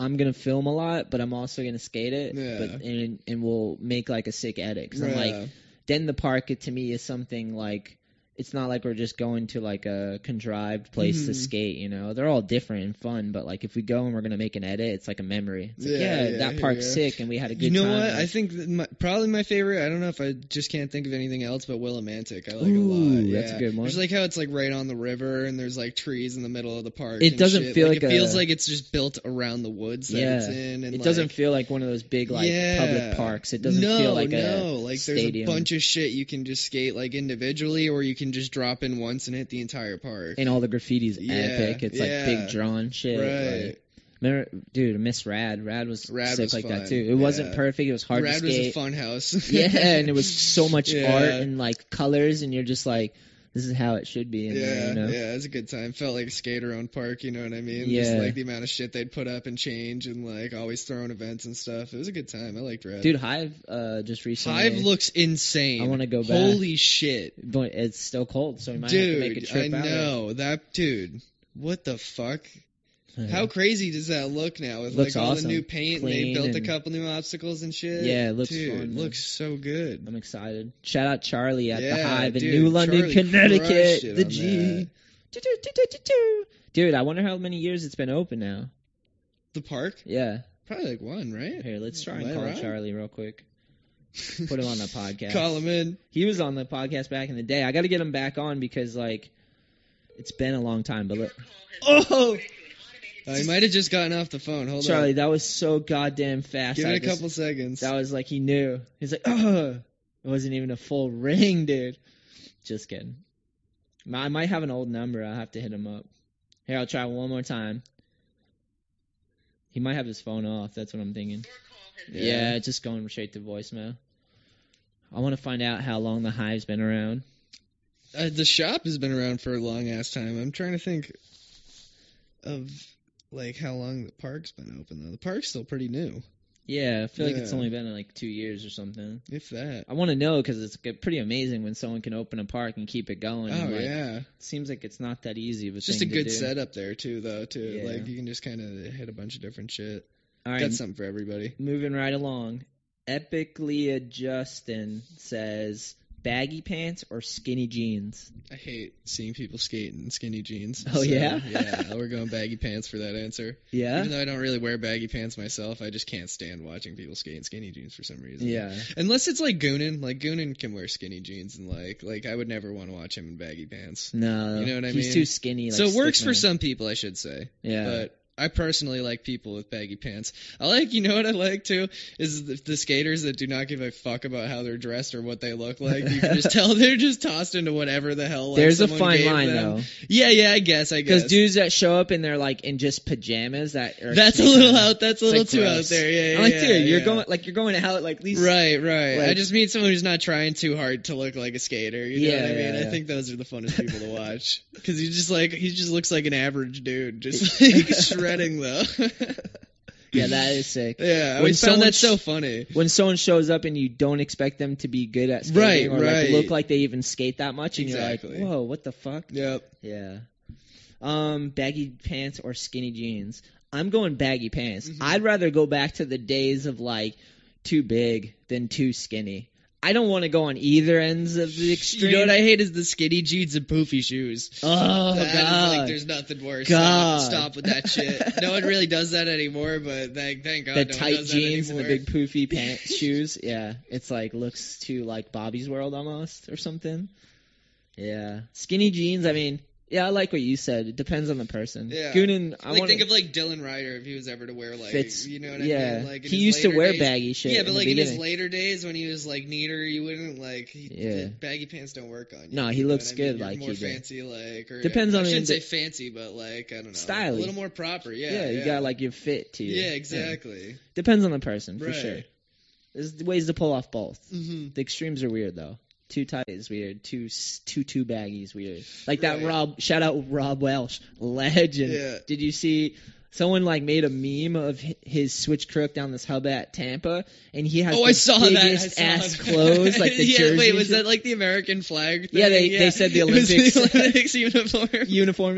I'm gonna film a lot, but I'm also gonna skate it. Yeah. But and and we'll make like a sick edit. Cause I'm like, Yeah. then the park to me is something like it's not like we're just going to like a contrived place to Mhm. skate. You know, they're all different and fun. But like if we go and we're gonna make an edit, it's like a memory. It's like, Yeah, yeah, yeah, that park's yeah. sick and we had a good you know time. what? I think my, probably my favorite. I don't know if I just can't think of anything else, but Willimantic. I like a Ooh, lot. that's a good one. Just like how it's like right on the river, and there's like trees in the middle of the park. It and doesn't shit. feel like, like it feels like it's just built around the woods that Yeah. it's in, and it like, doesn't feel like one of those big like yeah. public parks. It doesn't no, feel like a stadium. no. a like stadium. there's a bunch of shit you can just skate like individually, or you can just drop in once and hit the entire park. and all the graffiti's Yeah, epic. It's yeah. like big drawn shit. right. Like, remember, dude, Miss Rad. Rad was Rad sick was like fun, that too. It wasn't perfect. It was hard Rad to was a fun house. yeah, and it was so much Yeah. art and like colors, and you're just like, this is how it should be. Yeah, there, you know? yeah, it was a good time. Felt like a skater own park, you know what I mean? Yeah. Just like the amount of shit they'd put up and change and like always throwing events and stuff. It was a good time. I liked Red. Dude, Hive uh, just recently. Hive looks insane. I wanna go back. Holy shit. but it's still cold, so we might have to make a trip I know. That dude. What the fuck? How crazy does that look now with Looks like all awesome. the new paint and they Clean built a couple new obstacles and shit? Yeah, it looks dude, fun, looks so good. I'm excited. Shout out Charlie at the Yeah, Hive in dude, New London, Charlie Connecticut. The G. Dude, I wonder how many years it's been open now. The park? Yeah. Probably like one, right? Here, let's try and Let call ride. Charlie real quick. Put him on the podcast. Call him in. He was on the podcast back in the day. I got to get him back on because like it's been a long time. But look, oh, Oh, he might have just gotten off the phone. Hold on. Charlie, on. that was so goddamn fast. Give I it a just- couple seconds. That was like he knew. He's like, oh, it wasn't even a full ring, dude. Just kidding. I might have an old number. I'll have to hit him up. Here, I'll try one more time. He might have his phone off. That's what I'm thinking. Yeah, just going straight to voicemail. I want to find out how long the hive's been around. Uh, the shop has been around for a long ass time. I'm trying to think of like how long the park's been open though. The park's still pretty new, Yeah, I feel like it's only been like two years or something. if that. I want to know because it's pretty amazing when someone can open a park and keep it going. Oh like, yeah, It seems like it's not that easy of a it's just a good setup there too, though. Too Yeah. like you can just kind of hit a bunch of different shit. All right, Got something for everybody. moving right along. Epically Justin says baggy pants or skinny jeans. I hate seeing people skate in skinny jeans. Oh, yeah? yeah. We're going baggy pants for that answer. Yeah. Even though I don't really wear baggy pants myself, I just can't stand watching people skate in skinny jeans for some reason. Yeah. Unless it's like Goonan, like Goonan can wear skinny jeans and like like I would never want to watch him in baggy pants. No. You know what I He's mean? He's too skinny. Like so it works stick for man. some people, I should say. Yeah. But I personally like people with baggy pants. I like, you know what I like too, is the, the skaters that do not give a fuck about how they're dressed or what they look like. You can just tell they're just tossed into whatever the hell. Like, There's a fine line them. though, Yeah, yeah, I guess, I guess. because dudes that show up and they're like in just pajamas that are that's a little out. That's a little like, too out there. Yeah, yeah. I'm like, yeah, dude, you're yeah. going like you're going out like at least Right, right. I just mean someone who's not trying too hard to look like a skater. You know Yeah, what I mean? I think those are the funnest people to watch because he just like he just looks like an average dude, just like shredding though. Yeah, that is sick. Yeah, I When someone that so funny. When someone shows up and you don't expect them to be good at skating Right, or like right. look like they even skate that much, and Exactly. you're like, whoa, what the fuck? Yep. Yeah. Um, baggy pants or skinny jeans. I'm going baggy pants. Mm-hmm. I'd rather go back to the days of like too big than too skinny. I don't want to go on either ends of the extreme. You know what I hate is the skinny jeans and poofy shoes. Oh That god. like there's nothing worse. God. Stop, stop with that shit. No one really does that anymore, but thank thank God the no tight jeans and the big poofy pants shoes. Yeah, it's like looks too like Bobby's World almost or something. Yeah, skinny jeans. I mean, yeah, I like what you said. It depends on the person. Yeah. Goonan, I Like want think of like Dylan Rieder if he was ever to wear like fits. you know what yeah, I mean? Like he used to wear days- baggy shit. Yeah, in but the like in his later days when he was like neater, you wouldn't like he, Yeah. the baggy pants don't work on you. No, he looks what I mean? good like more he did. fancy like or Depends I on the shouldn't say fancy, but like I don't know, Styly. a little more proper. Yeah, yeah, yeah, you got like your fit too. yeah, exactly. Depends on the person for Right. sure. There's ways to pull off both. hmm The extremes are weird though. Too tight is weird. Two two two s- too too baggy is weird. Like that Right. Rob. Shout out Rob Welsh, legend. Yeah. Did you see? Someone like made a meme of his switch crook down this hub at Tampa, and he has Oh, the I saw that. I saw ass that. clothes, like the yeah, jersey. wait, was that like the American flag? Thing? Yeah, they- they said the Olympics. the Olympics uniform. uniform?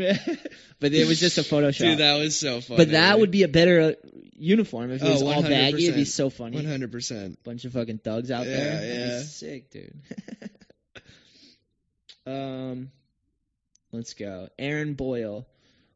but it was just a Photoshop. Dude, that was so funny. but that would be a better uh, uniform if it Oh, was all baggy. It'd be so funny. one hundred percent. bunch of fucking thugs out Yeah, there. That'd yeah. sick, dude. um, let's go. Aaron Boyle.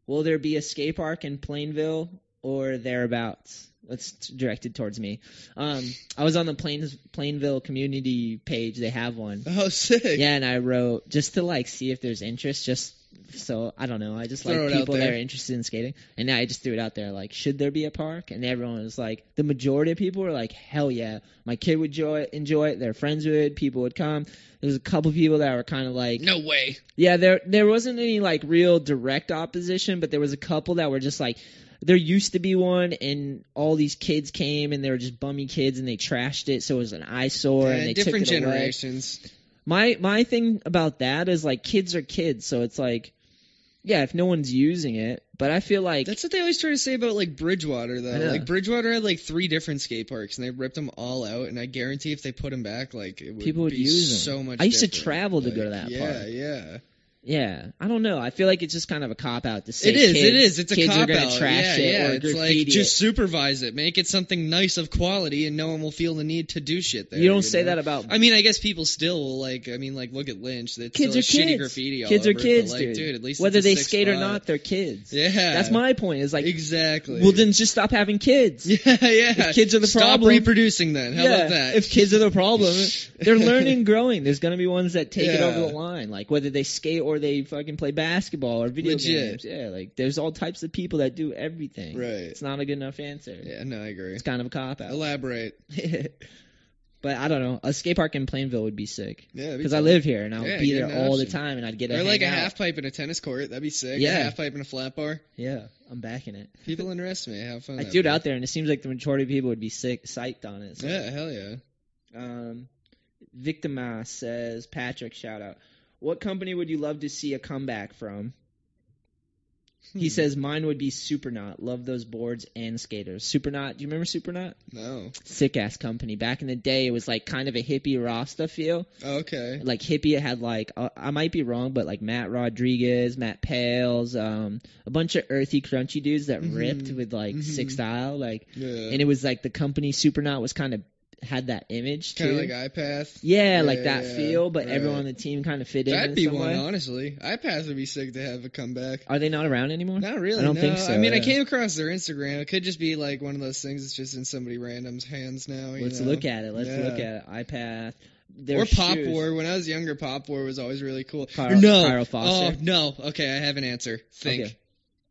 Will there be a skate park in Plainville or thereabouts? That's directed towards me. Um, I was on the Plains Plainville community page. They have one. Oh, sick. Yeah, and I wrote just to like see if there's interest. Just so I don't know. I just Throw like people that are interested in skating, and I just threw it out there. Like, should there be a park? And everyone was like, the majority of people were like, hell yeah, my kid would enjoy it. Enjoy it. Their friends would. People would come. There was a couple people that were kind of like, No way. yeah, there there wasn't any like real direct opposition, but there was a couple that were just like there used to be one and all these kids came and they were just bummy kids and they trashed it so it was an eyesore Yeah, and they different took it away. My my thing about that is like kids are kids, so it's like yeah, if no one's using it, but I feel like That's what they always try to say about like Bridgewater though. Like Bridgewater had like three different skate parks and they ripped them all out. And I guarantee if they put them back, like it would People would be use so much. I used to travel to Like, go to that yeah, park. Yeah, yeah, I don't know. I feel like it's just kind of a cop out to say It is. kids, it is. It's a kids cop are gonna out. trash yeah, it yeah. or it's like graffiti just supervise it, make it something nice of quality, and no one will feel the need to do shit there. You don't say know? that about I mean, I guess people still will like. I mean, like look at Lynch. It's kids are shitty kids. graffiti. all kids are it, kids, like, dude. dude. At least Whether they skate or not, they're kids. Yeah, That's my point. Is like, exactly. well, then just stop having kids. yeah, yeah. If kids are the Stop problem- Stop reproducing then. How yeah, about that? if kids are the problem, they're learning, growing. There's gonna be ones that take it over the line, like whether they skate or they fucking play basketball or video Legit. games. Yeah, like there's all types of people that do everything. Right. It's not a good enough answer. yeah, no, I agree. It's kind of a cop out. Elaborate. but I don't know. A skate park in Plainville would be sick Yeah, because I live here and I would Yeah, be there all the time and I'd get Or like a out. half pipe in a tennis court. That'd be sick. Yeah. A half pipe in a flat bar. Yeah, I'm backing it. People underestimate how fun. I threw it out there, and it seems like the majority of people would be sick, psyched on it. So. Yeah, hell yeah. Um, Victimas says, Patrick, shout out. What company would you love to see a comeback from? He Hmm. says mine would be Supernaut. Love those boards and skaters. Supernaut, do you remember Supernaut? No. Sick ass company. Back in the day, it was like kind of a hippie Rasta feel. Okay. Like hippie, it had like uh, I might be wrong, but like Matt Rodriguez, Matt Pales, um, a bunch of earthy, crunchy dudes that Mhm. ripped with like Mhm. sick style. Like, Yeah. and it was like the company Supernaut was kind of had that image kind too. of like iPath. Yeah, Yeah, like that yeah, feel, but right. everyone on the team kind of fit in. That'd be one, way. honestly. iPath would be sick to have a comeback. Are they not around anymore? Not really. I don't no. think so, I mean, I came across their Instagram. It could just be like one of those things that's just in somebody random's hands now. Let's know? look at it. Let's Yeah. look at it. iPath. Their or Pop shoes. War. When I was younger, Pop War was always really cool. Carl- no. Carl oh, Foster. Oh no. Okay, I have an answer. Think. Okay.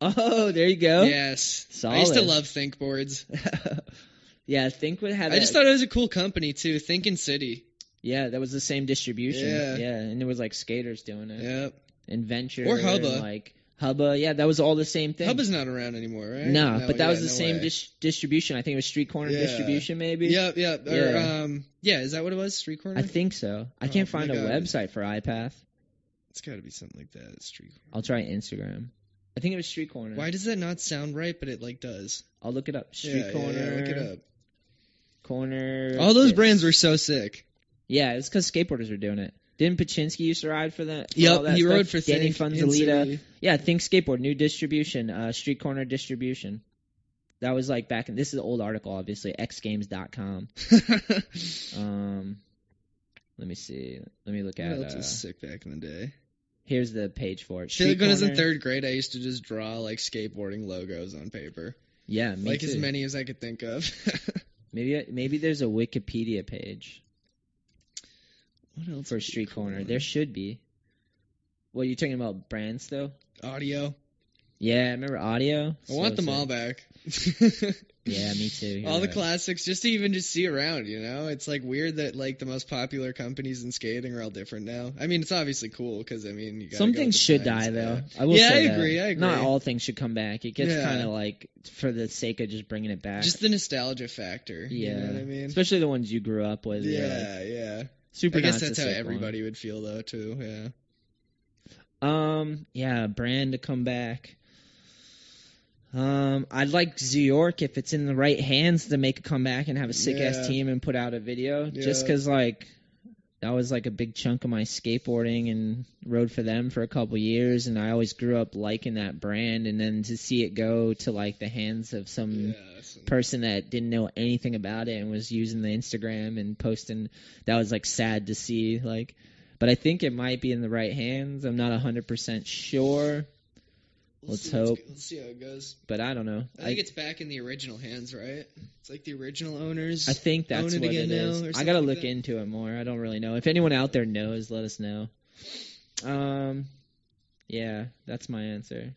Oh, there you go. Yes. I used to love Think boards. yeah, Think would have. I just thought it was a cool company too. Think in City. Yeah, that was the same distribution. Yeah. yeah, and it was like skaters doing it. Yep. And Venture Or and, Hubba. like Hubba. Yeah, that was all the same thing. Hubba's not around anymore, right? no, but that yeah, was the no same dis- distribution. I think it was Street Corner Yeah. distribution, maybe. Yep, yep. Or, Yeah. um, yeah, is that what it was? Street corner. I think so. I Oh, can't find a God. website for iPath. it's got to be something like that. Street. I'll try Instagram. I think it was Street Corner. Why does that not sound right? But it like does. I'll look it up. Street Corner. Look it up. Corner. All those brands were so sick. Yeah, it's because skateboarders were doing it. Didn't Pachinsky used to ride for that? Yep, that he stuff? rode for Danny Think Funzalita. Yeah, Think Skateboard, new distribution, uh, Street Corner distribution. That was like back in. This is an old article, obviously. XGames.com. Um, let me see. Let me look at. Uh, was sick back in the day? here's the page for it. Street like when I was in third grade, I used to just draw like skateboarding logos on paper, Yeah, me like too. as many as I could think of. Maybe maybe there's a Wikipedia page what else? for Street? Corner. There should be. What are you talking about brands though? audio. Yeah, I remember audio. I want So them all back. Yeah, me too. You're all the classics, just to even just see around. You know, it's like weird that like the most popular companies in skating are all different now. I mean, it's obviously cool because I mean, you Some things should times, die though. yeah. I will Yeah, say I that. agree, I agree. Not all things should come back. It gets Yeah. kind of like for the sake of just bringing it back. Just the nostalgia factor. yeah, you know what I mean. especially the ones you grew up with. you're like, yeah, yeah. super. I guess that's how sick everybody would feel though too. Yeah. Um, yeah, brand to come back. Um, I'd like York if it's in the right hands to make a comeback and have a sick ass Yeah. team and put out a video. Just Yeah. 'cause like that was like a big chunk of my skateboarding and rode for them for a couple years, and I always grew up liking that brand. And then to see it go to like the hands of some Yeah, person that didn't know anything about it and was using the Instagram and posting that was like sad to see like but I think it might be in the right hands. I'm not a 100% sure, We'll let's hope. Let's see how it goes. but I don't know. I think it's back in the original hands, right? It's like the original owners. I think that's own what it is. I gotta like look that. into it more. I don't really know. If anyone out there knows, let us know. Um, yeah, that's my answer.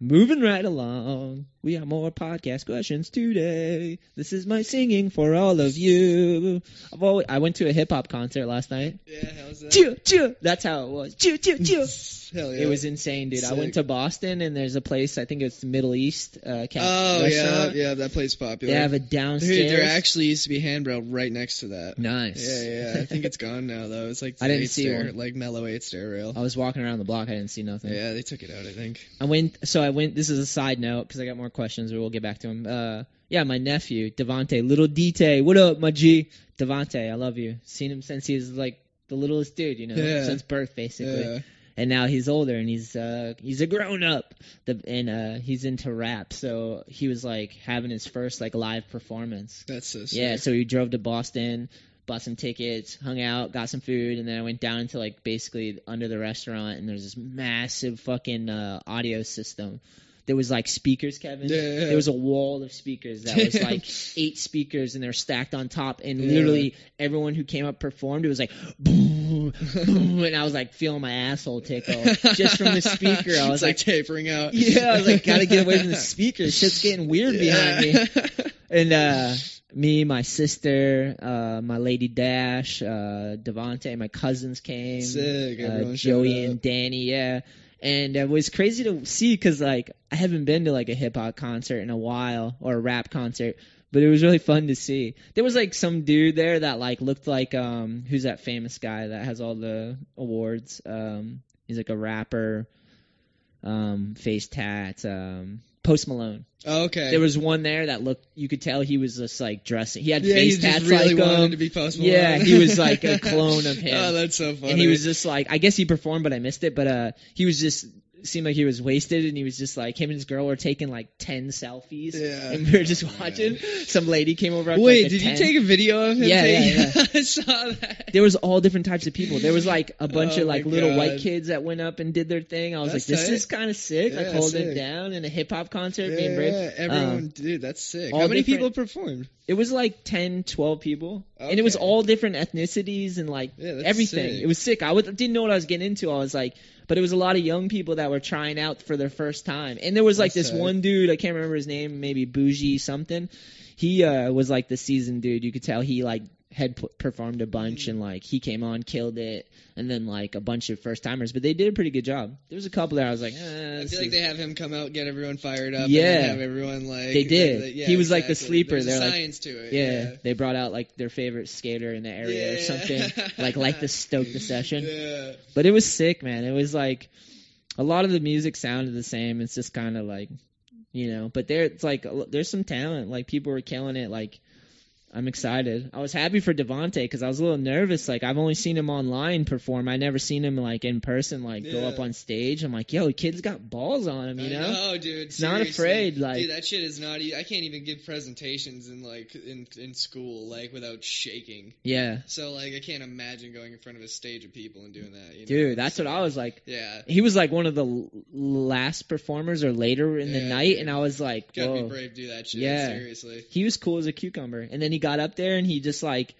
Moving right along, we have more podcast questions today. This is my singing for all of you. I've always, I went to a hip hop concert last night. Yeah, how's that? Chew, chew. That's how it was. Chew, chew, chew. Hell yeah. It was insane, dude. I went to Boston and there's a place, I think it's Middle East uh, Oh yeah, restaurant. yeah, that place popular. They have a downstairs. Dude, there actually used to be handrail right next to that. nice. Yeah, yeah. I think it's gone now though. It's like I didn't see stair, one. like mellow eight stair rail. I was walking around the block. I didn't see nothing. Yeah, they took it out. I think. I went. So I went. This is a side note because I got more questions, but we'll get back to him. Uh, yeah, my nephew Devante, little Dite. What up, my G? Devante, I love you. Seen him since he was like the littlest dude, you know, Yeah. since birth basically. Yeah. And now he's older and he's uh he's a grown up. The and uh he's into rap, so he was like having his first like live performance. That's so sick. Yeah, so we drove to Boston, bought some tickets, hung out, got some food, and then I went down into like basically under the restaurant, and there's this massive fucking uh, audio system. There was like speakers, Kevin. Yeah, yeah. There was a wall of speakers that was like eight speakers, and they're stacked on top. And Yeah. literally everyone who came up performed. It was like boom, boom, and I was like feeling my asshole tickle just from the speaker. I was it's like, like, tapering out. yeah, I was like, gotta get away from the speaker. Shit's getting weird behind me and uh me, my sister, uh my lady Dash, uh Devonte, my cousins came, Sick, uh, Joey and. Danny, yeah. And it was crazy to see because like I haven't been to like a hip hop concert in a while or a rap concert, but it was really fun to see. There was like some dude there that like looked like um who's that famous guy that has all the awards? Um, he's like a rapper, um, face tats, um, Post Malone. Oh, okay. There was one there that looked. You could tell he was just like dressing. He had yeah, face he tats really like wanted um, to be Post Malone. Yeah, he was like a clone of him. Oh, that's so funny. and he was just like, I guess he performed, but I missed it. But uh, he was just seemed like he was wasted, and he was just like him and his girl were taking like ten selfies, Yeah. and we were just watching. Some lady came over. After, Wait, like, did 10. you take a video of him? Yeah, taking- yeah, I saw that. There was all different types of people. There was like a bunch Oh of like little white kids that went up and did their thing. I was That's like, this tight. is kind of sick. like Yeah, holding sick. down in a hip hop concert, Yeah, being brave. yeah, everyone, Um, dude, that's sick. How many different- people performed? It was like 10, 12 people, and it was all different ethnicities and like Yeah, everything. sick. It was sick. I didn't know what I was getting into. I was like, but it was a lot of young people that were trying out for their first time, and there was like That's this one dude. I can't remember his name. Maybe Bougie something. He uh, was like the seasoned dude. You could tell he like had p- performed a bunch Mm-hmm. and like he came on, killed it, and then like a bunch of first timers. But they did a pretty good job. There was a couple there. I was like, eh, I feel like they have him come out, get everyone fired up, Yeah. and have everyone like They did. that- yeah, He was like the sleeper. There's They're like- science to it. yeah, they brought out like their favorite skater in the area or something, like like to stoke the session. Yeah. But it was sick, man. It was like a lot of the music sounded the same. It's just kind of like, you know, but there it's like there's some talent. Like people were killing it. Like I'm excited. I was happy for Devonte because I was a little nervous. Like I've only seen him online perform. I never seen him like in person, like go up on stage. I'm like, yo, the kid's got balls on him, you I know? know, dude. He's not afraid, like- dude, that shit is not. I can't even give presentations in like in in school like without shaking. Yeah, So like I can't imagine going in front of a stage of people and doing that. You know? dude, that's So, what I was like. Yeah, He was like one of the last performers or later in the night, dude. and I was like, gotta whoa. be brave do that shit. Yeah. seriously. he was cool as a cucumber. And then he got up there and he just like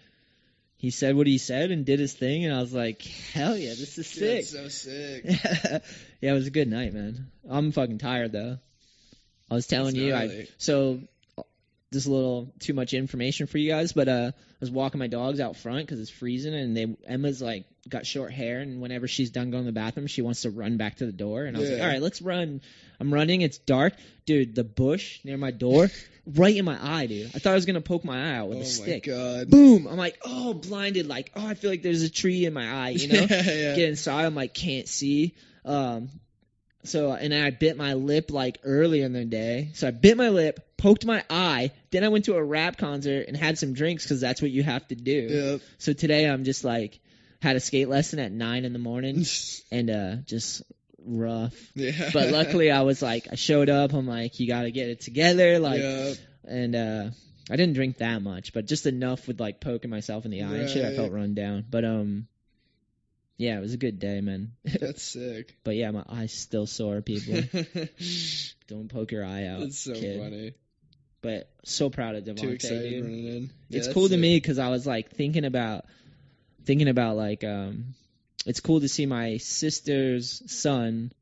he said what he said and did his thing and I was like, Hell yeah, this is Dude, sick. that's so sick. yeah, it was a good night, man. I'm fucking tired though. I was telling It's you, I so just a little too much information for you guys, but uh, I was walking my dogs out front because it's freezing, and they Emma's like got short hair, and whenever she's done going to the bathroom, she wants to run back to the door, and I was like, all right, let's run. I'm running. It's dark, dude. The bush near my door, right in my eye, dude. I thought I was gonna poke my eye out with oh a stick. my god. Boom! I'm like, oh, blinded. Like, oh, I feel like there's a tree in my eye, you know? yeah, yeah. get inside. I'm like, can't see. Um, so and I bit my lip like earlier in the day. So I bit my lip, poked my eye. Then I went to a rap concert and had some drinks because that's what you have to do. Yep. So today I'm just like had a skate lesson at nine in the morning and uh just rough. yeah. But luckily I was like I showed up. I'm like you got to get it together. Like yeah. and uh I didn't drink that much, but just enough with like poking myself in the eye and shit. I felt run down. But um. Yeah, it was a good day, man. That's sick. But yeah, my eye's still sore, people. Don't poke your eye out. That's so kid. funny. But so proud of Devontae. Too excited dude. running in. Yeah, it's cool to me because I was like thinking about, thinking about like, um, it's cool to see my sister's son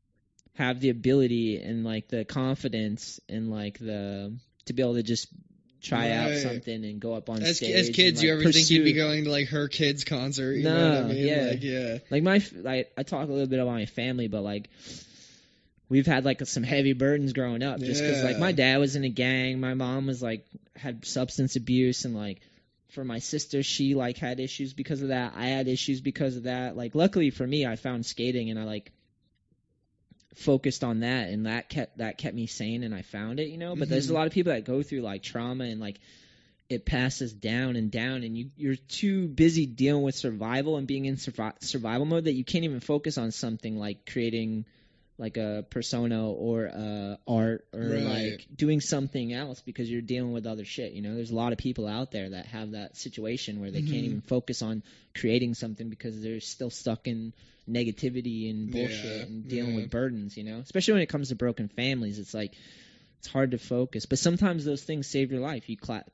have the ability and like the confidence and like the to be able to just try out something and go up on As, stage. as and, kids, you like, ever think you'd be going to like her kid's concert? You know what I No, mean? yeah. Like, yeah. like my like I talk a little bit about my family, but like we've had like some heavy burdens growing up just because like my dad was in a gang, my mom was like had substance abuse, and like for my sister, she like had issues because of that. I had issues because of that. Like luckily for me, I found skating and I like focused on that and that kept that kept me sane and I found it, you know. But there's a Mhm. lot of people that go through like trauma and like it passes down and down and you you're too busy dealing with survival and being in survi- survival mode that you can't even focus on something like creating like a persona or uh art or Right. like doing something else because you're dealing with other shit you know there's a lot of people out there that have that situation where they can't Mhm. even focus on creating something because they're still stuck in negativity and bullshit Yeah, and dealing yeah. with burdens you know especially when it comes to broken families it's like it's hard to focus but sometimes those things save your life you cla-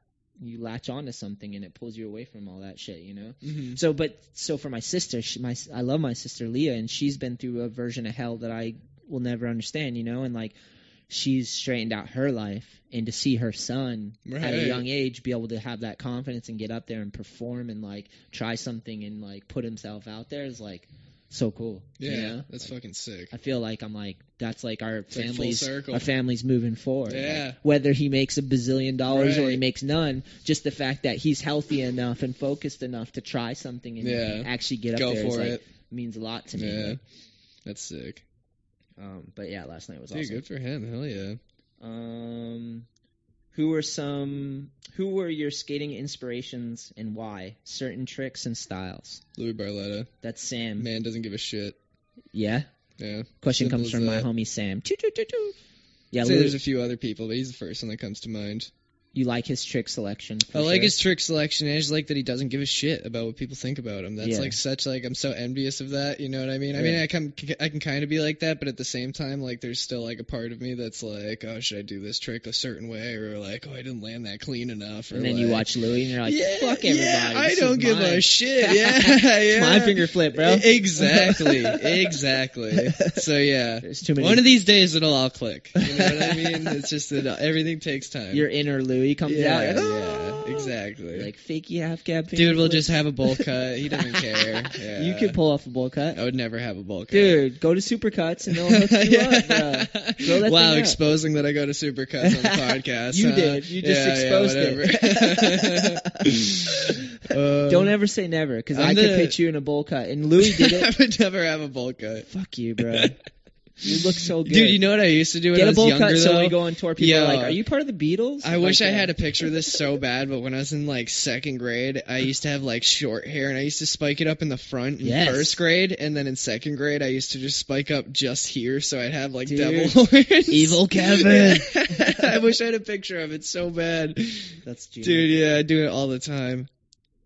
you latch onto something and it pulls you away from all that shit you know Mm-hmm. so, but so for my sister, she, my I love my sister Leah, and she's been through a version of hell that I will never understand, you know, and like she's straightened out her life, and to see her son at a young age be able to have that confidence and get up there and perform and like try something and like put himself out there is like so cool. Yeah, you know? that's fucking sick. I feel like I'm like that's like our like full family's circle. our family's moving forward. Like, Yeah. whether he makes a bazillion dollars or he makes none, just the fact that he's healthy enough and focused enough to try something and Yeah. actually get up Go there is, like, means a lot to me. Yeah, that's sick. Um, but yeah, last night was Dude, awesome. good for him. Hell yeah. Um, who were some? Who were your skating inspirations and why? Certain tricks and styles. Louis Barletta. That's Sam. Man doesn't give a shit. Yeah. Yeah. Question Simple comes from my homie Sam. Choo, choo, choo. Yeah, Louis, there's a few other people, but he's the first one that comes to mind. You like his trick selection. I like his trick selection. and I just like that he doesn't give a shit about what people think about him. That's Yeah. like such like I'm so envious of that. You know what I mean? I mean I can I can kind of be like that, but at the same time, like there's still like a part of me that's like, oh, should I do this trick a certain way, or like, oh, I didn't land that clean enough, or And then you watch Louis and you're like, yeah, fuck everybody. Yeah, I don't give mine. a shit. Yeah, yeah. My finger flip, bro. Exactly, exactly. So yeah, There's too many. one of these days it'll all click. You know what I mean? It's just that uh, everything takes time. your inner Louis comes yeah, out. yeah, exactly. Like fakey half cab. finger Dude will just have a bowl cut. He doesn't care. Yeah. You could pull off a bowl cut. I would never have a bowl cut. Dude, go to Supercuts and they'll hook you up, bro. Wow, exposing that I go to Supercuts on the podcast. You huh? did. You just Yeah, exposed whatever. Uh, Don't ever say never, because could the- pitch you in a bowl cut. And Louis did it. I would never have a bowl cut. Fuck you, bro. You look so good. Dude, you know what I used to do when Get I a was bowl younger cut so though? we go on tour, people Yo. are like, "Are you part of the Beatles?" I wish Like, I had a picture of this so bad, but when I was in like second grade, I used to have like short hair and I used to spike it up in the front in Yes. first grade, and then in second grade I used to just spike up just here, so I'd have like Dude. devil horns. Evil Kevin. I wish I had a picture of it so bad, That's genius. dude. Yeah, I do it all the time.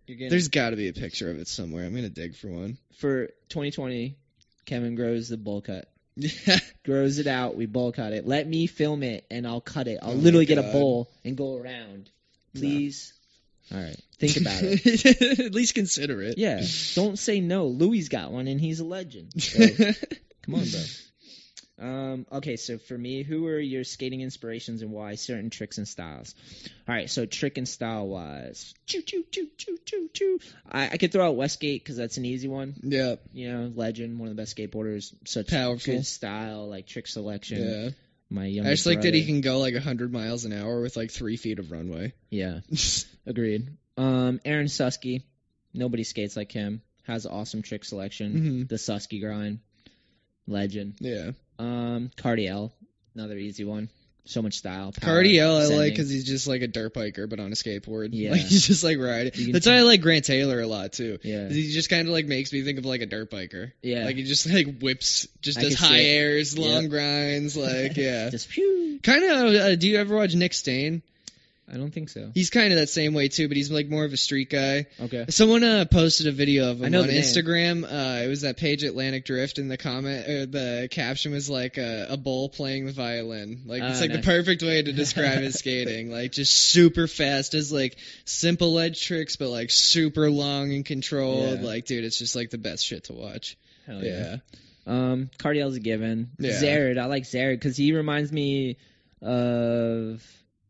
Getting, There's got to be a picture of it somewhere. I'm gonna dig for one. for 2020, Kevin grows the bowl cut. Grows it out. We bowl cut it. Let me film it and I'll cut it. I'll Oh literally get a bowl and go around. No. Please. All right. Think about it. At least consider it. Yeah. Don't say no. Louis got one and he's a legend. So, come on, bro. Um, okay, so for me, who are your skating inspirations and why? Certain tricks and styles. All right, so trick and style wise, choo choo choo choo choo choo. I, I could throw out Westgate because that's an easy one. yeah. You know, legend, one of the best skateboarders, such Powerful. good style, like trick selection. Yeah. My younger I just like that he can go like 100 miles an hour with like three feet of runway. Yeah, agreed. Um, Aaron Suski, nobody skates like him. Has awesome trick selection. Mhm. The Susky grind, legend. Yeah. Um, Cardiel, another easy one. So much style. Power, Cardiel I like because he's just like a dirt biker but on a skateboard. Yeah. Like he's just like riding. That's why I like Grant Taylor a lot too. Yeah. He just kind of like makes me think of like a dirt biker. Yeah. Like he just like whips, just I does high airs, long Yep. grinds. Like yeah. Just phew. kind of. Uh, do you ever watch Nick Stain? I don't think so. He's kind of that same way too, but he's like more of a street guy. Okay. Someone uh, posted a video of I him know on. Instagram. Uh, it was that page Atlantic Drift, and the comment or the caption was like a, a bull playing the violin. Like it's Oh, like nice. the perfect way to describe his skating. Like just super fast, does like simple ledge tricks, but like super long and controlled. Yeah. Like dude, it's just like the best shit to watch. Hell yeah. Um, Cardiel's a given. Yeah. Zered, I like Zered because he reminds me of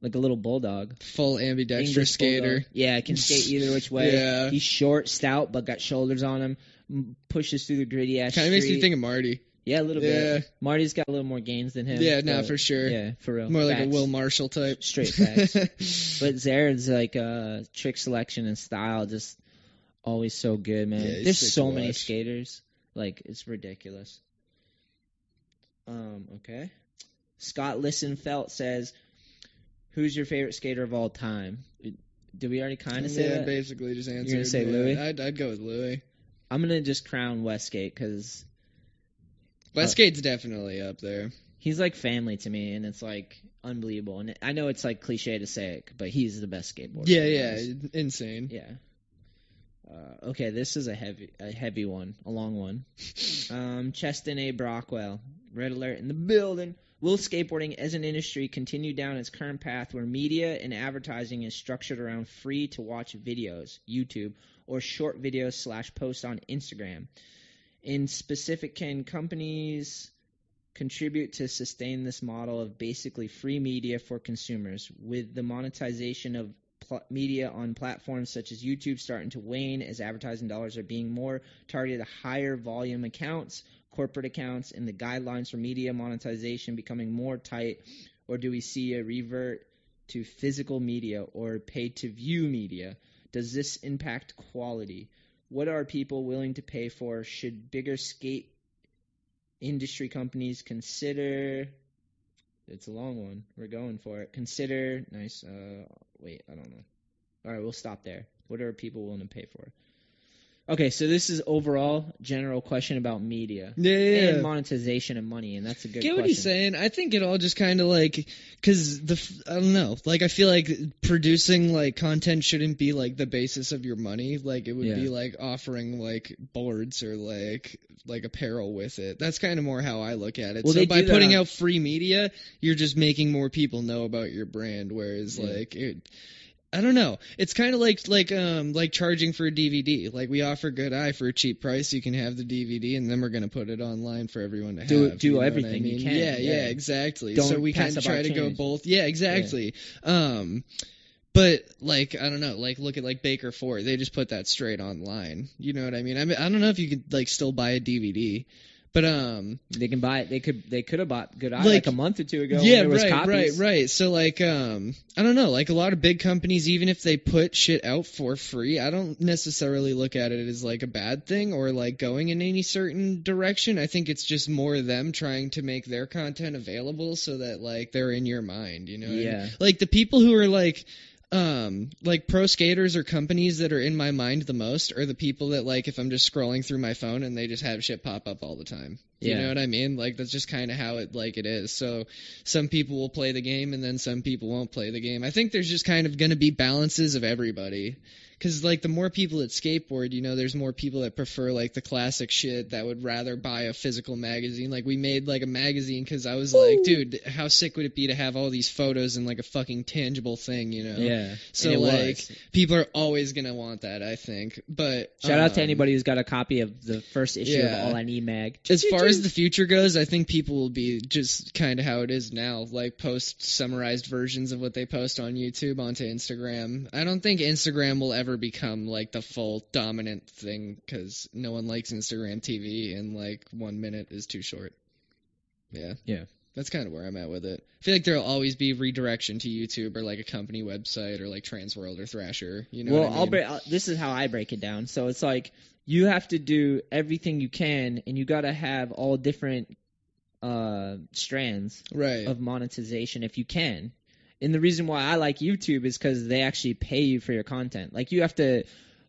like a little bulldog. full ambidextrous English skater. bulldog. Yeah, can skate either which way. Yeah. He's short, stout, but got shoulders on him. m- Pushes through the gritty ass. Kind of makes me think of Marty. Yeah, a little Yeah. bit. Marty's got a little more gains than him. Yeah, no, but- for sure. Yeah, for real. More like a Will Marshall type. Straight facts. But Zered's like uh trick selection and style just always so good, man. Yeah, There's so many skaters. Like it's ridiculous. Um, okay. Scott Listenfelt says, Who's your favorite skater of all time? Did we already kind of say yeah, that? basically just answered. gonna say yeah. Louis? I'd, I'd go with Louis. I'm gonna just crown Westgate because Westgate's definitely up there. he's like family to me, and it's like unbelievable. And I know it's like cliche to say it, but he's the best skateboarder. Yeah, yeah, insane. Yeah. Uh, okay, this is a heavy, a heavy one, a long one. Um, Cheston A. Brockwell, red alert in the building. Will skateboarding as an industry continue down its current path where media and advertising is structured around free to watch videos, YouTube, or short videos slash posts on Instagram? In specific, can companies contribute to sustain this model of basically free media for consumers with the monetization of pl- media on platforms such as YouTube starting to wane as advertising dollars are being more targeted to higher volume accounts, corporate accounts, and the guidelines for media monetization becoming more tight, or do we see a revert to physical media or pay to view media? Does this impact quality? What are people willing to pay for? Should bigger skate industry companies consider it's a long one. We're going for it. Consider nice. Uh, wait, I don't know. All right, we'll stop there. What are people willing to pay for? Okay, so this is overall general question about media Yeah, yeah. and monetization and money, and that's a good Get question. what he's saying. I think it all just kind of like, cause the I don't know. Like I feel like producing like content shouldn't be like the basis of your money. Like it would Yeah. be like offering like boards or like like apparel with it. That's kind of more how I look at it. Well, so by putting on- out free media, you're just making more people know about your brand. Whereas Yeah. like it. I don't know. It's kind of like like um like charging for a DVD. Like we offer Good Eye for a cheap price. You can have the DVD, and then we're gonna put it online for everyone to Do- have. do you know what I everything you can, Yeah, yeah, yeah. exactly. Don't so we kind of try to go both. Yeah, exactly. Um, but like I don't know. Like look at like Baker Ford. They just put that straight online. You know what I mean? I mean I don't know if you could like still buy a DVD. But um, They can buy it. They could. They could have bought Good Eye Like- like, a month or two ago. yeah, there was right, copies. right, right. So like, um, I don't know. Like a lot of big companies, even if they put shit out for free, I don't necessarily look at it as like a bad thing or like going in any certain direction. I think it's just more them trying to make their content available so that like they're in your mind. You know? what I mean? Yeah. Like the people who are like. Um, like pro skaters or companies that are in my mind the most are the people that like if I'm just scrolling through my phone and they just have shit pop up all the time. You Yeah. know what I mean? Like that's just kind of how it like it is. So some people will play the game and then some people won't play the game. I think there's just kind of going to be balances of everybody. Cause like the more people that skateboard, you know, there's more people that prefer like the classic shit that would rather buy a physical magazine. Like we made like a magazine cause I was like, dude, how sick would it be to have all these photos in like a fucking tangible thing, you know? Yeah. So like was. people are always gonna want that, I think. But shout out to um, anybody who's got a copy of the first issue Yeah. of All I Need Mag. as far as the future goes, I think people will be just kind of how it is now, like post summarized versions of what they post on YouTube onto Instagram. I don't think Instagram will ever become like the full dominant thing because no one likes Instagram TV, and like one minute is too short. Yeah. Yeah. That's kind of where I'm at with it. I feel like there'll always be redirection to YouTube or like a company website or like Transworld or Thrasher. You know well, I mean? I'll break. I'll, this is how I break it down. So it's like you have to do everything you can, and you got to have all different uh strands right. of monetization if you can. And the reason why I like YouTube is because they actually pay you for your content. Like you have to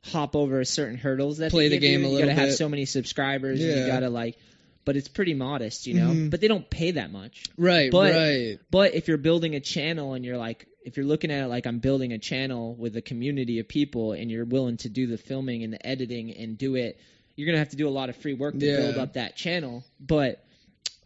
hop over certain hurdles that Play the game you. a You gotta have so many subscribers. And you gotta like, but it's pretty modest, you know. Mhm. But they don't pay that much. right. but- right. But if you're building a channel and you're like, if you're looking at it like I'm building a channel with a community of people and you're willing to do the filming and the editing and do it, you're gonna have to do a lot of free work to Yeah. build up that channel. But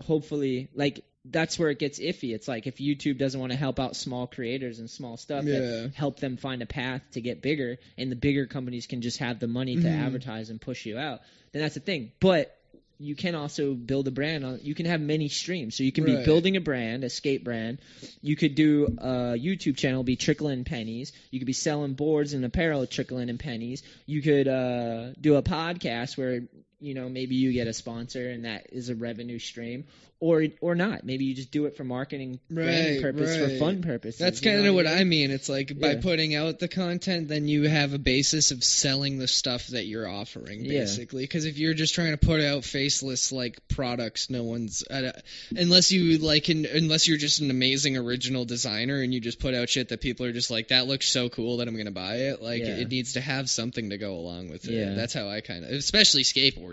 hopefully, like that's where it gets iffy. It's like if YouTube doesn't want to help out small creators and small stuff, Yeah. help them find a path to get bigger, and the bigger companies can just have the money to Mhm. advertise and push you out, then that's the thing. But you can also build a brand on you can have many streams so you can be building a brand a skate brand you could do a youtube channel be trickling pennies you could be selling boards and apparel trickling in pennies you could uh, do a podcast where you know maybe you get a sponsor and that is a revenue stream or or not maybe you just do it for marketing Right, purpose for fun purposes That's kind of what I I mean? mean. It's like by Yeah. putting out the content, then you have a basis of selling the stuff that you're offering, basically. Because if you're just trying to put out faceless like products, no one's uh, unless you like, an, unless you're just an amazing original designer and you just put out shit that people are just like, that looks so cool that I'm gonna buy it. Like Yeah. it needs to have something to go along with it. Yeah. That's how I kind of, especially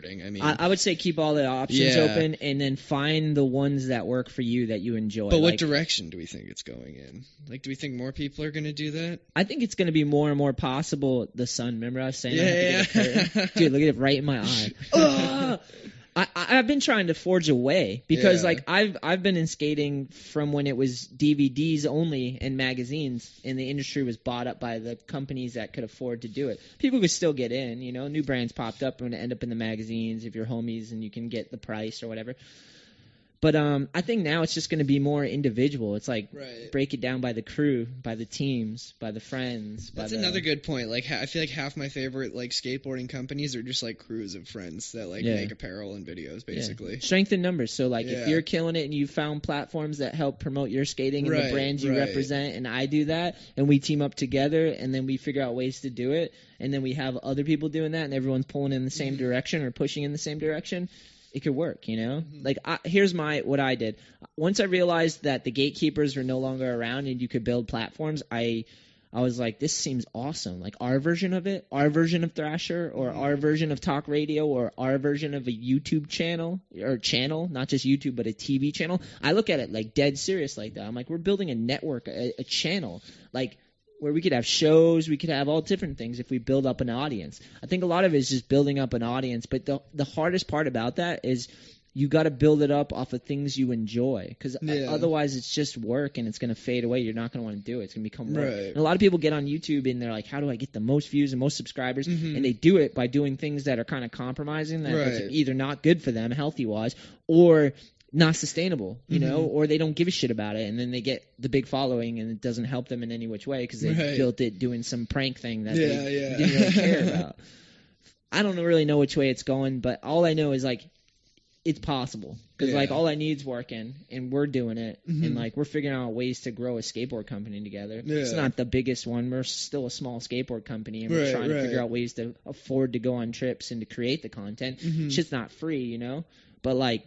I mean, I, I would say keep all the options Yeah. open and then find the ones that work for you that you enjoy but what Like, direction do we think it's going in? Like, do we think more people are gonna do that? I think it's going to be more and more possible. The sun, remember I was saying, to Yeah, yeah. dude, look at it right in my eye. I- I've been trying to forge a way because Yeah. like I've I've been in skating from when it was DVDs only and magazines, and the industry was bought up by the companies that could afford to do it. People could still get in, you know, new brands popped up and end up in the magazines if you're homies and you can get the price or whatever. But um, I think now it's just going to be more individual. It's like Right. break it down by the crew, by the teams, by the friends. By That's the, another good point. Like, I feel like half my favorite like skateboarding companies are just like crews of friends that like Yeah. make apparel and videos, Yeah. basically. Strength in numbers. So like Yeah. if you're killing it and you found platforms that help promote your skating and Right, the brands you right. represent and I do that and we team up together and then we figure out ways to do it and then we have other people doing that and everyone's pulling in the same Mm-hmm. direction or pushing in the same direction, it could work, you know? Mm-hmm. Like I, here's my what I did. Once I realized that the gatekeepers were no longer around and you could build platforms, I I was like, this seems awesome. Like our version of it, our version of Thrasher, or Mm-hmm. our version of talk radio, or our version of a YouTube channel, or channel, not just YouTube, but a TV channel. I look at it like dead serious like that. I'm like, we're building a network, a, a channel, like where we could have shows, we could have all different things if we build up an audience. I think a lot of it is just building up an audience, but the the hardest part about that is you got to build it up off of things you enjoy because Yeah. otherwise it's just work and it's going to fade away. You're not going to want to do it. It's going to become work. Right. And a lot of people get on YouTube and they're like, "How do I get the most views and most subscribers?" Mhm. And they do it by doing things that are kind of compromising, that Right. either not good for them healthy wise or not sustainable, you know, Mhm. or they don't give a shit about it, and then they get the big following, and it doesn't help them in any which way because they Right. built it doing some prank thing that Yeah, they yeah. didn't really care about. I don't really know which way it's going, but all I know is like it's possible because like all I need's working and we're doing it Mhm. and like we're figuring out ways to grow a skateboard company together. It's not the biggest one. We're still a small skateboard company and we're Right, trying to figure out ways to afford to go on trips and to create the content. Mhm. Shit's not free, you know. But like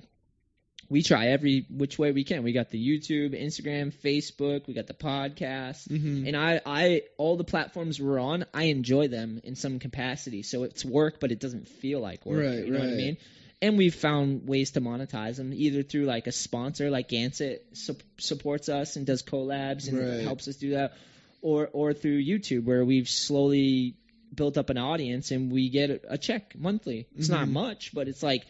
we try every which way we can. We got the YouTube, Instagram, Facebook, we got the podcast. Mhm. And I, I, all the platforms we're on, I enjoy them in some capacity. So it's work, but it doesn't feel like work. Right, you know what I mean? And we've found ways to monetize them, either through like a sponsor, like Gansett su- supports us and does collabs and Right. helps us do that, or or through YouTube, where we've slowly built up an audience and we get a, a check monthly. It's not Mhm. much, but it's like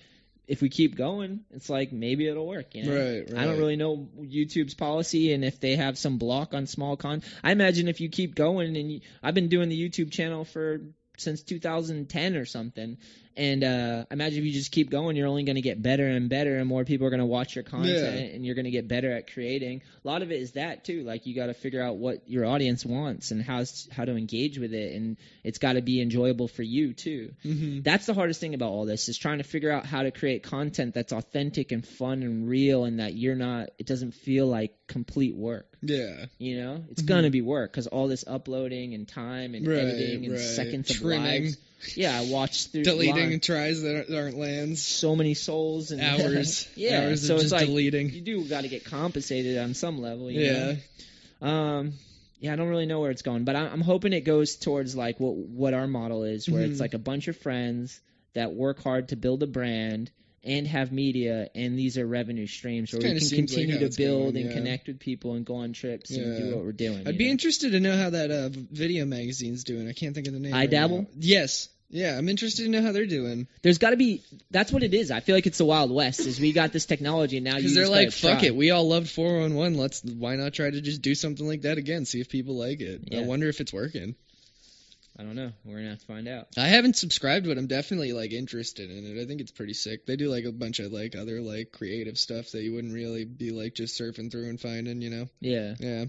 if we keep going, it's like maybe it'll work. You know? Right, I don't really know YouTube's policy and if they have some block on small con. I imagine if you keep going and you, I've been doing the YouTube channel for since 2010 or something. And uh, imagine if you just keep going, you're only going to get better and better, and more people are going to watch your content, and you're going to get better at creating. A lot of it is that too. Like you got to figure out what your audience wants and how how to engage with it, and it's got to be enjoyable for you too. Mhm. That's the hardest thing about all this is trying to figure out how to create content that's authentic and fun and real, and that you're not. It doesn't feel like complete work. Yeah. You know, it's Mhm. gonna be work because all this uploading and time and Right, editing and right. seconds of Trimming. lives. Yeah, I watched through Deleting live- tries that aren't, aren't lands. so many souls and Hours. yeah, Hours so of it's just like deleting. you do got to get compensated on some level. You Yeah. Know? Um. Yeah, I don't really know where it's going, but I'm, I'm hoping it goes towards like what what our model is, where it's Mhm. like a bunch of friends that work hard to build a brand and have media, and these are revenue streams where we can seems like continue to build going, and yeah. connect with people and go on trips and do what we're doing. I'd be know? interested to know how that uh, video magazine's doing. I can't think of the name. right iDabble? now. Yes. Yeah, I'm interested to know how they're doing. There's got to be. That's what it is. I feel like it's the Wild West. Is we got this technology and now you Because they're like, fuck try. it. We all loved 411. Let's why not try to just do something like that again? See if people like it. I wonder if it's working. I don't know. We're gonna have to find out. I haven't subscribed, but I'm definitely like interested in it. I think it's pretty sick. They do like a bunch of like other like creative stuff that you wouldn't really be like just surfing through and finding. You know? Yeah, Yeah.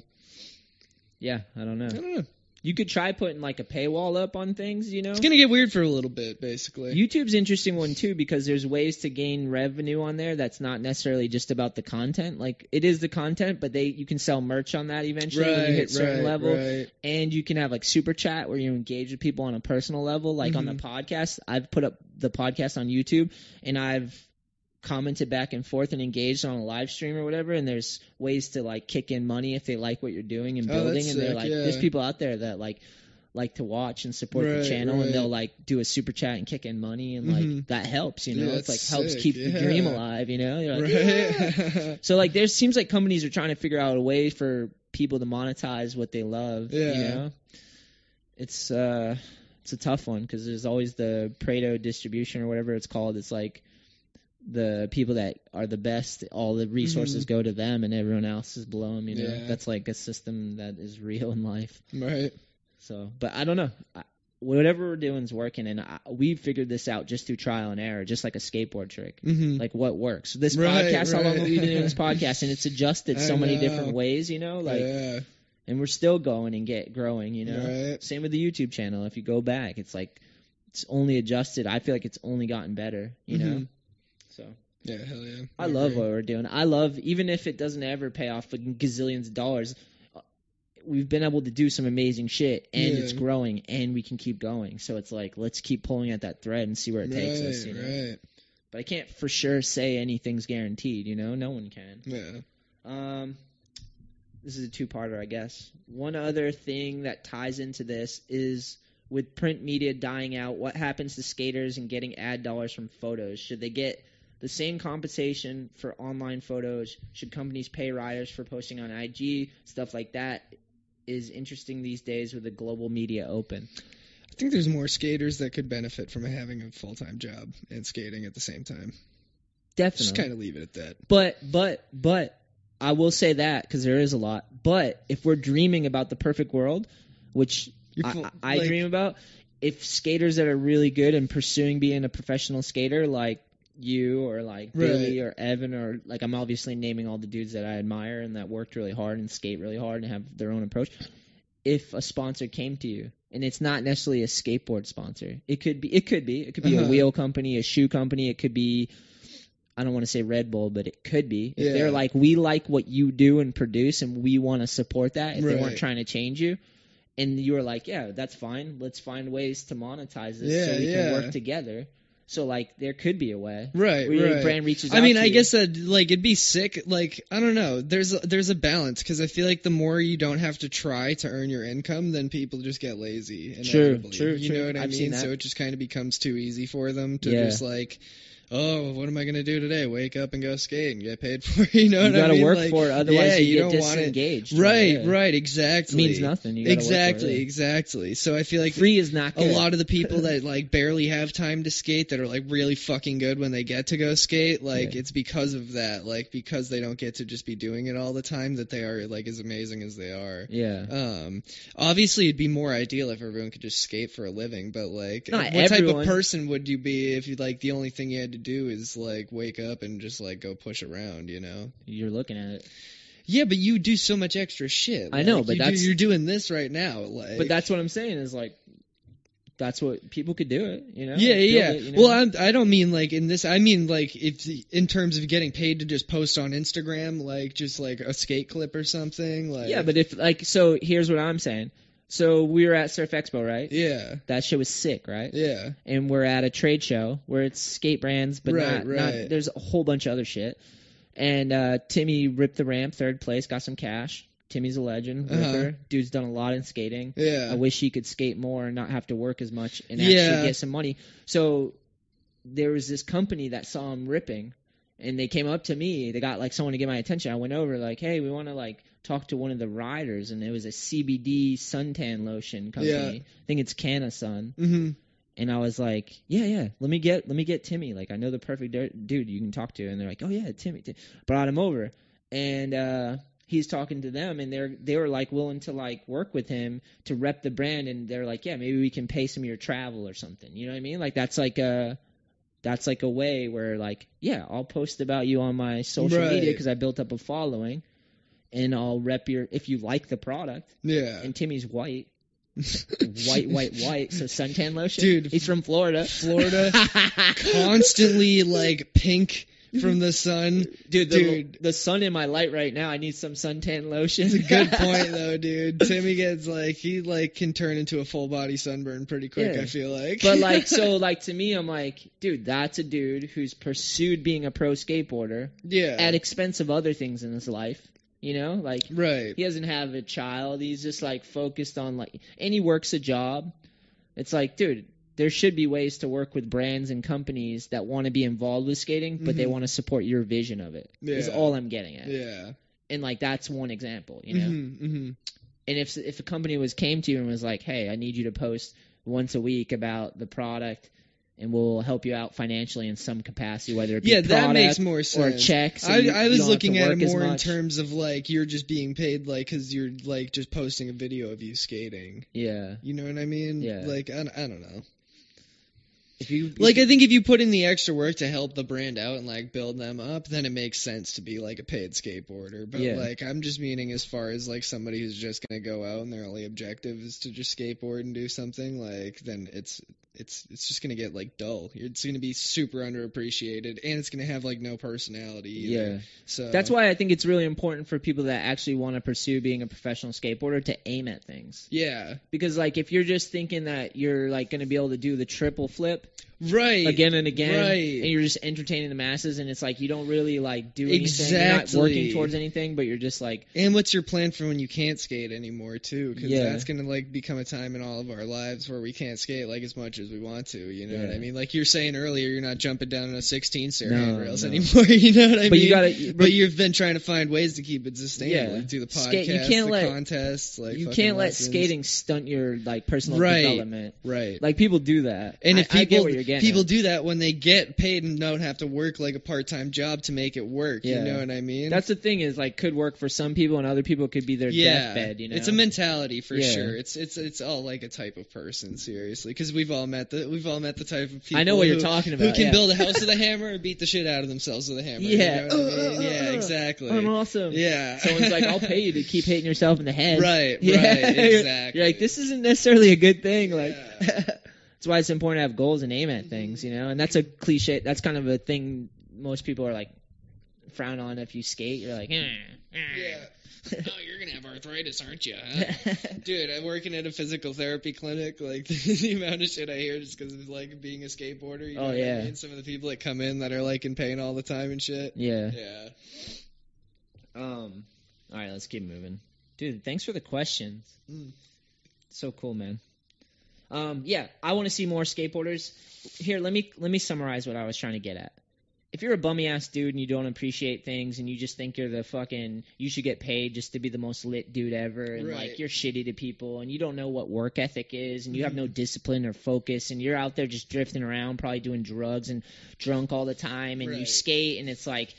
yeah. I don't know. I don't know. You could try putting like a paywall up on things. You know. It's gonna get weird for a little bit, basically. YouTube's interesting one too because there's ways to gain revenue on there that's not necessarily just about the content. Like it is the content, but they you can sell merch on that eventually right, when you hit certain right, level. Right. and you can have like super chat where you engage with people on a personal level like on the Mm-hmm. podcast i've put up the podcast on youtube and i've commented back and forth and engaged on a live stream or whatever and there's ways to like kick in money if they like what you're doing and Oh, building that's and they're sick, like yeah. there's people out there that like like to watch and support the channel right. and they'll like do a super chat and kick in money and like Mhm. that helps you know Yeah, it's like that's helps sick, keep the dream alive you know like, "Yeah." Right. So like there seems like companies are trying to figure out a way for people to monetize what they love. You Yeah. know, it's uh it's a tough one because there's always the Pareto distribution or whatever it's called. It's like the people that are the best, all the resources go to them, and everyone else is below them. You know, Mm-hmm. Yeah. that's like a system that is real in life. right. So, but I don't know. I, whatever we're doing is working, and I, we figured this out just through trial and error, just like a skateboard trick Mm-hmm. like what works. This Right, podcast, how long have we been doing this podcast? And it's adjusted so many different ways, you know, like yeah. and we're still going and get growing, you know. Right. Same with the YouTube channel. If you go back, it's like it's only adjusted. I feel like it's only gotten better, you know. So Yeah. Hell yeah. I love what we're doing. I love even if it doesn't ever pay off for gazillions of dollars. We've been able to do some amazing shit, and it's growing, and we can keep going. So it's like let's keep pulling at that thread and see where it takes us. You know? Right. But I can't for sure say anything's guaranteed. You know, no one can. Yeah. Um, this is a two-parter, I guess. One other thing that ties into this is with print media dying out, what happens to skaters and getting ad dollars from photos? Should they get the same compensation for online photos? Should companies pay riders for posting on IG? Stuff like that is interesting these days with the global media open. I think there's more skaters that could benefit from having a full time job and skating at the same time. Definitely. Just kind of leave it at that. But but but I will say that because there is a lot. But if we're dreaming about the perfect world, which You're I, I like- dream about, if skaters that are really good and pursuing being a professional skater, like you or like Right. Billy or Evan or like I'm obviously naming all the dudes that I admire and that worked really hard and skate really hard and have their own approach. If a sponsor came to you and it's not necessarily a skateboard sponsor, it could be it could be it could be a Uh-huh. wheel company, a shoe company, it could be I don't want to say Red Bull, but it could be. If Yeah. they're like, we like what you do and produce, and we want to support that. If they weren't trying to change you, and you were like, yeah, that's fine. Let's find ways to monetize this Yeah, so we yeah. can work together. So like, there could be a way. Right, where your right. brand reaches. I out mean, to I you. guess that like it'd be sick. Like I don't know. There's a, there's a balance because I feel like the more you don't have to try to earn your income, then people just get lazy. True, inevitably. true, You true. know what I I've mean? So it just kind of becomes too easy for them to Yeah. just like. Oh, what am I gonna do today? Wake up and go skate and get paid for it. You know you what I mean? You gotta work Like, for it, otherwise yeah, you, you don't want it- disengaged. Right, Yeah. right, exactly. It means nothing. You gotta work for it, exactly, exactly. So I feel like Free is not a lot of the people that like barely have time to skate that are like really fucking good when they get to go skate like Yeah. it's because of that like because they don't get to just be doing it all the time that they are like as amazing as they are Yeah. um obviously it'd be more ideal if everyone could just skate for a living but like Not what type of person would you be if you like the only thing you had to do is like wake up and just like go push around you know You're looking at it. yeah but you do so much extra shit I know, but you do- that's- you're doing this right now like But that's what I'm saying is like, that's what people could do it. You know. Yeah, yeah. it, you know? Well, I'm, I don't mean like in this. I mean like if in terms of getting paid to just post on Instagram, like just like a skate clip or something. Like yeah, but if like so, here's what I'm saying. So we were at Surf Expo, right? yeah, That shit was sick, right? yeah, And we're at a trade show where it's skate brands, but Right, not, not right. there's a whole bunch of other shit. And uh, Timmy ripped the ramp, third place, got some cash. Timmy's a legend, Uh-huh. Dude's done a lot in skating. yeah. I wish he could skate more and not have to work as much and Yeah. actually get some money. So there was this company that saw him ripping, and they came up to me. They got like someone to get my attention. I went over like, hey, we want to like talk to one of the riders, and it was a CBD suntan lotion company. Yeah. I think it's Canna Sun. hmm And I was like, yeah, yeah, let me get let me get Timmy. Like I know the perfect dude you can talk to. And they're like, oh yeah, Timmy. Ti-" Brought him over, and uh, he's talking to them, and they're they were like willing to like work with him to rep the brand, and they're like, yeah, maybe we can pay some of your travel or something. You know what I mean? Like that's like a that's like a way where like yeah, I'll post about you on my social media because I built up a following, and I'll rep your if you like the product. Yeah. And Timmy's white. white, white, white. So suntan lotion, Dude, He's from Florida. Florida, constantly like pink from the sun. dude, the, Dude. the sun in my light right now. I need some suntan lotion. It's a good point though, dude. Timmy gets like he like can turn into a full body sunburn pretty quick. Yeah. I feel like. but like, so like to me, I'm like, dude, that's a dude who's pursued being a pro skateboarder yeah, at expense of other things in his life. You know, like right. he doesn't have a child. He's just like focused on like, and he works a job. It's like, dude, there should be ways to work with brands and companies that want to be involved with skating, but they Mhm. want to support your vision of it. Is Yeah. all I'm getting at. Yeah. And like that's one example, you know. hmm hmm And if if a company was came to you and was like, "Hey, I need you to post once a week about the product, and we'll help you out financially in some capacity, whether it be Yeah, that makes more or sense. check." so I, I was looking at it more in terms of like you're just being paid like because you're like just posting a video of you skating. Yeah. You know what I mean? Yeah. Like I, I don't know. If you Like I think if you put in the extra work to help the brand out and like build them up, then it makes sense to be like a paid skateboarder. But Yeah. like I'm just meaning as far as like somebody who's just gonna go out and their only objective is to just skateboard and do something, like then it's it's it's just gonna get like dull. It's gonna be super underappreciated and it's gonna have like no personality. Either. yeah. So That's why I think it's really important for people that actually want to pursue being a professional skateboarder to aim at things. Yeah. Because like if you're just thinking that you're like going to be able to do the triple flip Right. again and again Right. and you're just entertaining the masses and it's like you don't really like do anything you're not Exactly. working towards anything but you're just like And what's your plan for when you can't skate anymore too? Because Yeah. that's gonna like become a time in all of our lives where we can't skate like as much as we want to. You know what I mean? Like you're saying earlier, you're not jumping down on a 16 stair No, handrails no. anymore. You know what I But mean? you gotta- But, but- you've been trying to find ways to keep it sustainable. Yeah. Do the podcast, Skate- you can't the let- contests, like you can't let lessons. skating stunt your like personal Right. development Right. like people do that and I- if I, get people what you're getting people do that when they get paid and don't have to work like a part time job to make it work, Yeah. you know what I mean? that's the thing is like could work for some people and other people could be their yeah, deathbed you know it's a mentality for Yeah. sure. It's it's it's all like a type of person, seriously, because we've all met the we've all met the type of people. I know what you're who- talking Who about, can yeah. build a house with a hammer and beat the shit out of themselves with a hammer? Yeah. you know what I Uh, mean? uh, yeah, uh, exactly. I'm awesome Yeah, someone's like I'll pay you to keep hitting yourself in the head Right, Yeah. right, You're- exactly. you're like this isn't necessarily a good thing like. that's why it's important to have goals and aim at things you know and that's a cliche that's kind of a thing most people are like frown on if you skate. You're like, eh, eh. Yeah. oh, you're gonna have arthritis, aren't you? Huh? Dude, I'm working at a physical therapy clinic. Like the amount of shit I hear just because of like being a skateboarder. You know Oh, yeah. I mean? Some of the people that come in that are like in pain all the time and shit. yeah. Yeah. Um. All right, let's keep moving, dude. Thanks for the questions. Mm. So cool, man. Um. Yeah, I want to see more skateboarders. Here, let me let me summarize what I was trying to get at. If you're a bummy ass dude and you don't appreciate things and you just think you're the fucking you should get paid just to be the most lit dude ever and Right. like you're shitty to people and you don't know what work ethic is and you have no Mm-hmm. discipline or focus and you're out there just drifting around probably doing drugs and drunk all the time and you skate and it's like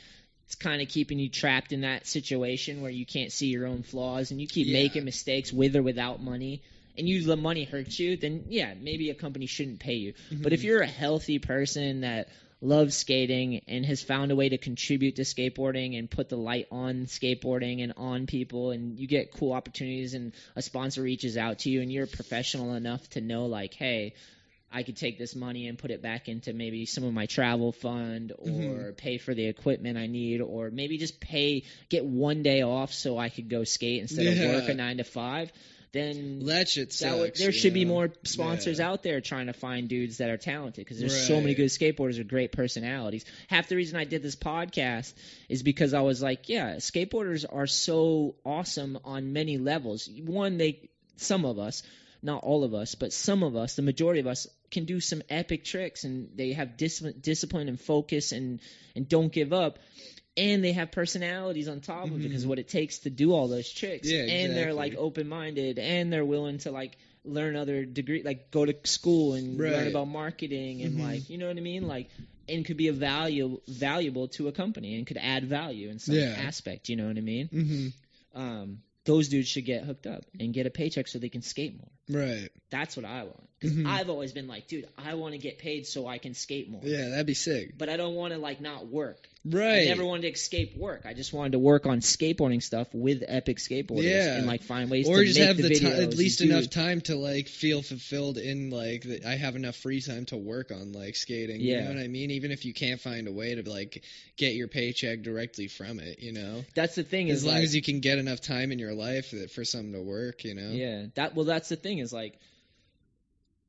it's kind of keeping you trapped in that situation where you can't see your own flaws and you keep Yeah. making mistakes with or without money and you the money hurts you then yeah maybe a company shouldn't pay you. But if you're a healthy person that loves skating and has found a way to contribute to skateboarding and put the light on skateboarding and on people and you get cool opportunities and a sponsor reaches out to you and you're professional enough to know like hey I could take this money and put it back into maybe some of my travel fund or Mhm. pay for the equipment I need or maybe just pay get one day off so I could go skate instead of work a 9 to 5 then That shit sucks. that would, there you should be more sponsors Yeah. out there trying to find dudes that are talented because there's so many good skateboarders with great personalities. Half the reason I did this podcast is because I was like, yeah, skateboarders are so awesome on many levels. One, they some of us, not all of us, but some of us, the majority of us can do some epic tricks and they have dis- discipline and focus and and don't give up. And they have personalities on top of it because Mhm. what it takes to do all those tricks. Yeah, and they're like open minded and they're willing to like learn other degree like go to school and learn about marketing and Mhm. like you know what I mean like and could be a value valuable to a company and could add value in some Yeah. aspect you know what I mean Mhm. um those dudes should get hooked up and get a paycheck so they can skate more Right. that's what I want because Mhm. I've always been like dude I want to get paid so I can skate more Yeah, that'd be sick. but I don't want to like not work Right. I never wanted to escape work. I just wanted to work on skateboarding stuff with epic skateboarders Yeah. and like find ways to do it. or to just have the, the, time, at least do- enough time to like feel fulfilled in like that I have enough free time to work on like skating. You Yeah. know what I mean? Even if you can't find a way to like get your paycheck directly from it, you know. That's the thing is As long like, as you can get enough time in your life that for something to work, you know. Yeah, that well, that's the thing is like,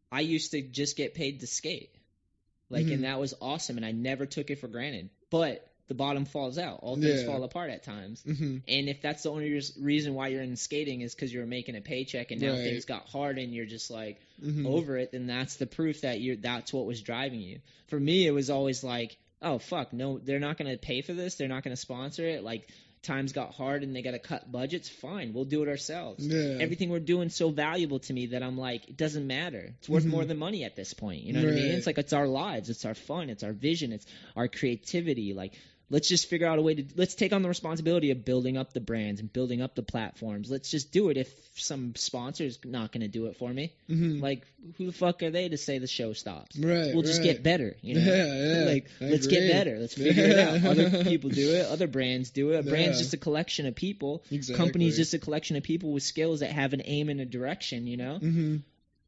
I used to just get paid to skate, like, Mhm. and that was awesome, and I never took it for granted. But the bottom falls out; all things Yeah. fall apart at times. hmm And if that's the only res- reason why you're in skating is because you're making a paycheck, and now Right. things got hard, and you're just like hmm over it, then that's the proof that you're that's what was driving you. For me, it was always like, oh fuck, no, they're not going to pay for this, they're not going to sponsor it. Like times got hard and they got to cut budgets. Fine, we'll do it ourselves Yeah. everything we're doing so valuable to me that I'm like, it doesn't matter. It's worth Mhm. more than money at this point. You know what I mean? It's like it's our lives, it's our fun, it's our vision, it's our creativity. Like, let's just figure out a way to let's take on the responsibility of building up the brands and building up the platforms. Let's just do it if some sponsor's not going to do it for me. hmm Like, who the fuck are they to say the show stops? right. We'll just right. get better, you know. Yeah, yeah, like I let's agree. get better. Let's figure it out. Other people do it. Other brands do it. A brand's just a collection of people. Exactly. Company's just a collection of people with skills that have an aim and a direction. You know. hmm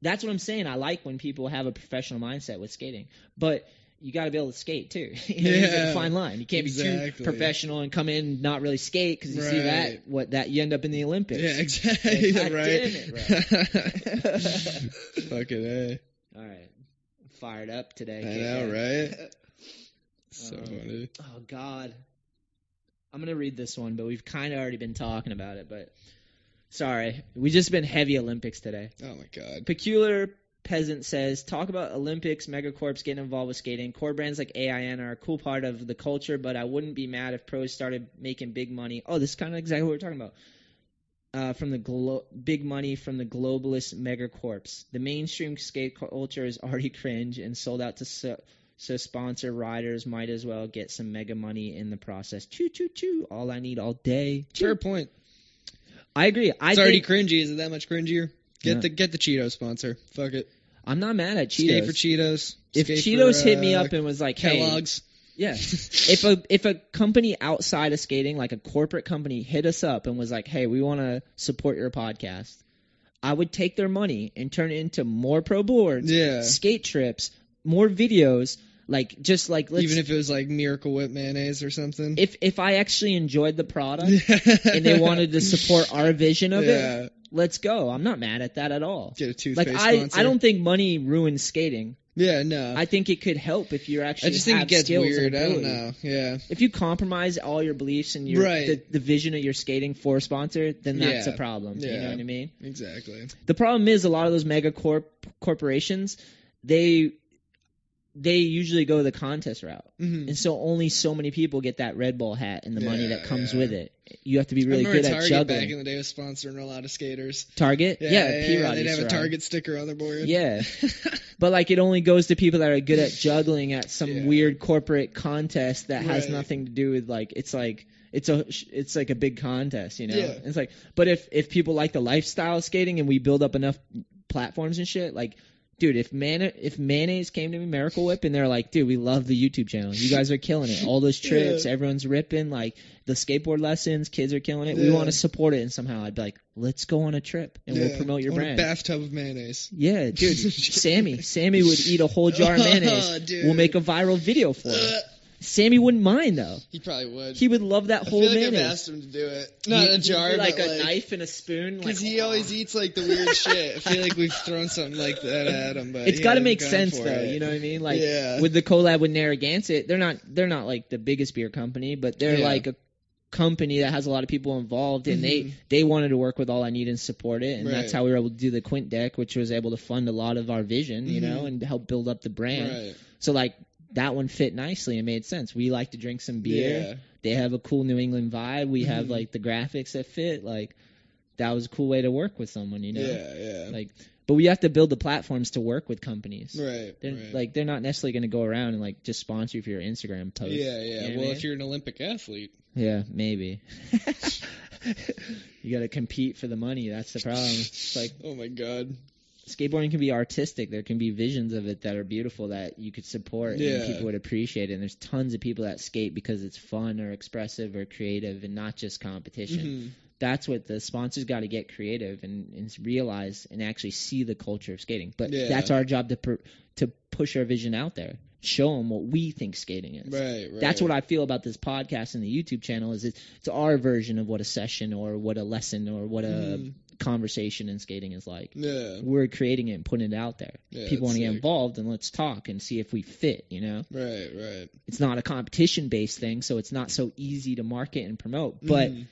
That's what I'm saying. I like when people have a professional mindset with skating, but you got to be able to skate too. you know, Yeah, a fine line. You can't be too professional and come in and not really skate because you see that what that you end up in the Olympics. Yeah, exactly. God right. damn Fucking a. All right, fired up today. I know, right? So Um, funny. Oh God, I'm gonna read this one, but we've kind of already been talking about it. But sorry, we just been heavy Olympics today. Oh my god. Peculiar Peasant says, talk about Olympics, megacorps getting involved with skating. Core brands like AIN are a cool part of the culture, but I wouldn't be mad if pros started making big money. Oh, this is kind of exactly what we're talking about. Uh, from the glo- big money from the globalist megacorps. The mainstream skate culture is already cringe and sold out to so, so sponsor riders might as well get some mega money in the process. Choo choo choo. All I need all day. Choo. Fair point. I agree. I It's already cringy. Is it that much cringier? Get Yeah. the get the Cheeto sponsor. Fuck it. I'm not mad at Cheetos. Skate for Cheetos. if Cheetos for, hit me uh, up and was like, "Hey, Kellogg's. Yeah. if a if a company outside of skating, like a corporate company, hit us up and was like, "Hey, we want to support your podcast," I would take their money and turn it into more pro boards, Yeah. skate trips, more videos. Like just like let's Even if it was like Miracle Whip mayonnaise or something. if if I actually enjoyed the product and they wanted to support our vision of yeah. it, let's go. I'm not mad at that at all. Get a toothpaste Like I, sponsor. I don't think money ruins skating. Yeah, no. I think it could help if you're actually I just think it gets weird. I don't know. Yeah. If you compromise all your beliefs and your Right. the, the vision of your skating for a sponsor, then that's Yeah. a problem. Yeah. You know what I mean? Exactly. The problem is a lot of those mega corp corporations, they they usually go the contest route. hmm And so only so many people get that Red Bull hat and the money that comes yeah. with it. You have to be really good at Target juggling. back in the day was sponsoring a lot of skaters. Target? Yeah, Yeah, yeah, P-Rod they'd have a. Target sticker on their board. Yeah. But like it only goes to people that are good at juggling at some Yeah. weird corporate contest that has nothing to do with like it's like it's a it's like a big contest, you know. Yeah. It's like but if if people like the lifestyle of skating and we build up enough platforms and shit, like dude, if man if mayonnaise came to me Miracle Whip and they're like, dude, we love the YouTube channel. You guys are killing it. All those trips, Yeah. everyone's ripping, like the skateboard lessons, kids are killing it. We want to support it and somehow I'd be like, let's go on a trip and we'll promote your want brand. A bathtub of mayonnaise. Yeah, dude. Sammy. Sammy would eat a whole jar of Oh, mayonnaise. dude. We'll make a viral video for it. Uh, Sammy wouldn't mind though. he probably would. He would love that I whole feel like I've asked him to do it. Not He'd- a jar, be like a like, knife and a spoon. Like, Because he always eats like the weird shit. I feel like we've thrown something like that at him, but it's got to make sense though. it. You know what I mean? Like Yeah. with the collab with Narragansett, they're not they're not like the biggest beer company, but they're Yeah. like a company that has a lot of people involved and Mhm. they they wanted to work with all I need and support it and that's how we were able to do the Quint deck which was able to fund a lot of our vision, you know, Mhm. and help build up the brand. Right. So like that one fit nicely and made sense. We like to drink some beer. Yeah. They have a cool New England vibe. We have Mhm. like the graphics that fit. Like that was a cool way to work with someone, you know. Yeah, yeah. Like, but we have to build the platforms to work with companies. right. They're right. like they're not necessarily going to go around and like just sponsor you for your Instagram post. yeah, yeah. You know what I well, mean? if you're an Olympic athlete, yeah, maybe. you got to compete for the money. That's the problem. It's like oh my god. Skateboarding can be artistic. There can be visions of it that are beautiful that you could support Yeah. and people would appreciate it. And there's tons of people that skate because it's fun or expressive or creative and not just competition. Mhm. That's what the sponsors got to get creative and, and realize and actually see the culture of skating. But Yeah. that's our job to pr- to push our vision out there, show them what we think skating is. Right, right. That's what I feel about this podcast and the YouTube channel is it's, it's our version of what a session or what a lesson or what a Mhm. Conversation in skating is like Yeah. we're creating it and putting it out there. Yeah, People want to get involved and let's talk and see if we fit, you know? Right, right. It's not a competition based thing, so it's not so easy to market and promote, but Mhm.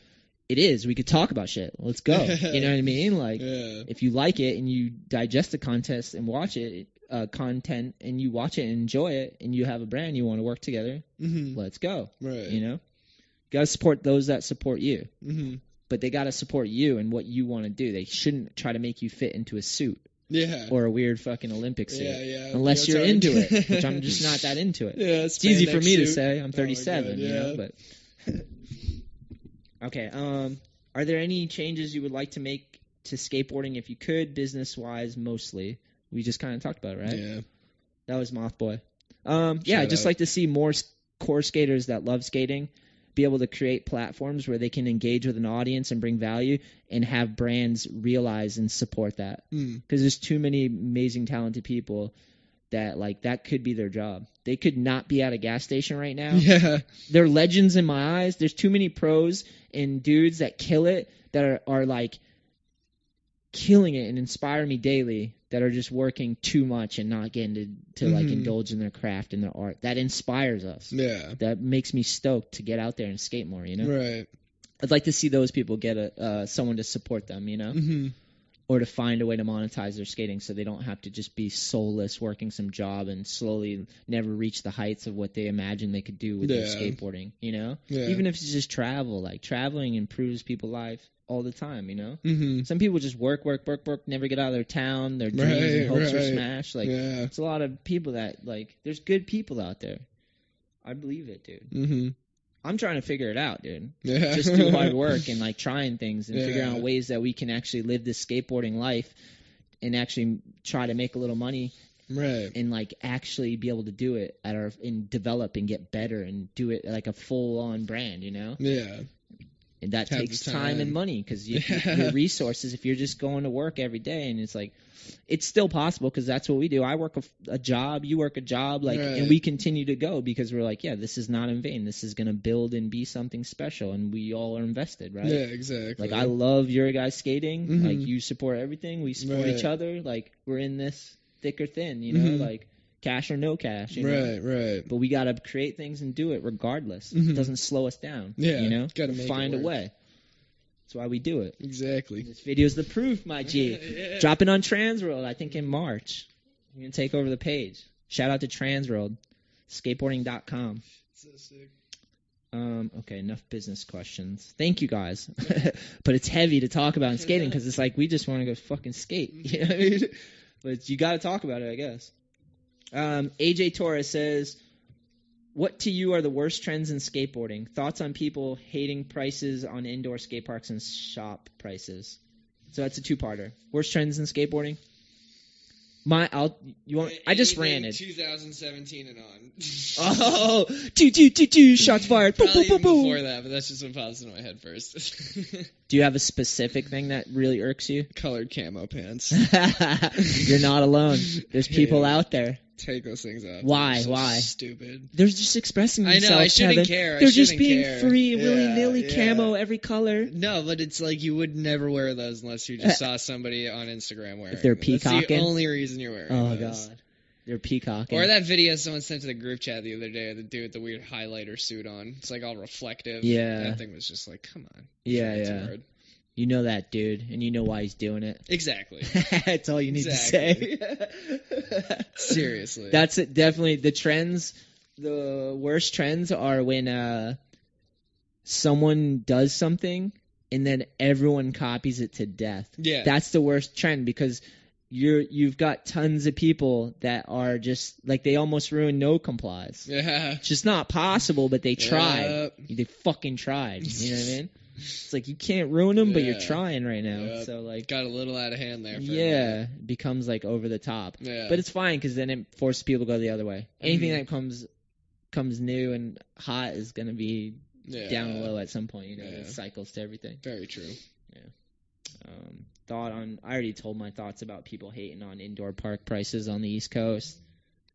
it is. We could talk about shit. Let's go. you know what I mean? Like yeah. if you like it and you digest the contest and watch it, uh, content and you watch it and enjoy it and you have a brand you want to work together, Mhm. let's go. Right. You know? You got to support those that support you, Mhm. But they got to support you and what you want to do. They shouldn't try to make you fit into a suit Yeah. or a weird fucking Olympic suit. yeah, yeah. unless you're into it, which I'm just not that into it. Yeah, It's easy for me to say. I'm Oh my 37, you know, yeah. but okay. Um, are there any changes you would like to make to skateboarding if you could, business wise, mostly? We just kind of talked about it, right? Yeah. That was Mothboy. Um, yeah, I'd just out. like to see more core skaters that love skating be able to create platforms where they can engage with an audience and bring value and have brands realize and support that Mm. because there's too many amazing talented people that like that could be their job they could not be at a gas station right now Yeah. they're legends in my eyes there's too many pros and dudes that kill it that are, are like killing it and inspire me daily that are just working too much and not getting to, to like Mhm. indulge in their craft and their art that inspires us Yeah. that makes me stoked to get out there and skate more you know Right. i'd like to see those people get a uh, someone to support them you know Mhm. Or to find a way to monetize their skating so they don't have to just be soulless working some job and slowly never reach the heights of what they imagine they could do with their skateboarding you know Yeah. even if it's just travel like traveling improves people's life all the time you know Mhm. some people just work work work work never get out of their town their dreams Right, and hopes are smashed like yeah. it's a lot of people that like there's good people out there i believe it dude Mhm. I'm trying to figure it out dude Yeah. just do hard work and like trying things and figure Yeah. out ways that we can actually live this skateboarding life and actually try to make a little money right. and like actually be able to do it at our and develop and get better and do it like a full on brand, you know? Yeah. And that Have takes time. and money because you, your resources. If you're just going to work every day, and it's like, it's still possible because that's what we do. I work a, a job, you work a job, like, and we continue to go because we're like, yeah, this is not in vain. This is gonna build and be something special, and we all are invested, right? Yeah, exactly. Like I love your guys skating. Mhm. Like you support everything. We support each other. Like we're in this thick or thin, you know, Mhm. like cash or no cash. You know? Right, right. But we gotta create things and do it regardless. Mhm. It doesn't slow us down. Yeah, You know? gotta find a way. That's why we do it. Exactly. This video's the proof, my G. Yeah. Dropping on Transworld, I think in March. You're gonna take over the page. Shout out to Transworld. Skateboarding.com. So sick. Um, okay, enough business questions. Thank you guys. but it's heavy to talk about in skating because it's like we just want to go fucking skate. You know what I mean? But you got to talk about it, I guess. Um, AJ Torres says, "What to you are the worst trends in skateboarding? Thoughts on people hating prices on indoor skate parks and shop prices?" So that's a two-parter. Worst trends in skateboarding. My, I'll. You want? I just ran it. 2017 and on. Oh, two, two, two, two, shots fired. Boom, Probably boom, boom, before that, but that's just what pops into my head first. Do you have a specific thing that really irks you? Colored camo pants. You're not alone. There's people Yeah. out there. Take those things off. Why? So Why? Stupid. They're just expressing themselves. I know. I shouldn't Kevin. care, I They're just being care. free, willy nilly, yeah. camo every color. No, but it's like you would never wear those unless you just uh, saw somebody on Instagram wearing. If they're them. That's peacocking? the only reason you're wearing. Oh those. god, they're peacocking. Or that video someone sent to the group chat the other day of the dude with the weird highlighter suit on. It's like all reflective. Yeah. That thing was just like, come on. Yeah, yeah. hard. You know that dude, and you know why he's doing it. Exactly. That's all you need Exactly. to say. Seriously. That's it. Definitely the trends. The worst trends are when uh, someone does something and then everyone copies it to death. yeah. That's the worst trend because you're you've got tons of people that are just like they almost ruin no complies. yeah. It's just not possible, but they tried. Yep. They fucking tried. You know what I mean? It's like you can't ruin them, but you're trying right now. Yep. So like, Got a little out of hand there. For yeah, it becomes like over the top. Yeah. But it's fine because then it forces people to go the other way. Anything Mhm. that comes comes new and hot is gonna be yeah. down low at some point. You know, Yeah. it cycles to everything. Very true. Yeah. Um, thought on I already told my thoughts about people hating on indoor park prices on the East Coast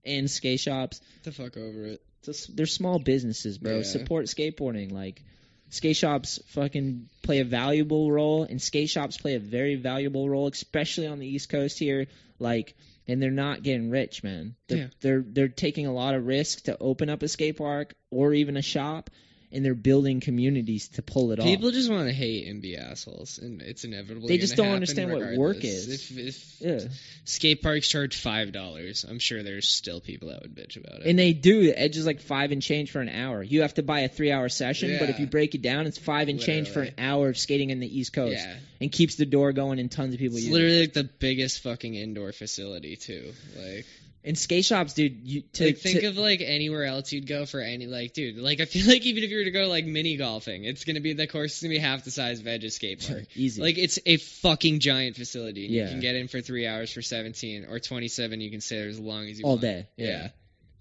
and skate shops. Get the fuck over it. Just, they're small businesses, bro. Yeah. Support skateboarding. Like skate shops fucking play a valuable role, and skate shops play a very valuable role, especially on the East Coast here. Like, and they're not getting rich, man. They're Yeah. they're they're taking a lot of risk to open up a skate park or even a shop, and they're building communities to pull it off. People just want to hate and be assholes, and it's inevitable. They just don't understand what work is. If, if Yeah. skate parks charge five dollars, I'm sure there's still people that would bitch about it. And they do. The edge is like five and change for an hour. You have to buy a three hour session, but if you break it down, it's five and change for an hour of skating in the East Coast. yeah, And keeps the door going and tons of people it's use it. literally like the biggest fucking indoor facility too. Like, And skate shops, dude, you to, like think to- of like anywhere else you'd go for any like, dude. Like, I feel like even if you were to go like mini golfing, it's gonna be the course is gonna be half the size of Edge's skate park. easy. Like it's a fucking giant facility. Yeah. You can get in for three hours for seventeen or twenty seven. You can stay there as long as you want. all want. day. Yeah.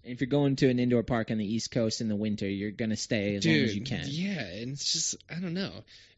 And if you're going to an indoor park on the East Coast in the winter, you're gonna stay as Dude, long as you can. yeah, and it's just I don't know.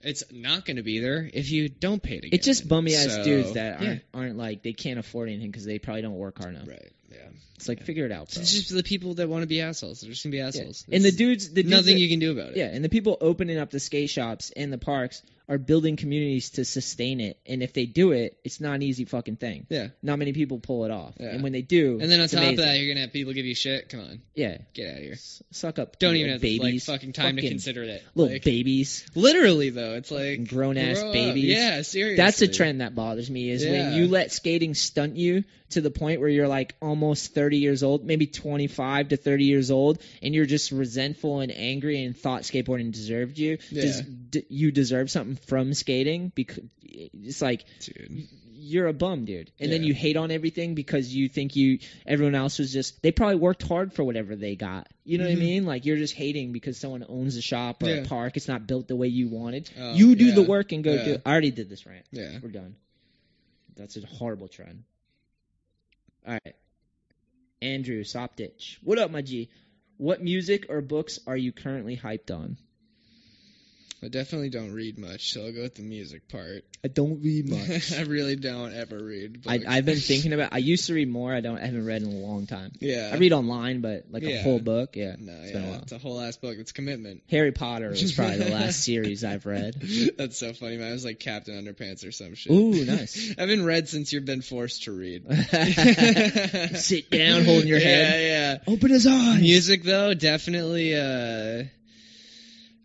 It's not going to be there if you don't pay to get It's just bummy ass So, dudes that aren't aren't like they can't afford anything because they probably don't work hard enough. right. Yeah, It's like figure it out, bro. it's just the people that want to be assholes. They're just gonna be Yeah. assholes. And the dudes, the dudes nothing that- you can do about it. Yeah, and the people opening up the skate shops in the parks are building communities to sustain it. And if they do it, it's not an easy fucking thing. Yeah. Not many people pull it off. Yeah. And when they do, And then on top amazing. of that, you're gonna have people give you shit. Come on, yeah, get out of here. S- suck up. Don't even have babies, like fucking time to consider it. Little Like, babies, literally though, it's like grown ass babies. Yeah, seriously. That's a trend that bothers me is when you let skating stunt you to the point where you're like almost 30 years old, maybe 25 to 30 years old, and you're just resentful and angry and thought skateboarding deserved you. Yeah. Does, d- you deserve something from skating because it's like Dude. you're a bum, dude. And then you hate on everything because you think you everyone else was just they probably worked hard for whatever they got. You know Mhm. what I mean? Like you're just hating because someone owns a shop or Yeah. a park. It's not built the way you wanted. Oh, you do the work and go Yeah. do. I already did this rant. Yeah. We're done. That's a horrible trend. All right. Andrew Soptich. What up, my G? What music or books are you currently hyped on? I definitely don't read much, so I'll go with the music part. I don't read much. I really don't ever read. I, Books. I've been thinking about. I used to read more. I don't. I haven't read in a long time. yeah. I read online, but like a whole book, yeah. No, it's yeah, been a while. it's a whole ass book. It's commitment. Harry Potter was probably the last series I've read. That's so funny, man. I was like Captain Underpants or some shit. Ooh, nice. I've been read since you've been forced to read. Sit down, holding your head. Yeah, yeah. Open his eyes. Music though, definitely. uh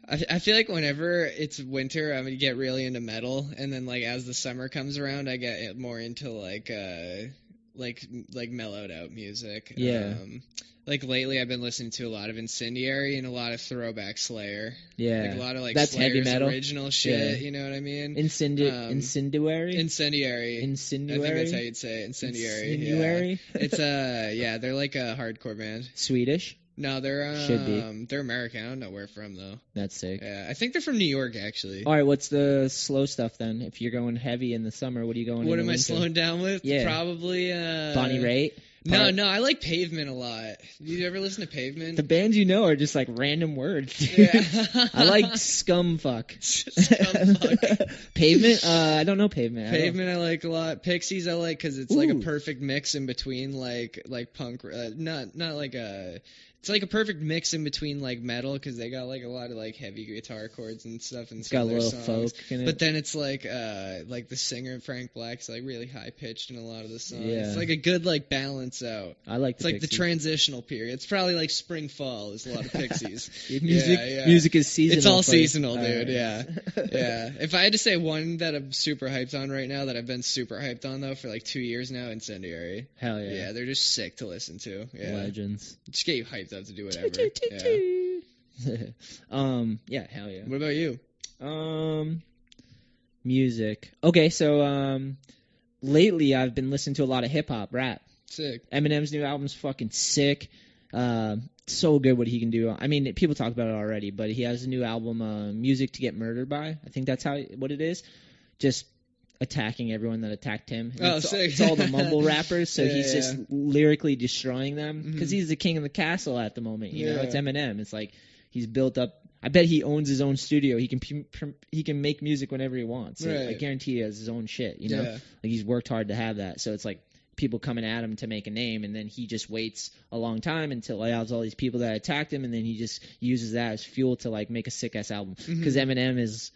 I, I feel like whenever it's winter, I'm gonna get really into metal, and then like as the summer comes around, I get more into like uh like like mellowed out music. Yeah. Um, like lately, I've been listening to a lot of Incendiary and a lot of throwback Slayer. Yeah. Like a lot of like That's heavy metal. original shit. Yeah. You know what I mean? Incendi- Um, incendiary. Incendiary. incendiary. I think that's how you'd say it. Incendiary. Incendiary? Yeah. It's uh yeah, they're like a hardcore band. Swedish. No, they're um Should be. they're American. I don't know where from though. That's sick. Yeah, I think they're from New York actually. All right, what's the slow stuff then? If you're going heavy in the summer, what are you going? what am I slowing down with? Yeah. Probably uh Bonnie Raitt. No, no, I like Pavement a lot. Did you ever listen to Pavement? The bands you know are just like random words. Yeah. I like Scumfuck. Scumfuck. Pavement? Uh, I don't know Pavement. I Pavement I like a lot. Pixies I like because it's like a perfect mix in between like like punk. Uh, not not like a. It's like a perfect mix in between like metal because they got like a lot of like heavy guitar chords and stuff and It's got a little songs. folk in it. But then it's like uh like the singer Frank Black's like really high pitched in a lot of the songs. Yeah. It's like a good like balance out. I like It's the like the transitional period. It's probably like spring fall is a lot of Pixies. music. Yeah, yeah. Music is seasonal. It's all you. seasonal, dude. right. Yeah, yeah. If I had to say one that I'm super hyped on right now, that I've been super hyped on though for like two years now, Incendiary. Hell Yeah, yeah. they're just sick to listen to. Yeah, Legends. just get you hyped up to do whatever. yeah. um. Yeah. Hell yeah. What about you? Um, music. Okay, so um, lately I've been listening to a lot of hip hop, rap. Sick. Eminem's new album's fucking sick. Uh, so good what he can do. I mean, people talk about it already, but he has a new album, uh, "Music to Get Murdered By." I think that's how what it is. Just attacking everyone that attacked him. Oh, it's, sick. it's all the mumble rappers, so Yeah, he's just lyrically destroying them because Mhm. he's the king of the castle at the moment. You know, it's Eminem. It's like he's built up. I bet he owns his own studio. He can he can make music whenever he wants. So I Right. guarantee he has his own shit. You know, Yeah. like he's worked hard to have that. So it's like people coming at him to make a name, and then he just waits a long time until he has all these people that attacked him, and then he just uses that as fuel to like make a sick ass album. Because Eminem is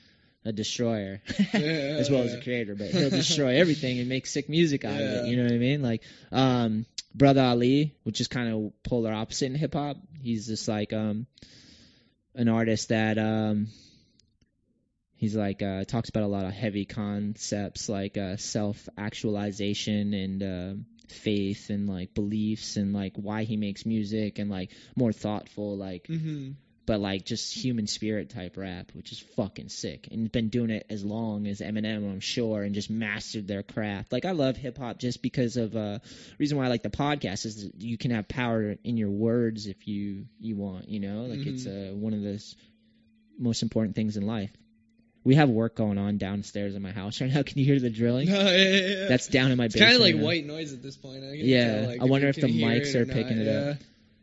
a destroyer as well as a creator, but he'll destroy everything and make sick music out of it. You know what I mean? Like, um, Brother Ali, which is kind of polar opposite in hip hop. He's just like um, an artist that um, he's like uh, talks about a lot of heavy concepts like uh, self actualization and um faith and like beliefs and like why he makes music and like more thoughtful like Mm-hmm. But like just human spirit type rap, which is fucking sick. And been doing it as long as Eminem, I'm sure, and just mastered their craft. Like I love hip hop just because of uh reason why I like the podcast is that you can have power in your words if you you want, you know? Like it's uh one of the most important things in life. We have work going on downstairs in my house right now. Can you hear the drilling? Yeah, yeah, yeah. That's down in my it's basement. kind of like right white noise at this point. I Yeah, tell, like, I wonder you if the mics are not, picking it up.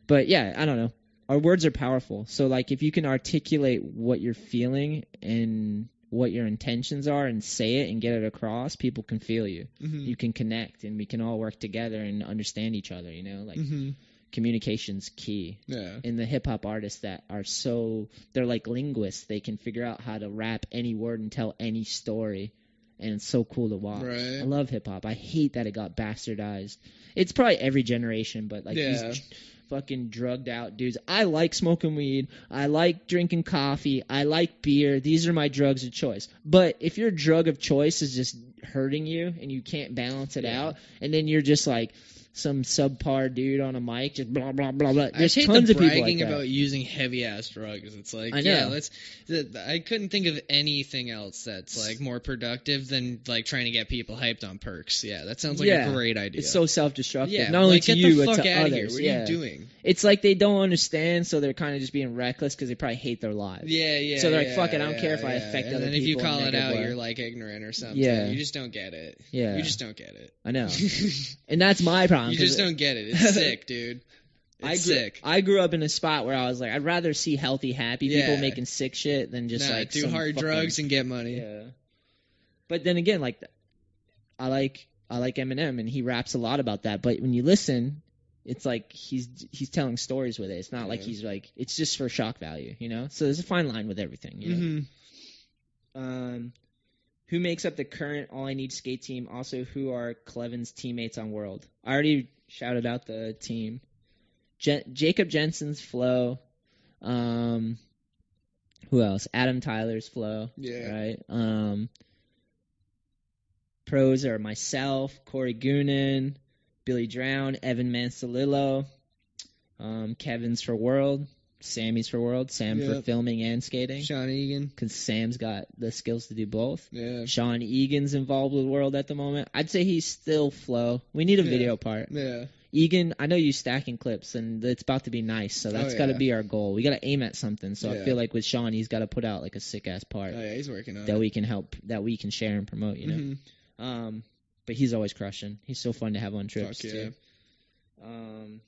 But yeah, I don't know. Our words are powerful. So like if you can articulate what you're feeling and what your intentions are and say it and get it across, people can feel you. Mhm. You can connect and we can all work together and understand each other, you know? Like Mhm. communication's key. Yeah. And the hip hop artists that are so they're like linguists. They can figure out how to rap any word and tell any story. And it's so cool to watch. Right. I love hip hop. I hate that it got bastardized. It's probably every generation, but like Yeah. these fucking drugged out dudes. I like smoking weed. I like drinking coffee. I like beer. These are my drugs of choice. But if your drug of choice is just hurting you and you can't balance it Yeah. out, and then you're just like some subpar dude on a mic, just blah blah blah blah. I There's hate tons the of people like that. about using heavy ass drugs. It's like, I yeah, know. let's. I couldn't think of anything else that's like more productive than like trying to get people hyped on perks. Yeah, that sounds like Yeah. a great idea. It's so self-destructive. yeah, Not only like, to get you, the but fuck to outta others. Here. What yeah. are you doing? It's like they don't understand, so they're kind of just being reckless because they probably hate their lives. Yeah, yeah. So they're like, yeah, "Fuck it, I don't yeah, care if I yeah. affect and other then if you call it out, way. you're like ignorant or something. Yeah. you just don't get it. Yeah. you just don't get it. I know, and that's my problem. You just don't get it. It's sick, dude. It's I grew, sick. I grew up in a spot where I was like, I'd rather see healthy, happy people making sick shit than just Nah, like do hard fucking- drugs and get money. Yeah. But then again, like, I like I like Eminem and he raps a lot about that. But when you listen, it's like he's he's telling stories with it. It's not like he's like it's just for shock value, you know. So there's a fine line with everything. You know? hmm Um, who makes up the current All I Need skate team? Also, who are Clevin's teammates on World? I already shouted out the team. Je- Jacob Jensen's Flow. Um, who else? Adam Tyler's Flow. Yeah. Right. Um, pros are myself, Corey Goonan, Billy Drown, Evan Mansalillo, um, Kevin's for World, Sammy's for World, Sam for filming and skating Sean Egan. because Sam's got the skills to do both. Yeah. Sean Egan's involved with World at the moment. I'd say he's still flow. We need a Yeah. video part. Yeah. Egan, I know you stacking clips, and it's about to be nice, so that's Oh, got to be our goal. We got to aim at something. So I feel like with Sean, he's got to put out like a sick ass part Oh yeah, he's working on that it. we can help, that we can share and promote. You know. Mhm. Um, but he's always crushing. He's so fun to have on trips Fuck yeah. too. Um,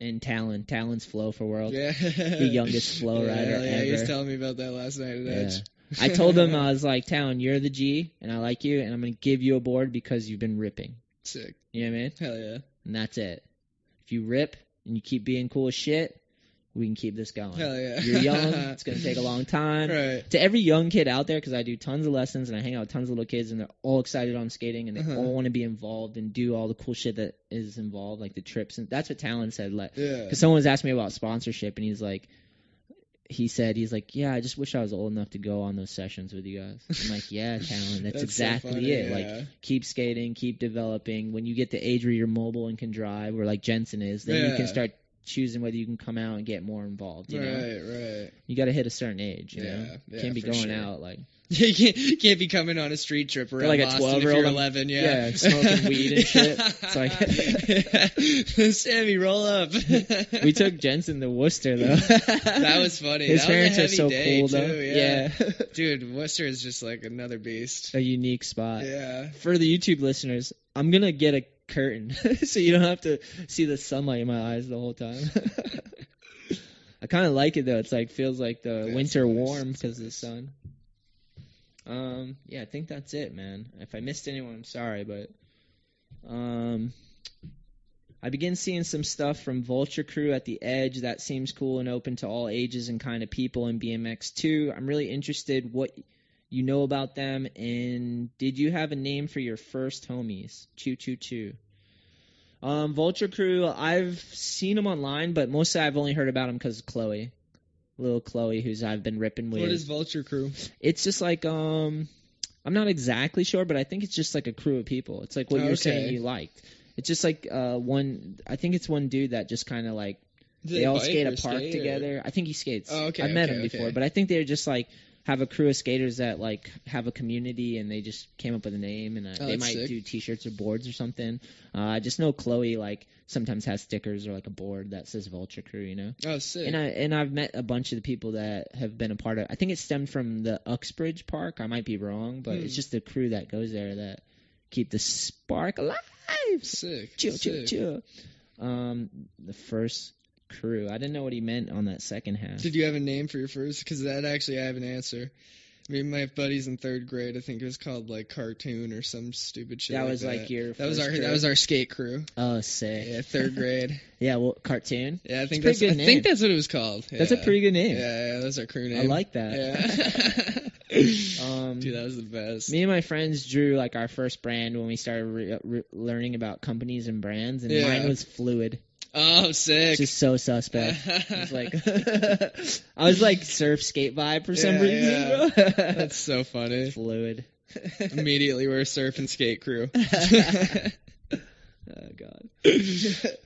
and Talon, Talon's flow for World. Yeah. The youngest flow yeah, rider hell yeah, He was telling me about that last night at Yeah. Edge. I told him I was like, Talon, you're the G, and I like you, and I'm gonna give you a board because you've been ripping. Sick. You know what I mean? Hell yeah. And that's it. If you rip and you keep being cool as shit, we can keep this going. Hell yeah. You're young. it's gonna take a long time. Right. To every young kid out there, because I do tons of lessons and I hang out with tons of little kids, and they're all excited on skating and they Uh-huh. all want to be involved and do all the cool shit that is involved, like the trips. And that's what Talon said. Like, Yeah. because someone was asking me about sponsorship, and he's like, he said, he's like, yeah, I just wish I was old enough to go on those sessions with you guys. I'm like, yeah, Talon, that's, so exactly funny, it. yeah. Like, keep skating, keep developing. When you get the age where you're mobile and can drive, or like Jensen is, then you can start choosing whether you can come out and get more involved. You know, right, right. you got to hit a certain age. You Yeah, know, yeah, can't be going sure. out like you can't, you can't be coming on a street trip around like a Boston 12-year-old, if you're 11. Yeah, yeah, smoking weed and shit. It's like, Sammy, roll up. we took Jensen to Worcester though. that was funny. His that parents was a are so cool though. Yeah. yeah. dude, Worcester is just like another beast. a unique spot. Yeah. For the YouTube listeners, I'm gonna get a curtain so you don't have to see the sunlight in my eyes the whole time. I kind of like it though. It's like feels like the winter nice. warm because of the sun. Um, yeah, I think that's it, man. If I missed anyone, I'm sorry, but um, I begin seeing some stuff from Vulture Crew at the Edge that seems cool and open to all ages and kind of people in BMX too. I'm really interested what you know about them and did you have a name for your first homies? Choo choo choo. Um, Vulture Crew, I've seen them online, but mostly I've only heard about them because of Chloe, little Chloe, who's I've been ripping with. What is Vulture Crew? It's just like um, I'm not exactly sure, but I think it's just like a crew of people. It's like what you're saying you liked. It's just like uh one. I think it's one dude that just kind of like Do they all skate or a park skate, or- together. I think he skates. Oh, okay, I've met okay, him before, okay. but I think they're just like have a crew of skaters that like have a community and they just came up with a name and uh, Oh, they might sick. do t-shirts or boards or something. Uh, I just know Chloe like sometimes has stickers or like a board that says Vulture Crew, you know. Oh, sick. And I and I've met a bunch of the people that have been a part of. I think it stemmed from the Uxbridge Park. I might be wrong, but Hmm. it's just the crew that goes there that keep the spark alive. sick. Chill, chill, chill. Um, the first crew. I didn't know what he meant on that second half. Did you have a name for your first? Because that actually I have an answer. I mean, my buddies in third grade, I think it was called like cartoon or some stupid shit. That like was, that. like, your That was our that was our skate crew. Oh, sick. Yeah, third grade. Yeah, well, cartoon. Yeah, I think pretty that's I name. think that's what it was called. That's a pretty good name. Yeah, yeah, that's our crew name. I like that. Yeah. Um, Dude, that was the best. Me and my friends drew like our first brand when we started re- re- learning about companies and brands, and Yeah. mine was Fluid. Oh, sick. Just so suspect. It's like I was like surf skate vibe for some Yeah, reason, yeah. bro. That's so funny. Fluid. Immediately, we're a surf and skate crew. Oh god.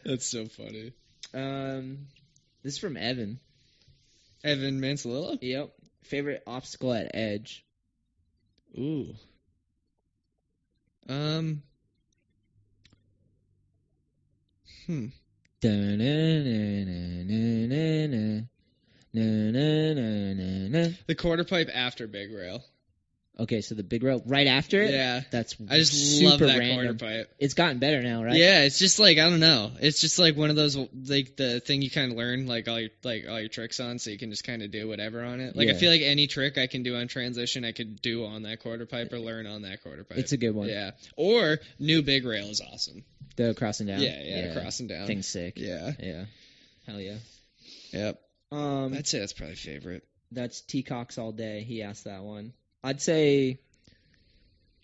That's so funny. Um, this is from Evan. Evan Mansalillo. Yep. Favorite obstacle at Edge. Ooh. Um. Hmm. The quarter pipe after Big Rail. Okay, so the big rail right after it. Yeah. That's I just super love that random. quarter pipe. It's gotten better now, right? Yeah, it's just like I don't know. It's just like one of those like the thing you kind of learn like all your like all your tricks on, so you can just kind of do whatever on it. Like I feel like any trick I can do on transition, I could do on that quarter pipe or learn on that quarter pipe. It's a good one. Yeah. Or new big rail is awesome. The crossing down. Yeah, yeah, crossing down. Thing's sick. Yeah. Yeah. Hell yeah. Yep. Um, I'd say that's probably favorite. That's T Cox all day. He asked that one. I'd say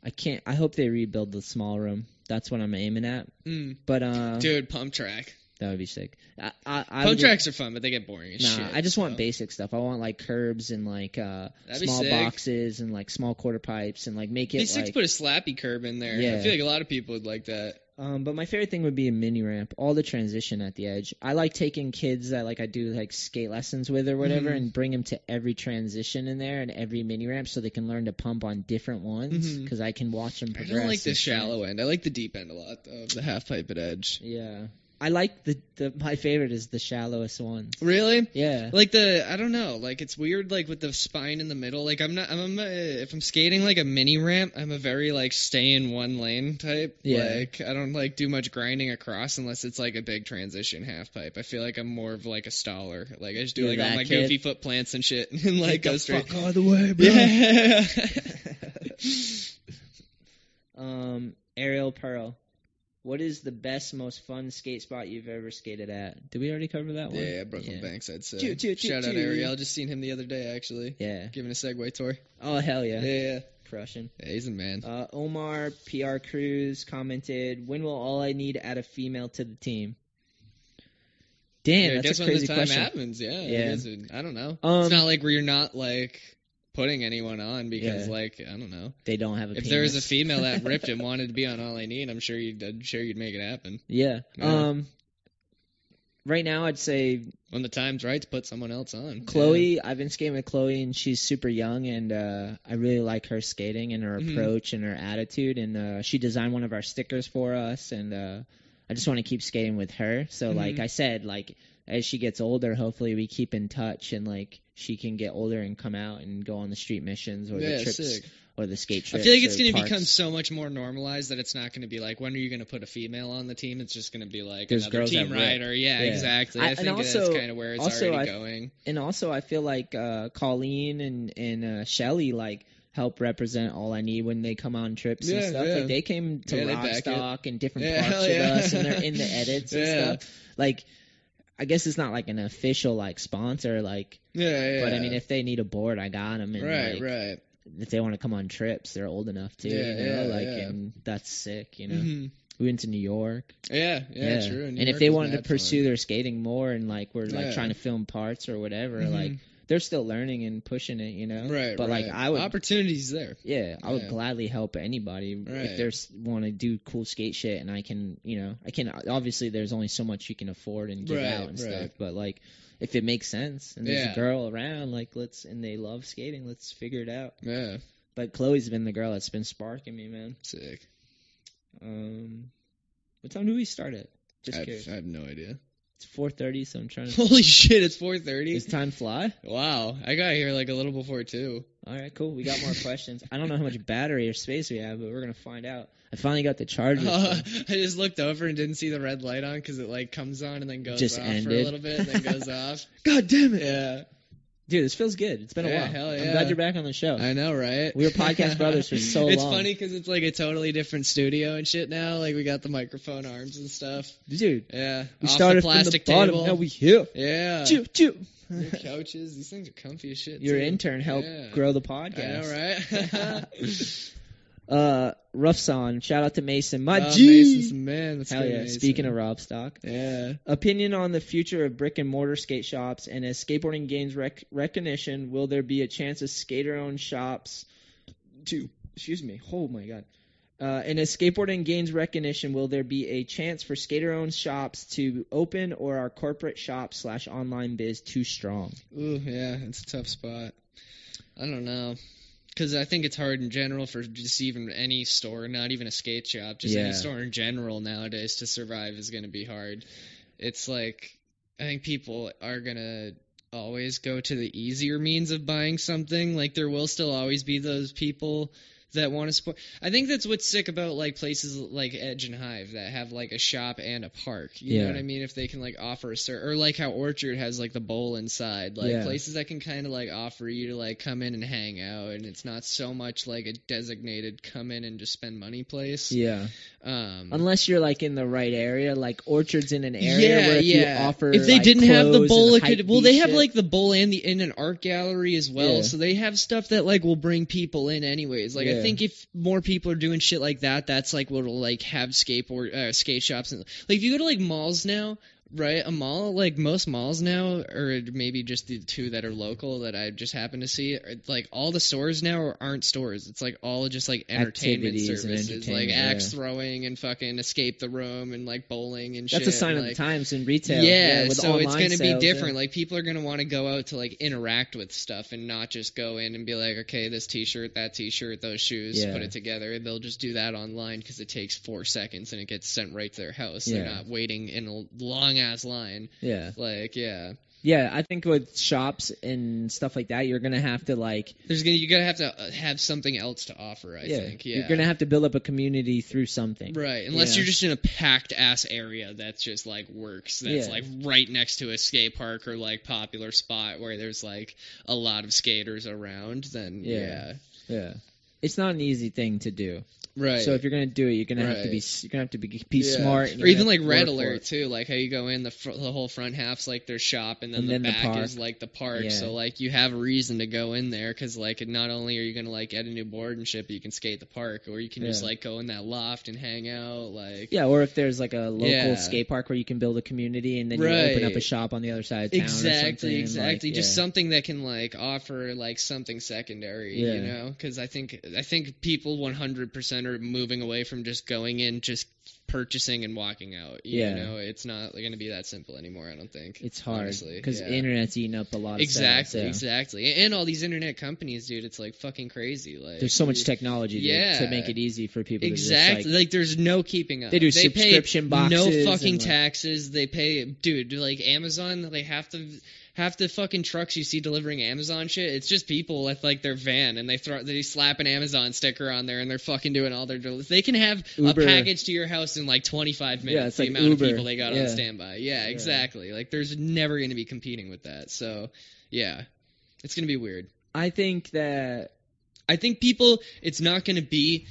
I can't I hope they rebuild the small room. That's what I'm aiming at. Mm. But uh Dude, pump track. that would be sick. I I, I Pump would- tracks are fun, but they get boring as Nah, shit. I just want so. basic stuff. I want like curbs and like uh That'd be small sick. boxes and like small quarter pipes and like make It'd be it sick to like put a slappy curb in there. I feel like a lot of people would like that. Um, but my favorite thing would be a mini ramp, all the transition at the edge. I like taking kids that like I do like skate lessons with or whatever, Mhm. and bring them to every transition in there and every mini ramp, so they can learn to pump on different ones. Because I can watch them progress. I don't like the shallow end. I like the deep end a lot, though. The half pipe at edge. Yeah, I like the the my favorite is the shallowest ones. Really? Yeah, Like the I don't know, like it's weird like with the spine in the middle. Like I'm not I'm, a, if I'm skating like a mini ramp, I'm a very like stay in one lane type. Yeah. Like I don't like do much grinding across unless it's like a big transition half pipe. I feel like I'm more of like a staller. Like I just do You're like all my kid? goofy foot plants and shit and like go straight. all the way, Yeah. um, Ariel Pearl, what is the best, most fun skate spot you've ever skated at? Did we already cover that one? yeah, Brooklyn Yeah. Banks, I'd say. Choo, choo, choo, Shout out. Ariel. Just seen him the other day actually, Yeah. giving a Segway tour. Oh hell yeah. Yeah, yeah. Crushing. Yeah, he's a man. Uh, Omar PR Cruz commented, "When will all I need add a female to the team?" Damn, yeah, I that's guess a when crazy the time question. happens, yeah. I, Yeah. I don't know. Um, it's not like where you're not like putting anyone on because Yeah. like I don't know. They don't have a. If there was a female that ripped and wanted to be on All I Need, I'm sure you'd I'm sure you'd make it happen. yeah. Yeah. Um. Right now, I'd say When the time's right to put someone else on. Chloe. I've been skating with Chloe, and she's super young, and uh, I really like her skating and her Mhm. approach and her attitude. And uh, she designed one of our stickers for us, and uh, I just want to keep skating with her. So, Mhm. like I said, like as she gets older, hopefully we keep in touch, and like she can get older and come out and go on the street missions or Yeah, the trips sick. or the skate trips. I feel like it's going to become so much more normalized that it's not going to be like when are you going to put a female on the team? It's just going to be like There's another girls team rider. Yeah, Yeah. exactly. I- I, think also- that's kind of where it's also already I- going. and also I feel like uh, Colleen and and uh, Shelly like help represent all I need when they come on trips and stuff. yeah. Like they came to Yeah, they back. Rockstock and different Yeah, parks hell with yeah. us, and they're in the edits and stuff. Like, I guess it's not like an official like sponsor, like, Yeah, yeah. but I mean, if they need a board, I got them. And right, like, right. if they want to come on trips, they're old enough too. Yeah, you know, yeah, like, yeah. and that's sick. You know, Mhm. we went to New York. Yeah, yeah, true. and New if they wanted to pursue fun. their skating more, and like we're like trying to film parts or whatever, Mhm. like they're still learning and pushing it, you know. right, But right. like I would, opportunities there. yeah, I would gladly help anybody Right. if they want to do cool skate shit, and I can, you know, I can. Obviously, there's only so much you can afford and give Right, out and stuff, but like. If it makes sense and there's Yeah. a girl around, like let's and they love skating, let's figure it out. Yeah, But Chloe's been the girl that's been sparking me, man. sick. Um, what time do we start at? Just I, curious. I have no idea. It's 4:30, so I'm trying to. Holy shit! It's 4:30. Does time fly? Wow, I got here like a little before two. All right, cool. We got more questions. I don't know how much battery or space we have, but we're gonna find out. I finally got the charger. I just looked over and didn't see the red light on because it like comes on and then goes Just off for a little bit and then goes off. God damn it, Yeah, dude! This feels good. It's been a while. hell I'm yeah. glad you're back on the show. I know, right? We were podcast brothers for so it's long. It's funny because it's like a totally different studio and shit now. Like we got the microphone arms and stuff. dude. Yeah, We off started the plastic from the bottom. table. Now we here. yeah, Choo, choo. New couches. These things are comfy as shit. Your too. intern helped Yeah. grow the I podcast. know, right? Uh, Rough Son. Shout out to Mason. My Oh, G. Mason's man. Let's Hell yeah. Mason. Speaking of Rockstock. yeah, Opinion on the future of brick and mortar skate shops and as skateboarding gains rec- recognition, will there be a chance of skater owned shops to, excuse me, oh my god. Uh, and as skateboarding gains recognition, will there be a chance for skater owned shops to open or are corporate shops slash online biz too strong? ooh, yeah, it's a tough spot. I don't know. Because I think it's hard in general for just even any store, not even a skate shop, just Yeah. any store in general nowadays to survive is going to be hard. It's like I think people are gonna always go to the easier means of buying something. Like there will still always be those people that want to support. I think that's what's sick about like places like Edge and Hive that have like a shop and a park. You Yeah. know what I mean? If they can like offer a certain, or like how Orchard has like the bowl inside, like Yeah. places that can kind of like offer you to like come in and hang out, and it's not so much like a designated come in and just spend money place. Yeah. Um, Unless you're like in the right area, like Orchard's in an area yeah, where if yeah. you offer if they like, didn't have the bowl, it could. Well, they beast have like the bowl and the in an art gallery as well, so they have stuff that like will bring people in anyways. Like I Yeah. think if more people are doing shit like that, that's like what'll like have skateboard uh, skate shops and like if you go to like malls now. Right, a mall like most malls now, or maybe just the two that are local that I just happen to see. Are, like all the stores now aren't stores. It's like all just like entertainment Activities and services, like entertainment, axe throwing and fucking escape the room and like bowling and shit. That's a sign of the like, times in retail. yeah, with so it's online going to be sales, different. yeah. Like people are going to want to go out to like interact with stuff and not just go in and be like, okay, this T-shirt, that T-shirt, those shoes, Yeah. put it together. They'll just do that online because it takes four seconds and it gets sent right to their house. Yeah. They're not waiting in a long ass line. yeah, Like, yeah, yeah. I think with shops and stuff like that, you're gonna have to like, there's gonna you're gonna have to uh, have something else to offer. I yeah, think. Yeah, you're gonna have to build up a community through something. Right, unless Yeah. you're just in a packed ass area that's just like works, that's Yeah. like right next to a skate park or like popular spot where there's like a lot of skaters around, then Yeah. yeah. Yeah, it's not an easy thing to do. Right. So if you're gonna do it, you're gonna have to be you're gonna have to be, be Yeah. smart. Or even like Red Alert too, like how you go in the fr- the whole front half's like their shop, and then, And the then the back park. is like the park. Yeah. So like you have a reason to go in there because like not only are you gonna like get a new board and shit, but you can skate the park, or you can just like go in that loft and hang out. Like Yeah, or if there's like a local Yeah. skate park where you can build a community and then you open up a shop on the other side of town. or Exactly, exactly. like, Just yeah. something that can like offer like something secondary, Yeah. you know? Because I think I think people 100% are moving away from just going in, just purchasing and walking out. You Yeah. know, it's not going to be that simple anymore. I don't think. It's hard because yeah. internet's eating up a lot of Exactly, sales, yeah. exactly. And all these internet companies, dude, it's like fucking crazy. Like There's so much technology to, Yeah. to make it easy for people Exactly. just like like, there's no keeping up. They do pay subscription boxes No and, fucking like- taxes. They pay, dude. Like Amazon, they have to. Half the fucking trucks you see delivering Amazon shit, it's just people with like their van and they throw they slap an Amazon sticker on there and they're fucking doing all their deli- They can have Uber. a package to your house in like 25 minutes. Yeah, it's the like amount Uber. of people they got Yeah. on standby. Yeah, exactly. Like there's never going to be competing with that. So, yeah, it's going to be weird. I think that I think people, it's not going to be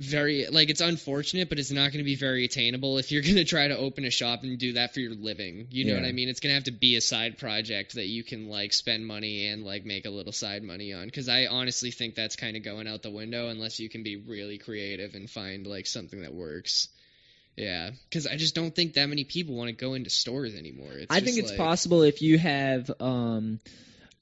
very like it's unfortunate, but it's not going to be very attainable if you're going to try to open a shop and do that for your living. You know Yeah. what I mean? It's going to have to be a side project that you can like spend money and like make a little side money on. Because I honestly think that's kind of going out the window unless you can be really creative and find like something that works. Yeah, because I just don't think that many people want to go into stores anymore. It's I think it's like- possible if you have um,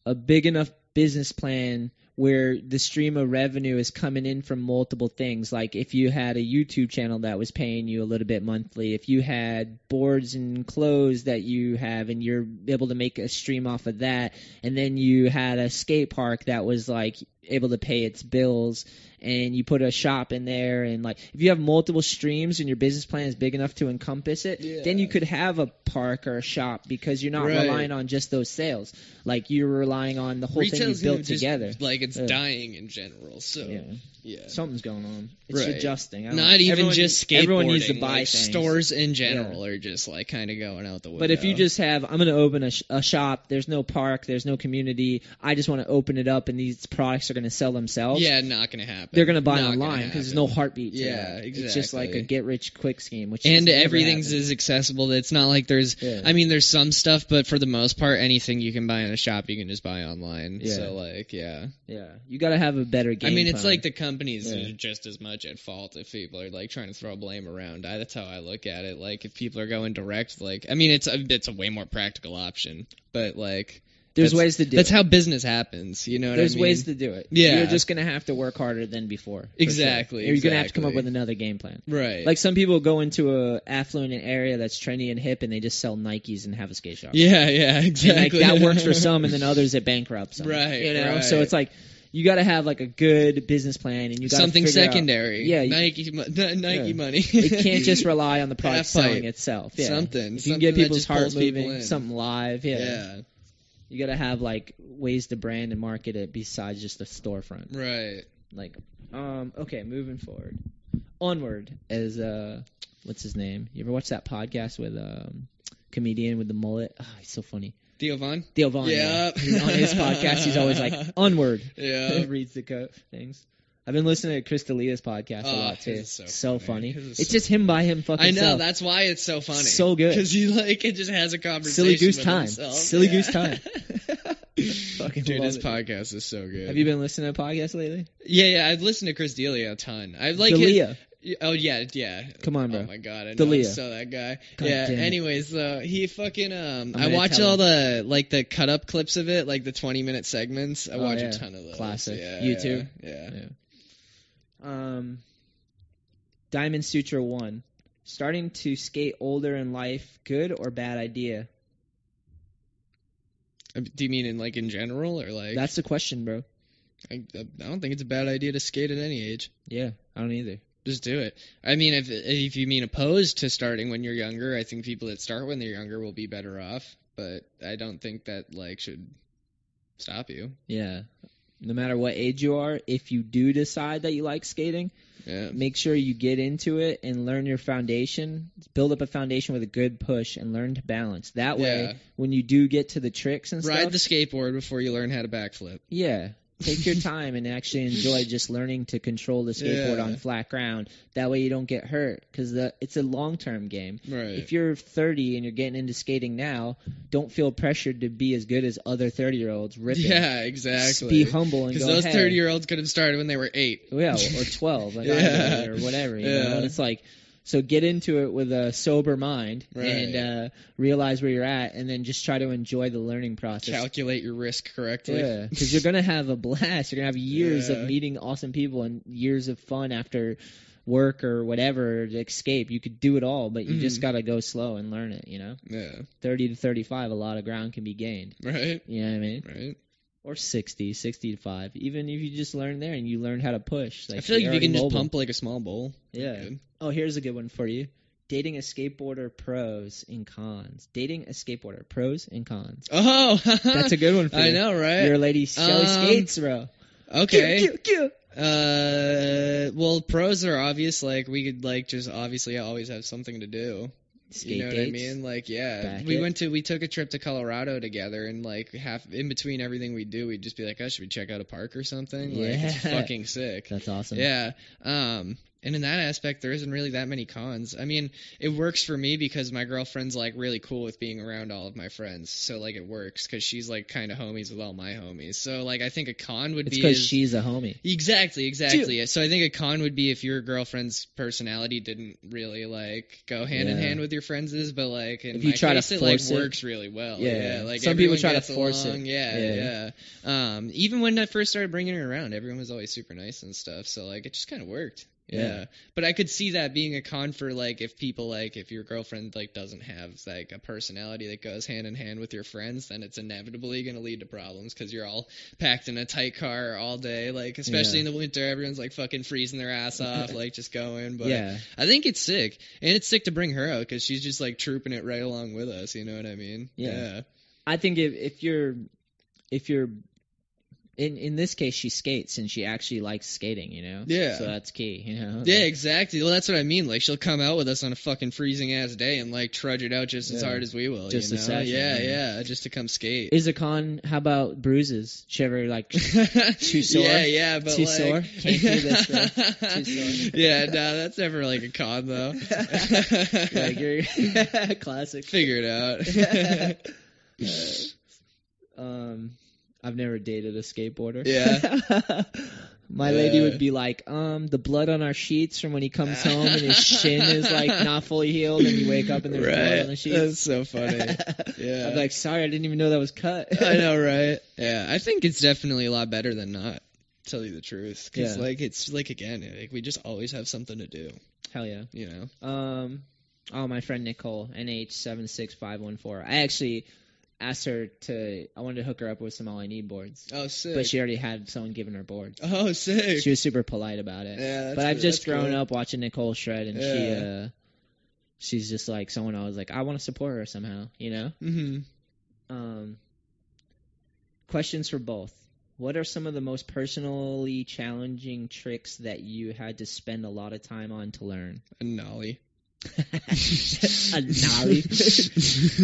a big enough business plan where the stream of revenue is coming in from multiple things. Like if you had a YouTube channel that was paying you a little bit monthly, if you had boards and clothes that you have and you're able to make a stream off of that, and then you had a skate park that was like able to pay its bills and you put a shop in there and like if you have multiple streams and your business plan is big enough to encompass it then you could have a park or a shop because you're not Right. relying on just those sales like you're relying on the whole thing you Retail's built just- together Like it's Yeah. dying in general. So yeah yeah. something's going on it's Right. adjusting Not know. even everyone, just skateboarding. everyone needs to buy like. Stores in general are just like kind of going out the window. But if you just have, I'm going to open a, sh- a shop. There's no park. There's no community. I just want to open it up, and these products are going to sell themselves. yeah, not gonna happen. They're going to buy Not online because there's no heartbeat. Yeah, that. It's just like a get rich quick scheme, which And everything's as accessible. It's not like there's. Yeah. I mean, there's some stuff, but for the most part, anything you can buy in a shop, you can just buy online. Yeah. So like, yeah. yeah. You got to have a better game. I mean, it's plan. like the companies Yeah. are just as much at fault if people are like trying to throw blame around. I, that's how I look at it. Like if people are going direct, like I mean, it's a it's a way more practical option, but like there's that's- ways to do. It. That's it. how business happens. You know what There's I mean? ways to do it. Yeah. You're just going to have to work harder than before. Exactly, Sure. You're going to have to come up with another game plan. right. Like some people go into a affluent area that's trendy and hip, and they just sell Nikes and have a skate shop. yeah, yeah, and like exactly. that works for some, and then others it bankrupts them. Right, You know, right. so it's like you got to have like a good business plan, and you got something figure out- secondary. Yeah, you- Nike, Nike Yeah. money. it can't just rely on the product selling itself. Yeah. Something, If you something can get people's hearts people moving, in. something live. Yeah. yeah. You gotta have like ways to brand and market it besides just a storefront. Right. Like, um, okay, moving forward. Onward as uh, what's his name? You ever watch that podcast with um, comedian with the mullet? Oh, he's so funny. Theo Von? Theo Von. Yeah. On his podcast, he's always like, onward. Yeah. reads the co- things. I've been listening to Chris D'Elia's podcast a Oh, lot too. his is so funny. funny. Is It's so just him by him fucking I know, self. that's why it's so funny. So good. Because he like it just has a conversation. Silly goose time. himself. Silly Yeah. goose time. Fucking Dude, this it. podcast is so good. Have you been listening to podcasts lately? Yeah, yeah, I've listened to Chris D'Elia a ton. I like his, Oh yeah, yeah. Come on, bro. Oh my god, I know. D'Elia. I'm so that guy. God yeah. Anyways, uh, he fucking um, I watch all the like the cut up clips of it, like the 20 minute segments. I Oh, watch yeah. a ton of those. Classic. Yeah, YouTube? Yeah. yeah. Um, Diamond Sutra One. Starting to skate older in life, good or bad idea? Uh, Do you mean in like in general or like? That's the question, bro. I, I don't think it's a bad idea to skate at any age. Yeah, I don't either. Just do it. I mean, if if you mean opposed to starting when you're younger, I think people that start when they're younger will be better off. But I don't think that like should stop you. Yeah. No matter what age you are, if you do decide that you like skating, Yeah. make sure you get into it and learn your foundation. Build up a foundation with a good push and learn to balance. That way, Yeah. when you do get to the tricks and Ride stuff, the skateboard before you learn how to backflip. yeah, take your time and actually enjoy just learning to control the skateboard Yeah. on flat ground. That way, you don't get hurt because it's a long term game. Right. If you're 30 and you're getting into skating now, don't feel pressured to be as good as other 30 year olds ripping. yeah, Just exactly. be humble and Because those "Hey." 30 year olds could have started when they were eight. Yeah, or 12, like Yeah. or whatever. You Yeah. know? It's like, so get into it with a sober mind Right. and uh, realize where you're at, and then just try to enjoy the learning process. Calculate your risk correctly. Yeah, because you're gonna have a blast. You're gonna have years Yeah. of meeting awesome people and years of fun after work or whatever to escape. You could do it all, but you just Mhm. gotta go slow and learn it. You know, Yeah. 30 to 35, a lot of ground can be gained. Right. You know what I mean? Right. Or 60, 60 to five. Even if you just learn there and you learn how to push. Like, I feel like if you can already just pump like a small bowl. Yeah. Oh, here's a good one for you. Dating a skateboarder pros and cons. Dating a skateboarder pros and cons. Oh, That's a good one for I you. know, right? Your lady Shelly Um, skates, bro. okay. Cute, cute, cute. Uh, well, pros are obvious. Like we could like just obviously always have something to do. Skate you know dates. what I mean? Like, yeah, we it. went to we took a trip to Colorado together, and like half in between everything we do, we'd just be like, "Oh, should we check out a park or something?" Like, it's Yeah. fucking sick. That's awesome. Yeah. Um, and in that aspect, there isn't really that many cons. I mean, it works for me because my girlfriend's like really cool with being around all of my friends. So like it works because she's like kind of homies with all my homies. So like I think a con would It's be because she's a homie. Exactly, exactly. So I think a con would be if your girlfriend's personality didn't really like go hand in hand with your friends', but like in If you my try to case, it like force it- works really well. Yeah. Yeah, like Some people try to force it. Yeah, Yeah. yeah. Um, even when I first started bringing her around, everyone was always super nice and stuff. So like it just kind of worked. Yeah. Yeah. but I could see that being a con for like if people like if your girlfriend like doesn't have like a personality that goes hand in hand with your friends, then it's inevitably going to lead to problems because you're all packed in a tight car all day. Like especially Yeah. in the winter, everyone's like fucking freezing their ass off, like just going. But yeah. I think it's sick, and it's sick to bring her out because she's just like trooping it right along with us. You know what I mean? Yeah. I think if if you're if you're in in this case she skates and she actually likes skating, you know. Yeah. So that's key, you know. Yeah, exactly. Well, that's what I mean. Like, she'll come out with us on a fucking freezing ass day and like trudge it out just as hard as we will. Just you a know? session, yeah, yeah. yeah, just to come skate. Is a con? How about bruises? She ever like? Too sore? Yeah, yeah, but Too like, sore? Can't do this, bro. Too sore. Yeah, no, that's never like a con though. like you're classic. Figure it out. Um, I've never dated a skateboarder. Yeah. My lady would be like, um, the blood on our sheets from when he comes home and his shin is like not fully healed, and you wake up and there's blood on the sheets. That's so funny. Yeah. I'm like, sorry, I didn't even know that was cut. I know, right? Yeah, I think it's definitely a lot better than not. Tell you the truth, because Yeah. like it's like again, like we just always have something to do. Hell yeah. You know? Um, oh, my friend Nicole, NH seven six five one four. I actually asked her to. I wanted to hook her up with some all I need boards, Oh, sick. but she already had someone giving her boards. oh, sick. She was super polite about it. yeah, but I've good- just grown up watching Nicole shred, and she uh, she's just like someone I was like, I want to support her somehow, you know. Mm-hmm. Um, questions for both. What are some of the most personally challenging tricks that you had to spend a lot of time on to learn? A nollie. a nollie.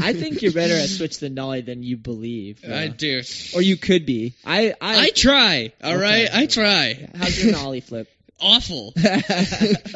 I think you're better at switch the nollie than you believe. I do. or you could be. I I, I try. All right, Okay. I try. how's your nollie flip? Awful.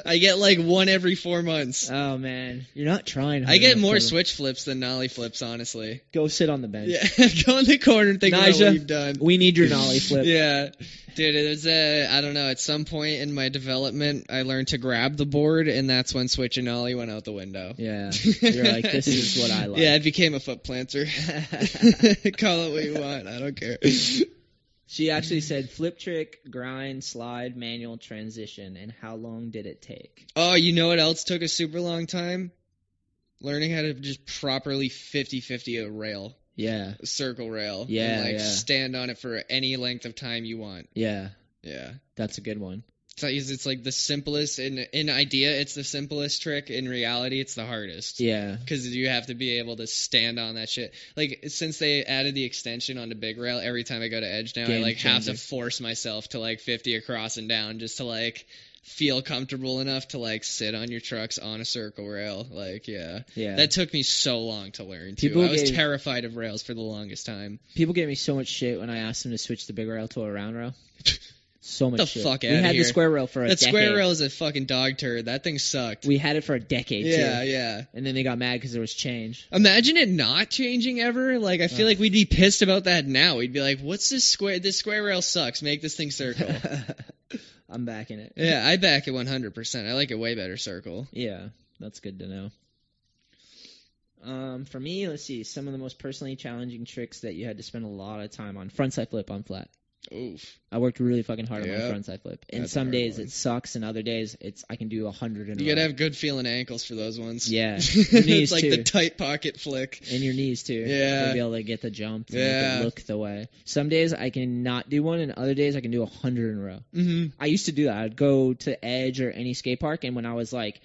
I get like one every four months. oh man, you're not trying. I get more switch flips than nollie flips, honestly. Go sit on the bench. Yeah, go in the corner and think about Naja, what you've done. We need your nollie flip. Yeah, dude, it was a I don't know. At some point in my development, I learned to grab the board, and that's when switch and nollie went out the window. Yeah. You're like, this is what I like. Yeah, I became a foot planter. Call it what you want. I don't care. She actually said flip trick, grind, slide, manual, transition, and how long did it take? Oh, you know what else took a super long time? Learning how to just properly 50-50 a rail, Yeah, a circle rail. Yeah, and like yeah. stand on it for any length of time you want. yeah, Yeah. that's a good one. It's like, it's like the simplest in in idea. It's the simplest trick. In reality, it's the hardest. Yeah, Because you have to be able to stand on that shit. Like since they added the extension onto Big Rail, every time I go to Edge now, I Game like have to force myself to like 50 across and down just to like feel comfortable enough to like sit on your trucks on a circle rail. Like yeah, yeah. that took me so long to learn. Too. People I was gave- terrified of rails for the longest time. People gave me so much shit when I asked them to switch the big rail to a round rail. So much The shit. fuck we outta had here. the square rail for a That decade. square rail is a fucking dog turd. That thing sucked. We had it for a decade yeah, too. yeah. And then they got mad because there was change. Imagine it not changing ever. Like I feel like we'd be pissed about that now. We'd be like, "What's this square? This square rail sucks. Make this thing circle." I'm backing it. yeah, I back it 100%. I like it way better circle. Yeah, that's good to know. Um, for me, let's see some of the most personally challenging tricks that you had to spend a lot of time on. Frontside flip on flat. Oof. I worked really fucking hard on my frontside flip. And That's some days one. it sucks, and other days it's I can do a hundred in a You gotta have good feeling ankles for those ones. Yeah, it's like too, the tight pocket flick. and your knees too. Yeah. to be able to get the jump, Yeah. look the way. Some days I can not do one, and other days I can do a hundred in a row. hmm I used to do that. I'd go to Edge or any skate park, and when I was like,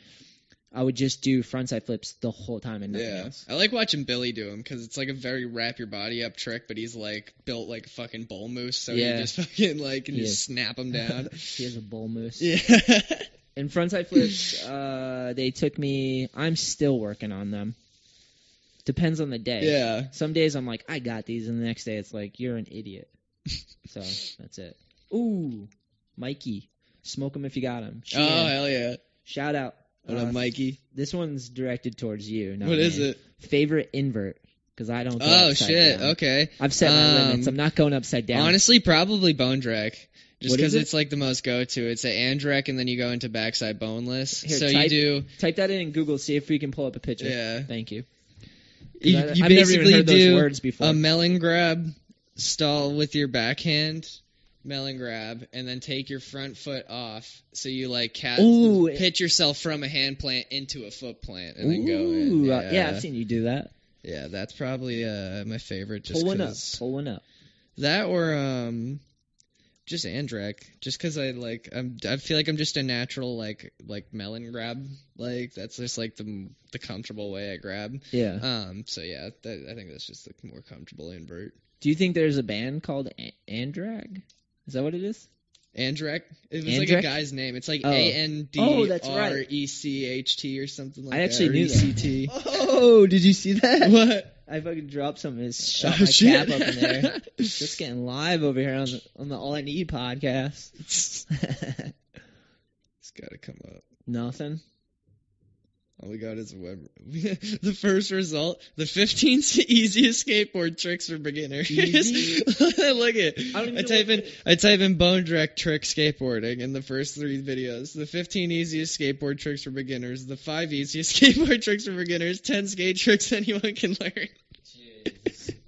I would just do frontside flips the whole time and nothing Yeah, else. I like watching Billy do them because it's like a very wrap your body up trick, but he's like built like a fucking bull moose, so Yeah. you just fucking like can He just is. snap him down. he has a bull moose. yeah. And frontside flips, uh, they took me. I'm still working on them. Depends on the day. yeah. Some days I'm like, I got these, and the next day it's like, you're an idiot. so that's it. Ooh, Mikey, smoke 'em if you got 'em. Oh hell yeah! Shout out. What Uh, up, Mikey? This one's directed towards you. What is it? Favorite invert? Because I don't. Oh shit! down. Okay. I've set my Um, limits. I'm not going upside down. Honestly, probably bone drag. Just because it? it's like the most go to. It's an Andrecht and then you go into backside boneless. Here, so type- you do Type that in in Google. See if we can pull up a picture. Yeah. Thank you. you, I- you I've never even basically heard those do words before. a melon grab stall with your backhand melon grab and then take your front foot off so you like cat Ooh. pitch yourself from a hand plant into a foot plant and then go in. uh, Yeah, yeah, I've seen you do that. Yeah, that's probably uh, my favorite just Pull one up. 'cause- Pull one up. That or um, just Andrecht, just because I like I'm I feel like I'm just a natural like like melon grab, like that's just like the the comfortable way I grab. Yeah. Um, so yeah, that, I think that's just the more comfortable invert. Do you think there's a band called A- Andrag? Is that what it is? Andrecht, it was like a guy's name. It's like Oh. A N D Oh, R. E C H T or something like that. I actually or knew that. ECT. Oh, did you see that? What? I fucking dropped some and shot Oh, my shit. cap up in there. Just getting live over here on the on the All I Need podcast. It's gotta come up. Nothing. Oh All we got is a web. the first result: the 15 easiest skateboard tricks for beginners. Look at. I I type in I type in bone direct trick skateboarding in the first three videos. The 15 easiest skateboard tricks for beginners. The five easiest skateboard tricks for beginners. 10 skate tricks anyone can learn.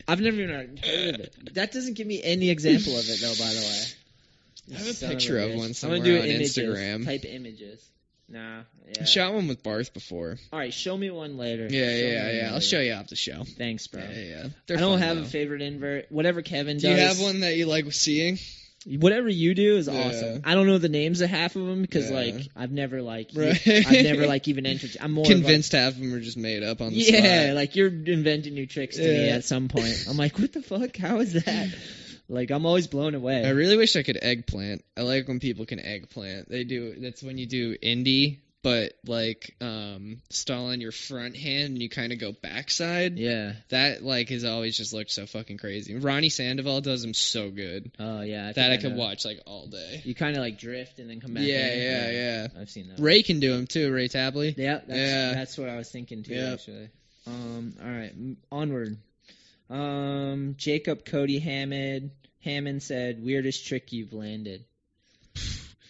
I've never even heard of it. That doesn't give me any example of it though. By the way, I have a Son picture of bitch. one I'm somewhere on images. Instagram. Type images. Nah. Yeah. I shot one with Barth before. All right, show me one later. Yeah, Show yeah, yeah. one I'll show you off the show. Thanks, bro. Yeah, yeah. yeah. I don't have though. a favorite invert. Whatever Kevin Do does. you have one that you like seeing? Whatever you do is Yeah. awesome. I don't know the names of half of them because Yeah. like I've never like Right. I've never like even entered. I'm more of, like- Convinced half of them are just made up on the yeah, spot. like you're inventing new tricks to me at some point. I'm like, what the fuck? How is that? Like I'm always blown away. I really wish I could eggplant. I like when people can eggplant. They do. That's when you do indie, but like um, stall on your front hand and you kind of go backside. yeah. That like has always just looked so fucking crazy. Ronnie Sandoval does them so good Oh yeah. I that I think could watch like all day. You kind of like drift and then come back. Yeah, in. yeah, yeah. I've seen that. Ray can do them too. Ray Tabley. Yeah, that's, Yeah. that's what I was thinking too. Yep. Actually. Um. All right. Onward. Um. Jacob Cody Hammond Hammond said weirdest trick you've landed.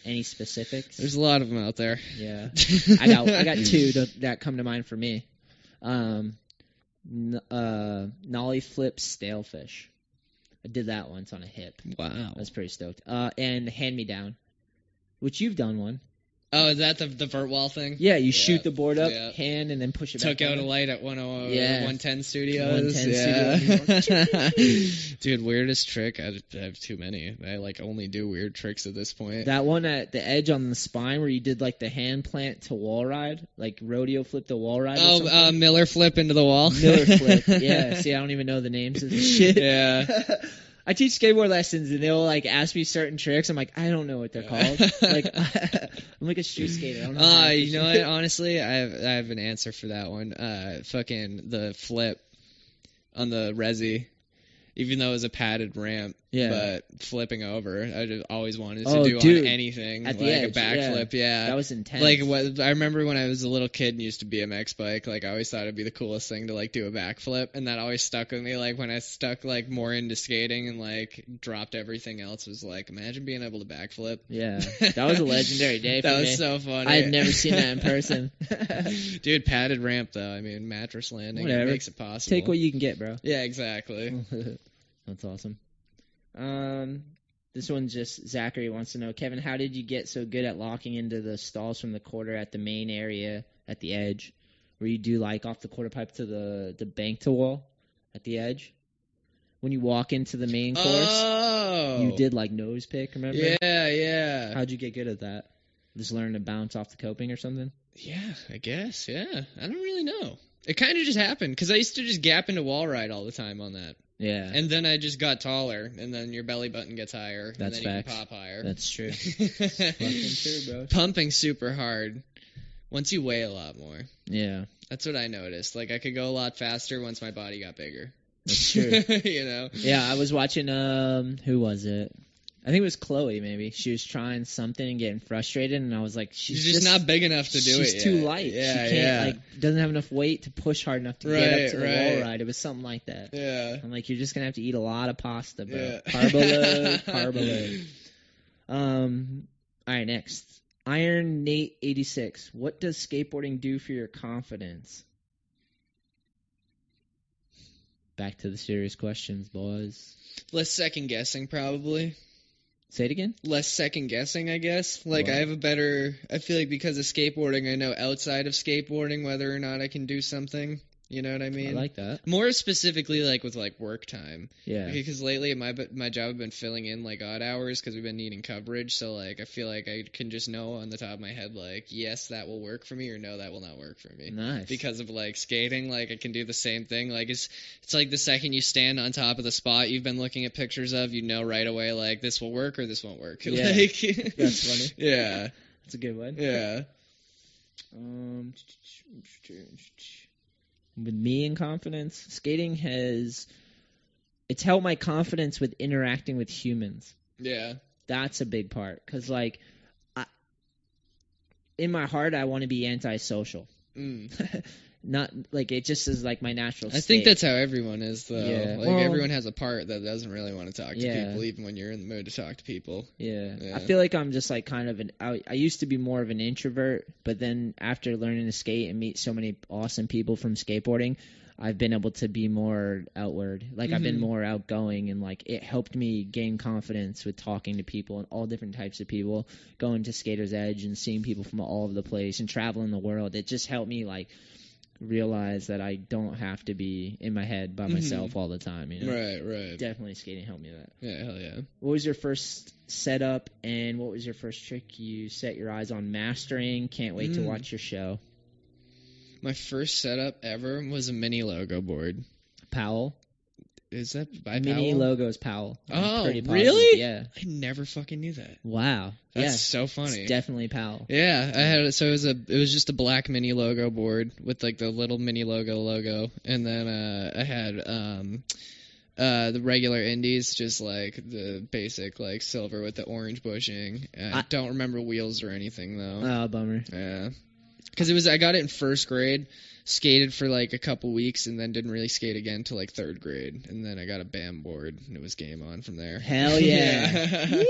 Any specifics? There's a lot of them out there. Yeah. I got I got two that, that come to mind for me. Um, n- uh, nollie flip stale fish. I did that once on a hip. Wow. I was pretty stoked. Uh, and hand me down, which you've done one. Oh, is that the the vert wall thing? Yeah, you shoot the board up, Yeah. hand, and then push it Took back. out a down. light at 100, Yeah. 110 Studios. 110 yeah. Dude, weirdest trick. I I have too many. I like only do weird tricks at this point. That one at the edge on the spine where you did like the hand plant to wall ride, like rodeo flip to wall ride. or oh, something. uh, Miller flip into the wall. Miller flip. Yeah. See, I don't even know the names of the shit. Yeah. I teach skateboard lessons and they'll like ask me certain tricks. I'm like, I don't know what they're called. like, I'm like a street skater. I don't know. Uh, you know what? Honestly, I have I have an answer for that one. Uh, fucking the flip on the resi, even though it was a padded ramp. Yeah. But flipping over, I just always wanted to Oh, do dude. on anything At the like edge, a backflip. Yeah. That was intense. like what I remember when I was a little kid and used to BMX bike, like I always thought it'd be the coolest thing to like do a backflip, and that always stuck with me. Like when I stuck like more into skating and like dropped everything else, was like imagine being able to backflip. Yeah, that was a legendary day for that me. was so funny. I had never seen that in person. Dude, padded ramp though. I mean, mattress landing Whatever. it makes it possible. Take what you can get, bro. Yeah, exactly. That's awesome. Um, this one's just Zachary wants to know, Kevin, how did you get so good at locking into the stalls from the quarter at the main area at the edge, where you do like off the quarter pipe to the the bank to wall at the edge? When you walk into the main course, Oh, you did like nose pick. Remember? Yeah, yeah, How'd you get good at that? Just learn to bounce off the coping or something? yeah. I guess. Yeah, I don't really know. It kind of just happened because I used to just gap into wall ride all the time on that, Yeah, and then I just got taller, and then your belly button gets higher, That's and then facts. you can pop higher. that's true. Fucking true, bro. Pumping super hard. Once you weigh a lot more. Yeah, That's what I noticed. Like I could go a lot faster once my body got bigger. that's true. you know. Yeah, I was watching. Um, who was it? I think it was Chloe. Maybe she was trying something and getting frustrated, and I was like, "She's, She's just, not big enough to do she's it. She's too light. Yeah, she can't yeah. like doesn't have enough weight to push hard enough to get up to the right. wall ride. It was something like that. yeah. I'm like, you're just gonna have to eat a lot of pasta, bro. Yeah. Carbo load, carbo load. Um. All right, next. Iron Nate 86. What does skateboarding do for your confidence? Back to the serious questions, boys. Less second guessing, probably. Say it again. Less second guessing, I guess. Like Right. I have a better. I feel like because of skateboarding, I know outside of skateboarding whether or not I can do something. You know what I mean? I like that. More specifically, like with like work time. Yeah. Because lately, my my job have been filling in like odd hours because we've been needing coverage. So like, I feel like I can just know on the top of my head, like, yes, that will work for me, or no, that will not work for me. Nice. Because of like skating, like I can do the same thing. Like it's it's like the second you stand on top of the spot you've been looking at pictures of, you know right away like this will work or this won't work. Yeah. Like, That's funny. Yeah, That's a good one. yeah. Um, with me in confidence, skating has it's helped my confidence with interacting with humans. Yeah. That's a big part because, like, I, in my heart, I want to be antisocial. Mm. Not like it just is like my natural. I think that's how everyone is though. Yeah. Like Well- everyone has a part that doesn't really want to talk to Yeah. people even when you're in the mood to talk to people. Yeah. Yeah. I feel like I'm just like kind of an. I, I used to be more of an introvert, but then after learning to skate and meet so many awesome people from skateboarding, I've been able to be more outward. Like I've been Mhm. more outgoing, and like it helped me gain confidence with talking to people and all different types of people, going to Skater's Edge and seeing people from all over the place and traveling the world. It just helped me like realize that I don't have to be in my head by Mhm. myself all the time. You know. Right, right. Definitely skating helped me with that. Yeah, hell yeah. What was your first setup and what was your first trick you set your eyes on mastering? Can't wait to Mm. watch your show. My first setup ever was a mini logo board. Powell. Is that by Mini Powell? logos Powell. I'm Oh, really? Yeah. I never fucking knew that. Wow. That's yeah. so funny. It's definitely Powell. Yeah, I had it. So it was a it was just a black mini logo board with like the little mini logo logo, and then uh, I had um uh the regular indies, just like the basic like silver with the orange bushing. I, I- don't remember wheels or anything though. Oh, bummer. yeah, because it was I got it in first grade, skated for like a couple weeks, and then didn't really skate again till like third grade, and then I got a BAM board, and it was game on from there. Hell yeah.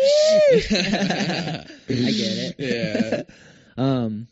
yeah. I get it. Yeah. um,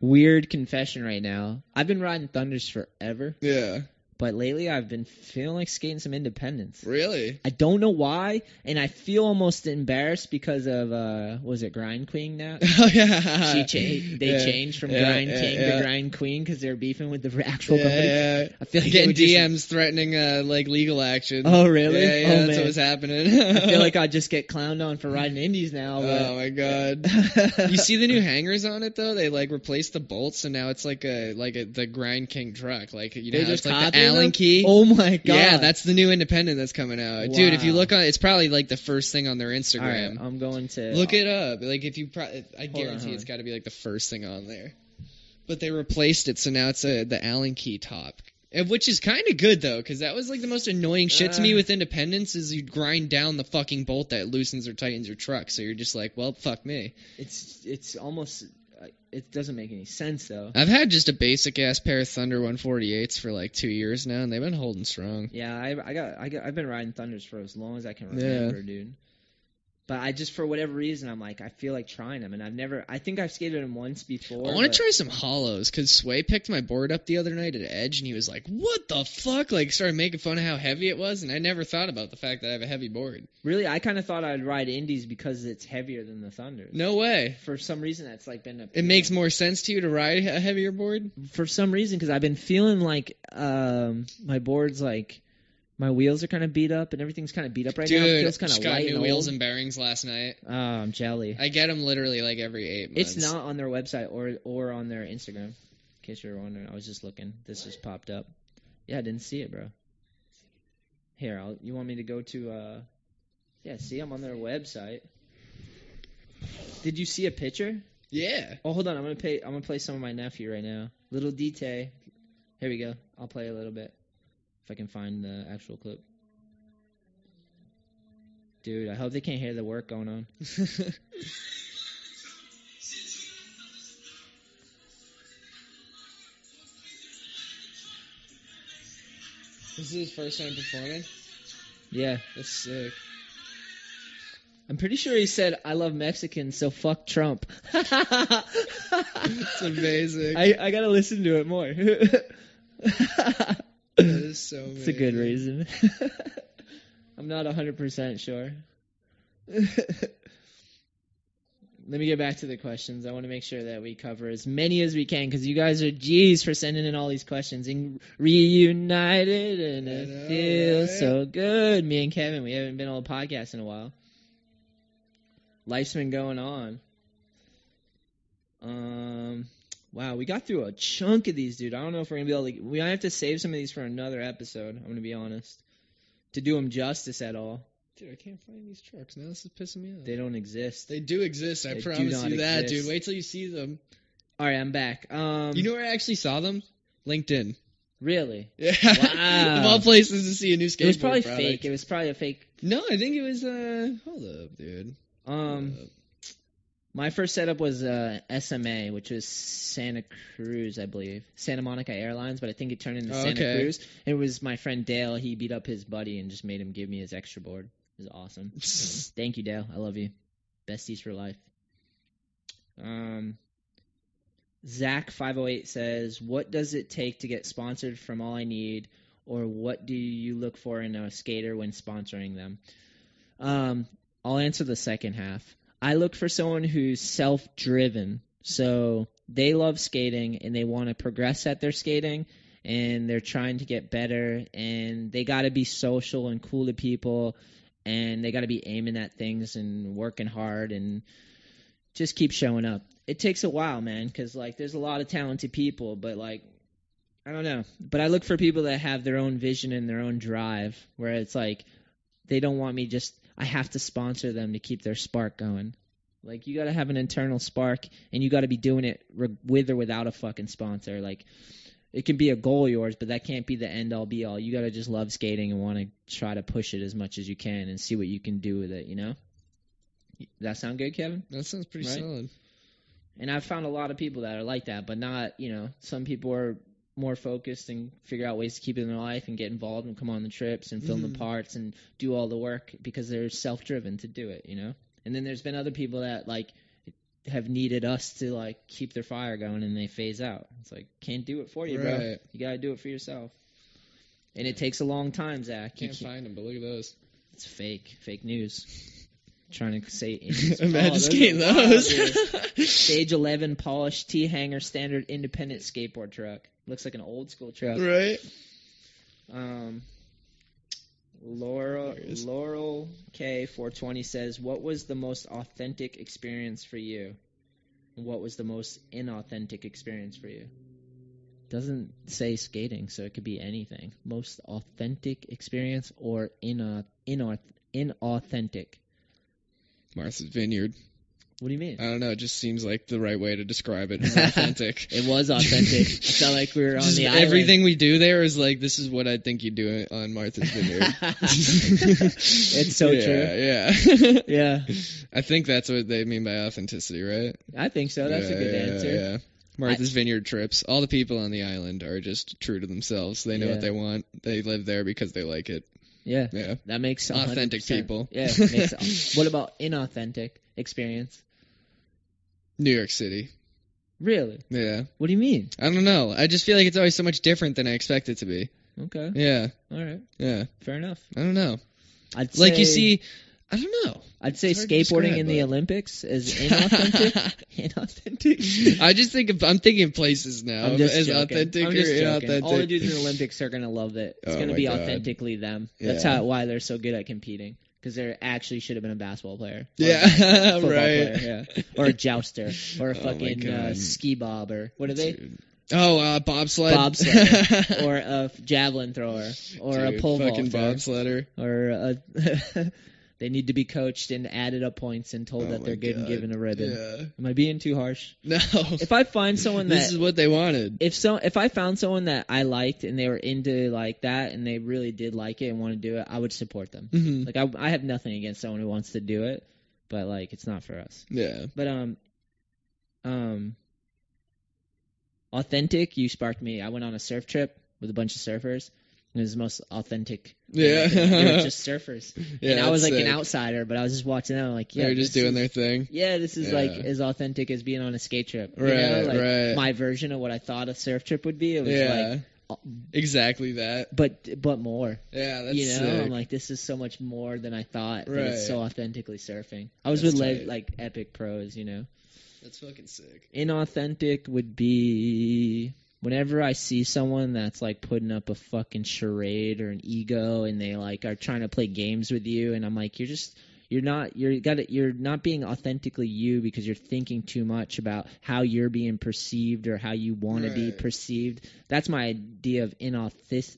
weird confession right now. I've been riding Thunders forever, Yeah. But lately I've been feeling like skating some independence. Really? I don't know why, and I feel almost embarrassed because of uh, was it Grind Queen now? Oh yeah. She cha- they Yeah. changed from Yeah, Grind yeah, King to Grind Queen because they're beefing with the actual Yeah, company. yeah. I feel like Getting would just- DMs threatening uh like legal action. Oh, really? Yeah, yeah, Oh, that's man. what was happening. I feel like I'd just get clowned on for riding indies now. Oh my god. You see the new hangers on it though? They like replaced the bolts and now it's like a like a the Grind King truck. Like you know They just it's like the Allen key. Oh my god! Yeah, that's the new independent that's coming out. Dude, if you look on it's probably like the first thing on their right, Instagram. I'm going to Look it up. Like if you, pro- I on, guarantee hold it's on. got to be like the first thing on there. But they replaced it, so now it's a the Allen key top, which is kind of good though, because that was like the most annoying shit to me Uh. with Independence is you grind down the fucking bolt that loosens or tightens your truck. So you're just like, well, fuck me. It's it's almost uh, it doesn't make any sense though. I've had just a basic ass pair of Thunder 148s for like two years now, and they've been holding strong. Yeah, I I got I got I've been riding Thunders for as long as I can Yeah. remember, dude. But I just for whatever reason I'm like I feel like trying them, and I've never I think I've skated them once before. I want but- to try some hollows because Sway picked my board up the other night at Edge and he was like, "What the fuck?" Like started making fun of how heavy it was, and I never thought about the fact that I have a heavy board. Really, I kind of thought I'd ride Indies because it's heavier than the Thunders. No way. For some reason, that's like been a. It makes more sense to you to ride a heavier board. For some reason, because I've been feeling like um my board's like my wheels are kind of beat up and everything's kind of beat up right now. It feels kind of got light new and wheels old. and bearings last night. Oh, I'm jelly. I get them literally like every eight months. It's not on their website or or on their Instagram. In case you're wondering, I was just looking. This just popped up. Yeah, I didn't see it, bro. Here, I'll, you want me to go to? uh Yeah, see, I'm on their website. Did you see a picture? Yeah. Oh, hold on. I'm gonna pay. I'm gonna play some of my nephew right now. Little Dite. Here we go. I'll play a little bit I can find the actual clip. Dude, I hope they can't hear the work going on. this is his first time performing. Yeah, That's sick. I'm pretty sure he said, "I love Mexicans, so fuck Trump." It's amazing. I I gotta listen to it more. is so. It's a good reason. I'm not 100% sure. Let me get back to the questions. I want to make sure that we cover as many as we can because you guys are G's for sending in all these questions. And reunited, and I it know, feels right? so good. Me and Kevin, we haven't been on a podcast in a while. Life's been going on. Um, wow, we got through a chunk of these, dude. I don't know if we're gonna be able to. We might have to save some of these for another episode. I'm gonna be honest, to do them justice at all. Dude, I can't find these trucks now. This is pissing me off. They don't exist. They do exist. I They do promise not you that, exist. dude. Wait till you see them. all right, I'm back. Um, You know where I actually saw them? LinkedIn. really? Yeah. Wow. of all places to see a new skateboard It was probably product. fake. It was probably a fake. No, I think it was. uh Hold up, dude. Um, Hold up. My first setup was uh, SMA, which was Santa Cruz, I believe, Santa Monica Airlines, but I think it turned into Oh, Santa okay. Cruz. It was my friend Dale. He beat up his buddy and just made him give me his extra board. It was awesome. Thank you, Dale. I love you. Besties for life. Um, Zach five hundred eight says, "What does it take to get sponsored from All I Need, or what do you look for in a skater when sponsoring them?" Um, I'll answer the second half. I look for someone who's self-driven, so they love skating and they want to progress at their skating, and they're trying to get better, and they got to be social and cool to people, and they got to be aiming at things and working hard and just keep showing up. It takes a while, man, because like there's a lot of talented people, but like I don't know, but I look for people that have their own vision and their own drive, where it's like they don't want me just. I have to sponsor them to keep their spark going. Like you got to have an internal spark, and you got to be doing it re- with or without a fucking sponsor. Like it can be a goal of yours, but that can't be the end all be all. You got to just love skating and want to try to push it as much as you can and see what you can do with it. You know. That sound good, Kevin? That sounds pretty Right? solid. And I've found a lot of people that are like that, but not, you know, some people are more focused and figure out ways to keep it in their life and get involved and come on the trips and film Mhm. the parts and do all the work because they're self driven to do it, you know? And then there's been other people that like have needed us to like keep their fire going and they phase out. It's like can't do it for you, bro. You gotta do it for yourself. And it takes a long time, Zach. You Can't can't- find them, but look at those. it's fake, fake news. Trying to say Imagine Oh, skating those. Stage 11 polished T hanger standard independent skateboard truck. Looks like an old school truck. right? Um, Laurel There it is. Laurel K 420 says, "What was the most authentic experience for you? And What was the most inauthentic experience for you?" Doesn't say skating, so it could be anything. Most authentic experience or ina inauth inauthentic. Martha's Vineyard. What do you mean? I don't know. It just seems like the right way to describe it. It's authentic. It was authentic. I felt like we were on Just the island. everything we do there is like this is what I think you do on Martha's Vineyard. it's so yeah, true. Yeah. Yeah, I think that's what they mean by authenticity, right? I think so. That's a good yeah, answer. Yeah. Martha's Vineyard trips. All the people on the island are just true to themselves. They know Yeah. what they want. They live there because they like it. Yeah, Yeah. that makes Authentic 100%. people. Yeah. Makes, what about inauthentic experience? New York City. Really? Yeah. What do you mean? I don't know. I just feel like it's always so much different than I expect it to be. Okay. Yeah. All right. Yeah. Fair enough. I don't know. I'd Like you see, I don't know. I'd say it's hard to skateboarding in the Olympics is inauthentic. inauthentic. I just think of, I'm thinking places now. I'm just as joking. authentic I'm just or joking. inauthentic. All the dudes in the Olympics are gonna love it. It's Oh gonna be God. authentically them. That's Yeah. how why they're so good at competing. Because they actually should have been a basketball player. Yeah, a right. player, yeah. Or a jouster. Or a Oh fucking uh, ski bob. Or what are they? Dude. Oh, uh, bobsled. Bobsled. or a javelin thrower. Or a Dude, pole fucking vaulter. bobsledder. Or a they need to be coached and added up points and told Oh that they're good and given a ribbon. Yeah. Am I being too harsh? No. If I find someone that this is what they wanted. if so if I found someone that I liked and they were into like that and they really did like it and want to do it, I would support them. hmm Like I, I have nothing against someone who wants to do it, but like it's not for us. Yeah. But um, um, authentic. You sparked me. I went on a surf trip with a bunch of surfers. It was the most authentic. Yeah. They were just surfers, Yeah. and I was like an outsider, but I was just watching them. Like, yeah, They're just doing is- their thing. Yeah, this is like as authentic as being on a skate trip. Right, know? like right. My version of what I thought a surf trip would be. It was Yeah. like, uh, Exactly that. but but more. Yeah, that's you know, sick. I'm like, this is so much more than I thought. But it's Right. so authentically surfing. I was That's with tight. like epic pros, you know. that's fucking sick. Inauthentic would be whenever I see someone that's like putting up a fucking charade or an ego, and they like are trying to play games with you, and I'm like, you're just. You're not you're got to you're not being authentically you because you're thinking too much about how you're being perceived or how you want to be perceived. That's my idea of inauthentic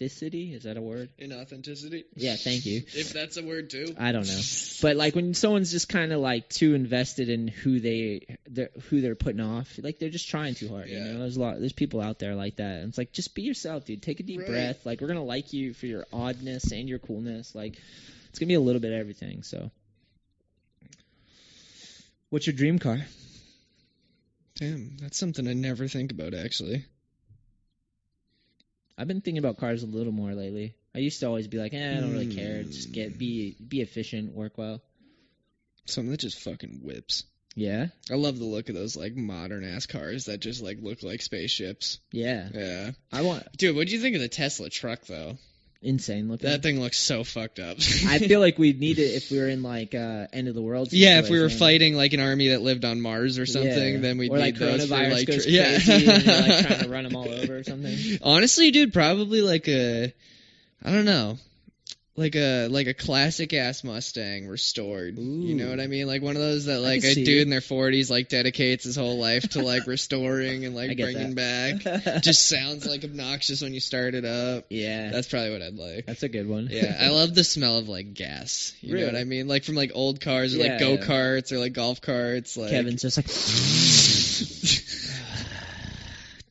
inauthenticity. Is that a word? Inauthenticity. Yeah, thank you. If that's a word too. I don't know, but like when someone's just kind of like too invested in who they they're, who they're putting off, like they're just trying too hard. You know, there's a lot, there's people out there like that, and it's like just be yourself, dude. Take a deep Right. breath. Like we're gonna like you for your oddness and your coolness. Like it's gonna be a little bit of everything. So, what's your dream car? Damn, that's something I never think about actually. I've been thinking about cars a little more lately. I used to always be like, eh, I don't really care. Just get be be efficient, work well. Something that just fucking whips. Yeah, I love the look of those like modern ass cars that just like look like spaceships. yeah. Yeah. I want Dude, what do you think of the Tesla truck though? Insane looking. That thing looks so fucked up. I feel like we'd need it if we were in like uh end of the world. Yeah, if we were fighting like an army that lived on Mars or something, Yeah. then we'd or like need those for like goes yeah. crazy and you're like trying to run them all over or something. Honestly, dude, probably like a I don't know. Like a like a classic ass Mustang restored. You know what I mean? Like one of those that like a dude it. in their 40s like dedicates his whole life to like restoring and like bringing that. back. Just sounds like obnoxious when you start it up. yeah, That's probably what I'd like. that's a good one. Yeah, I love the smell of like gas. You know what I mean? Like from like old cars or like Yeah, go yeah. karts or like golf carts. Like Kevin's just like.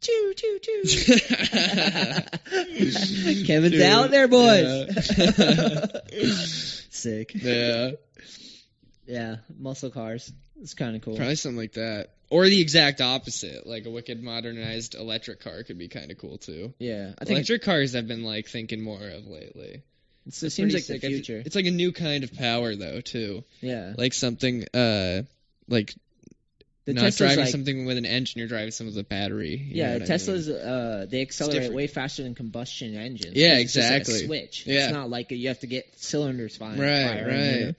choo choo choo. Kevin's Dude, out there, boys. yeah. Sick. yeah, Yeah, muscle cars. It's kind of cool. probably something like that. Or the exact opposite, like a wicked modernized electric car could be kind of cool too. Yeah, I think Electric cars I've been like thinking more of lately. it seems like sick. Fe- future. It's like a new kind of power though too. Yeah, Like something uh like the not Tesla's driving like, something with an engine, you're driving something with a battery. Yeah, what I mean? Teslas uh they accelerate way faster than combustion engines. Yeah, just like exactly. switch. Yeah. It's not like you have to get cylinders firing. Right, right. know?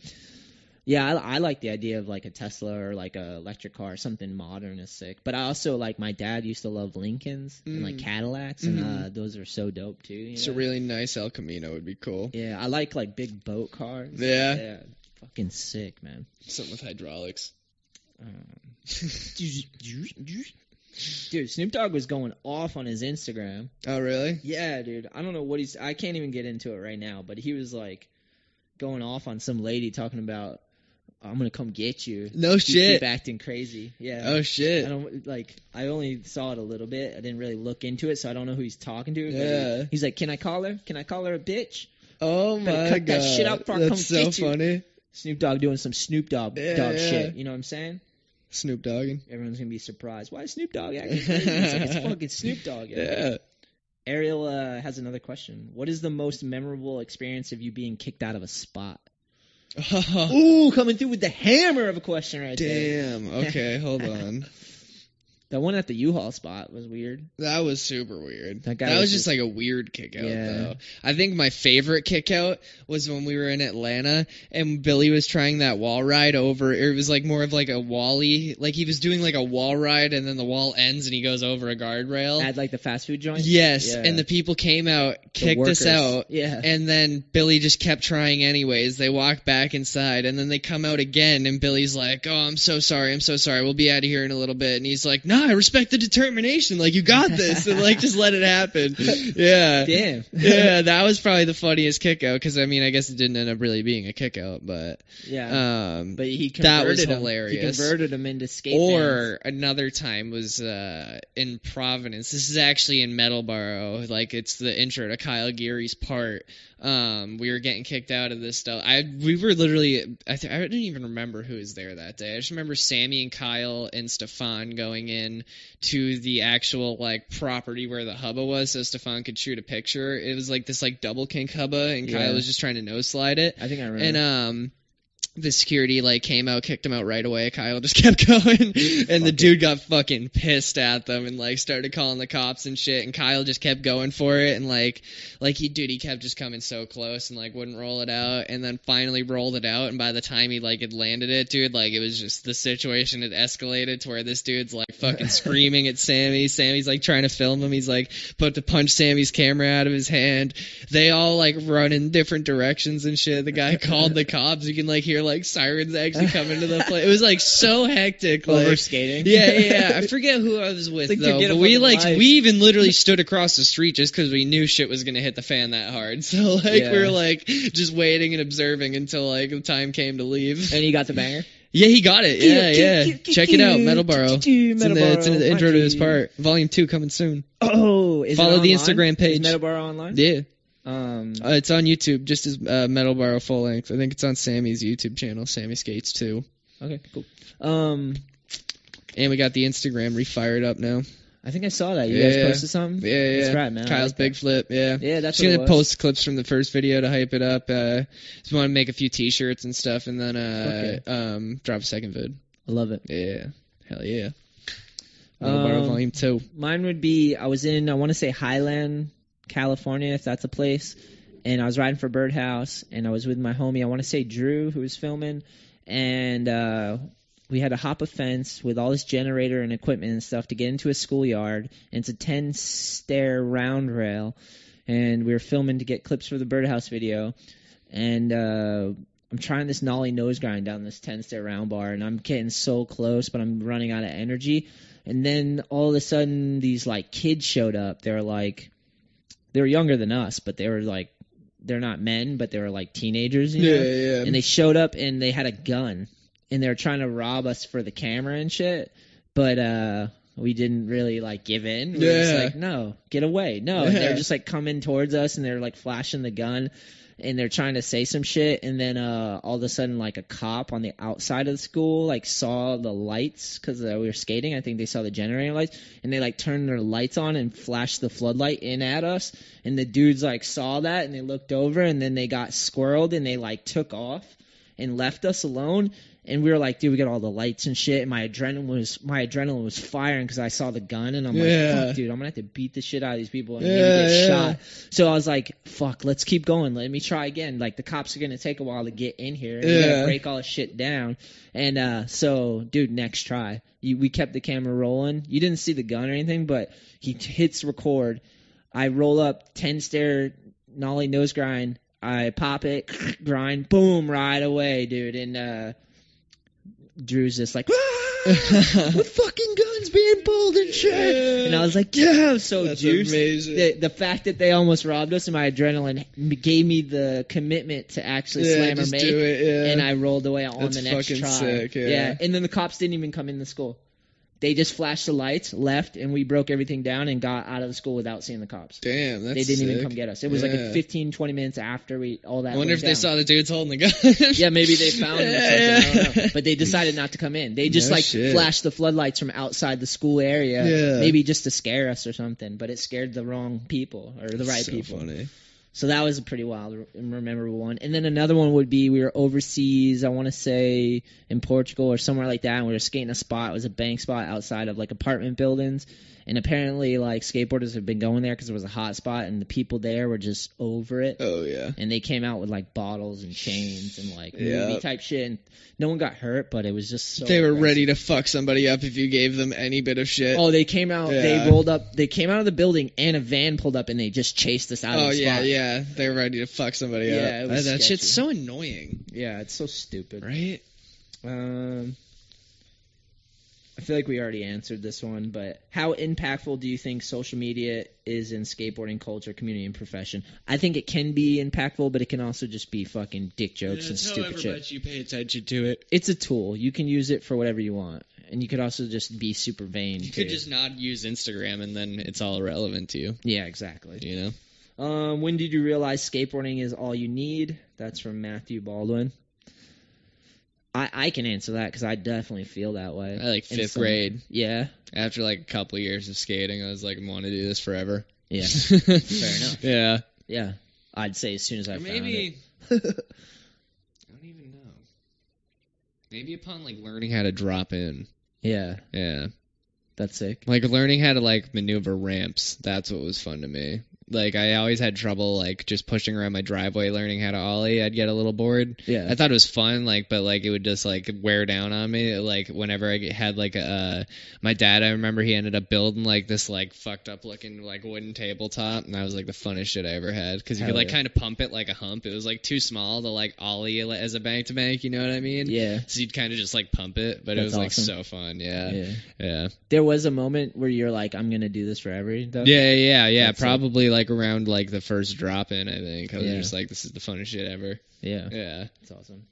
Yeah, I, I like the idea of like a Tesla or like a electric car, something modern is sick. But I also like my dad used to love Lincolns and like Mm. Cadillacs, and uh, those are so dope too. You It's know? a really nice El Camino would be cool. yeah, I like like big boat cars. Yeah. yeah, fucking sick, man. Something with hydraulics. Dude, Snoop Dogg was going off on his Instagram. oh really? Yeah, dude. I don't know what he's. I can't even get into it right now, but he was like going off on some lady talking about, "I'm gonna come get you." No You shit. Keep acting crazy. Yeah. Oh shit. I don't like. I only saw it a little bit. I didn't really look into it, so I don't know who he's talking to. he- Yeah. he's like, "Can I call her? Can I call her a bitch?" Oh Better my cut god. that shit out before I That's come so get you. funny. Snoop Dogg doing some Snoop Dogg Yeah, dog yeah. shit. You know what I'm saying? Snoop Dogging. Everyone's gonna be surprised. Why is Snoop Dogg acting crazy? It's, like, it's fucking Snoop Dogg. Yeah. Ariel uh, has another question. What is the most memorable experience of you being kicked out of a spot? Ooh, coming through with the hammer of a question right there. Damn. Okay, hold on. That one at the U-Haul spot was weird. That was super weird. That That, was, was just like a weird kick out Yeah. though. I think my favorite kick out was when we were in Atlanta and Billy was trying that wall ride over it was like more of like a wally like he was doing like a wall ride and then the wall ends and he goes over a guardrail. At like the fast food joint. yes, Yeah. and the people came out, kicked us out. Yeah. And then Billy just kept trying anyways. They walked back inside and then they come out again and Billy's like, "Oh, I'm so sorry. I'm so sorry. We'll be out of here in a little bit." And he's like, "No, I respect the determination. Like you got this." and like just let it happen. Yeah. Damn. yeah, that was probably the funniest kick out cuz I mean, I guess it didn't end up really being a kick out, but yeah. um but he that converted was him. hilarious. He converted him into skate or another time was uh, in Providence. This is actually in Metalboro. Like it's the intro to Kyle Geary's part. Um, we were getting kicked out of this stuff. I we were literally. I th- I didn't even remember who was there that day. I just remember Sammy and Kyle and Stefan going in to the actual like property where the hubba was, so Stefan could shoot a picture. It was like this like double kink hubba, and Yeah. Kyle was just trying to no slide it. I think I remember. And um the security like came out, kicked him out right away. Kyle just kept going, and the dude got fucking pissed at them and like started calling the cops and shit. And Kyle just kept going for it, and like, like he dude, he kept just coming so close and like wouldn't roll it out, and then finally rolled it out. And by the time he like had landed it, dude, like it was just the situation had escalated to where this dude's like fucking screaming at Sammy. Sammy's like trying to film him. He's like put to punch Sammy's camera out of his hand. They all like run in different directions and shit. The guy called the cops. You can like hear like sirens actually coming to the place. It was like so hectic. Like, over skating. yeah, yeah, yeah. I forget who I was with Like, though, but we like life. we even literally stood across the street just because we knew shit was gonna hit the fan that hard. So like Yeah. we were like just waiting and observing until like the time came to leave. And he got the banger. Yeah, he got it. Yeah, yeah. Check it out, Metalboro. It's in the, it's in the intro to his part. Volume two coming soon. Oh, is it Follow the? Instagram page. Is Metalboro online? Yeah, Um, uh, it's on YouTube, just as uh, Metalboro full length. I think it's on Sammy's YouTube channel, Sammy Skates too. okay, cool. Um, And we got the Instagram refired up now. I think I saw that. You Yeah, guys posted something. Yeah, yeah. That's right, man. Kyle's like that. big flip. Yeah. Yeah, that's it gonna post clips from the first video to hype it up. Uh, just want to make a few T-shirts and stuff, and then uh, um, drop a second vid. I love it. Yeah, hell yeah. Um, Volume Two. Mine would be I was in I want to say Highland, California, if that's a place, and I was riding for Birdhouse, and I was with my homie. I want to say Drew, who was filming, and uh, we had to hop a fence with all this generator and equipment and stuff to get into a schoolyard. And it's a ten stair round rail, and we were filming to get clips for the Birdhouse video. and uh, I'm trying this nollie nose grind down this 10 stair round bar, and I'm getting so close, but I'm running out of energy. And then all of a sudden, these like kids showed up. They were like, they were younger than us, but they were like, they're not men, but they were like teenagers, you know? Yeah, yeah. and they showed up and they had a gun and they were trying to rob us for the camera and shit but uh we didn't really like give in. We were just like no get away. No and they're just like coming towards us and they're like flashing the gun and they're trying to say some shit and then uh all of a sudden like a cop on the outside of the school like saw the lights because uh, we were skating. I think they saw the generator lights and they like turned their lights on and flashed the floodlight in at us and the dudes like saw that and they looked over and then they got squirreled and they like took off and left us alone and we were like dude we got all the lights and shit. And my adrenaline was my adrenaline was firing because i saw the gun and i'm Yeah. like fuck dude i'm gonna have to beat the shit out of these people and Yeah, get yeah. shot. So i was like fuck let's keep going. Let me try again. Like the cops are gonna take a while to get in here. And Yeah. break all this shit down. And uh so dude next try. You, we kept the camera rolling. You didn't see the gun or anything but he t- hits record. I roll up 10 stair nollie nose grind. I pop it, grind, boom, right away, dude. And uh Drew's just like, ah, with fucking guns being pulled and shit. And I was like, yeah, I'm so That's juiced. amazing. The, the fact that they almost robbed us and my adrenaline gave me the commitment to actually yeah, slam or just make. do it. Yeah. And I rolled away on That's the next fucking try. sick, yeah. And then the cops didn't even come in the school. They just flashed the lights, left, and we broke everything down and got out of the school without seeing the cops. Damn, that's they didn't even come get us. It was like a 15, 20 minutes after we all that. I wonder if they saw the dudes holding the gun. Yeah, maybe they found him or something. I don't know. But they decided not to come in. They just No like shit. flashed the floodlights from outside the school area, Yeah. maybe just to scare us or something. But it scared the wrong people or the right so people. Funny. So that was a pretty wild and memorable one. And then another one would be we were overseas, I want to say in Portugal or somewhere like that, and we were skating a spot. It was a bank spot outside of like apartment buildings. And apparently, like skateboarders have been going there because it was a hot spot, and the people there were just over it. Oh yeah. And they came out with like bottles and chains and like Yeah. movie type shit. And no one got hurt, but it was just so. they were aggressive. ready to fuck somebody up if you gave them any bit of shit. Oh, they came out. Yeah. They rolled up. They came out of the building, and a van pulled up, and they just chased us out Oh, of the yeah, spot. yeah. They're ready to fuck somebody Yeah, up. that that shit's so annoying, Yeah, it's so stupid. right? Um, I feel like we already answered this one, but how impactful do you think social media is in skateboarding culture, community, and profession? I think it can be impactful, but it can also just be fucking dick jokes and stupid shit. you pay attention to it. It's a tool. You can use it for whatever you want, and you could also just be super vain. You too. could just not use Instagram and then it's all irrelevant to you. yeah, exactly. You know? Um, when did you realize skateboarding is all you need? That's from Matthew Baldwin. I, I can answer that because I definitely feel that way. I like fifth some- grade. Yeah, After like a couple years of skating, I was like, I want to do this forever. yeah, Fair enough. Yeah. yeah. I'd say as soon as I Or found maybe it. I don't even know. Maybe upon like learning how to drop in. yeah, Yeah. that's sick. Like learning how to like maneuver ramps. That's what was fun to me. Like I always had trouble like just pushing around my driveway learning how to ollie. I'd get a little bored. Yeah, I thought it was fun, like, but like it would just like wear down on me. Like whenever I had like a, uh, my dad, I remember he ended up building like this like fucked up looking like wooden tabletop, and that was like the funnest shit I ever had because you could like yeah. kind of pump it like a hump. It was like too small to like ollie as a bank to bank. You know what I mean? yeah, So you'd kind of just like pump it, but it That's was like awesome. so fun. Yeah, yeah. yeah, There was a moment where you're like, I'm gonna do this forever. Though. yeah, yeah, yeah. That's Probably like around like the first drop in. I think I was Yeah. just like, this is the funnest shit ever. yeah. Yeah. It's awesome.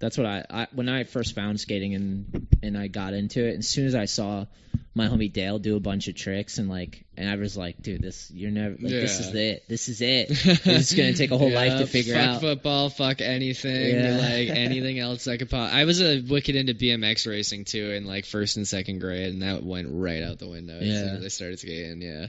That's what I, I when I first found skating and and I got into it. As soon as I saw my homie Dale do a bunch of tricks and like and I was like, dude, this you're never like this is it. This is it. It's gonna take a whole life to figure fuck out. football, fuck anything, Yeah. like anything else I could. pop. I was a wicked into BMX racing too in like first and second grade, and that went right out the window as soon Yeah. as I started skating. Yeah,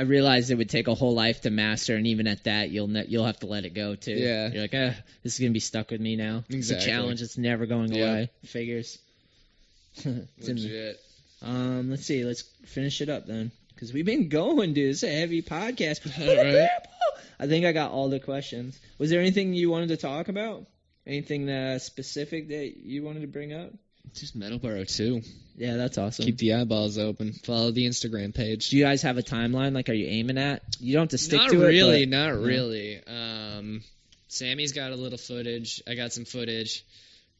I realized it would take a whole life to master, and even at that, you'll ne- you'll have to let it go too. Yeah. you're like, eh, this is gonna be stuck with me now. It's Exactly. a challenge. It's never going Yeah. away. Figures. Legit. um, let's see. Let's finish it up then, because we've been going, dude. It's a heavy podcast. Right. I think I got all the questions. Was there anything you wanted to talk about? Anything uh, specific that you wanted to bring up? Just Metalboro too. Yeah, that's awesome. Keep the eyeballs open. Follow the Instagram page. Do you guys have a timeline? Like, are you aiming at? You don't have to stick not to really, it. but- not No. really. Um, Sammy's got a little footage. I got some footage.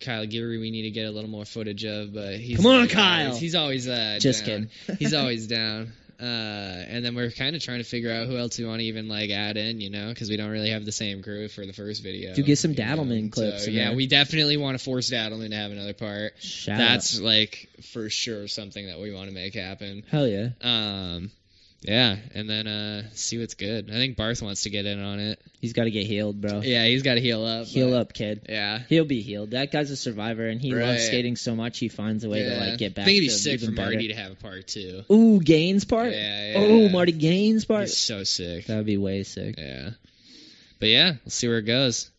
Kyle Geary, we need to get a little more footage of, but he's Come on, Kyle. always- He's always uh, Just down. kidding. he's always down. Uh, and then we're kind of trying to figure out who else we want to even like add in, you know, because we don't really have the same crew for the first video. Do get some know? Daddleman clips So, yeah, there. we definitely want to force Daddleman to have another part. Shout That's out. like for sure something that we want to make happen. hell yeah. Um, yeah, and then uh, see what's good. I think Barth wants to get in on it. He's got to get healed, bro. Yeah, he's got to heal up. Heal up, kid. Yeah. He'll be healed. That guy's a survivor, and he loves skating so much. He finds a way to like get back. I think it'd be to sick for even better. Marty to have a part too. Ooh, Gaines part. Yeah, yeah. Oh, Marty Gaines part. So sick. That would be way sick. Yeah. But yeah, we'll see where it goes.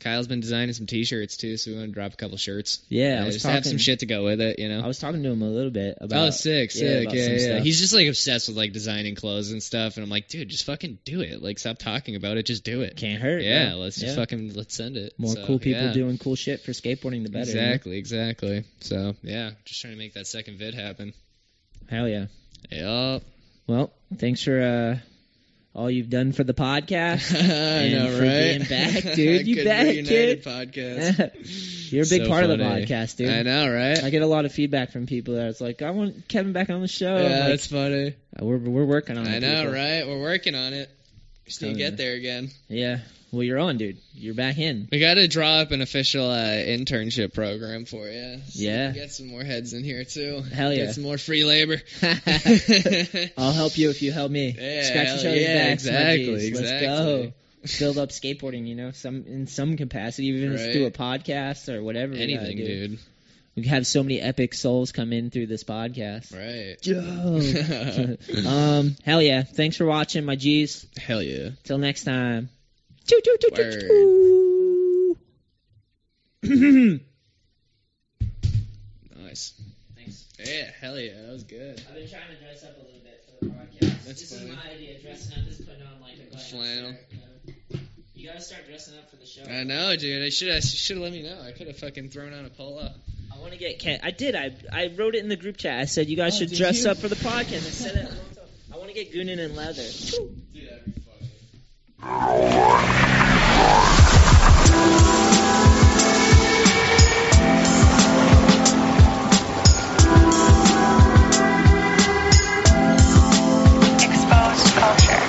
Kyle's been designing some T-shirts too, so we want to drop a couple shirts. Yeah, I was just talking. have some shit to go with it, you know. I was talking to him a little bit about. oh, sick, yeah, sick, yeah, some yeah. He's just like obsessed with like designing clothes and stuff, and I'm like, dude, just fucking do it. Like, stop talking about it, just do it. can't hurt. yeah, let's just Yeah. fucking let's send it. more So, cool people yeah. doing cool shit for skateboarding. The better. you know? Exactly, exactly. So yeah, just trying to make that second vid happen. Hell yeah. Yep. Well, thanks for uh, all you've done for the podcast. I know, for right? being back, dude. You back, kid. Podcast. You're a big So part of the podcast, dude. I know, right? I get a lot of feedback from people that it's like, I want Kevin back on the show. Yeah, like, that's funny. Uh, we're we're working on it. I know, people. right? We're working on it. Oh, get there again. Yeah. Well, you're on, dude. You're back in. We got to draw up an official uh, internship program for you. So Yeah. Get some more heads in here too. Hell yeah. Get some more free labor. I'll help you if you help me. Yeah, Scratch each other's yeah, backs, exactly, Let's go. Build up skateboarding, you know, some in some capacity, even Right. through a podcast or whatever. Anything, do. dude. We have so many epic souls come in through this podcast. Right. Joe. um, hell yeah. Thanks for watching, my G's. Hell yeah. Till next time. Choo, choo, choo, choo, Word. choo. Nice. Thanks. Yeah, hell yeah. That was good. I've been trying to dress up a little bit for the podcast. That's this funny. is my idea, dressing up just putting on like a button-up Flannel. shirt, you know? You gotta start dressing up for the show. I know, dude. I should have should have let me know. I could have fucking thrown on a polo. I want to get Ken. I did. I I wrote it in the group chat. I said you guys Oh, should dress you? up for the podcast. I said it. a long time. I want to get Goonin in leather. Dude, that'd be Exposed culture.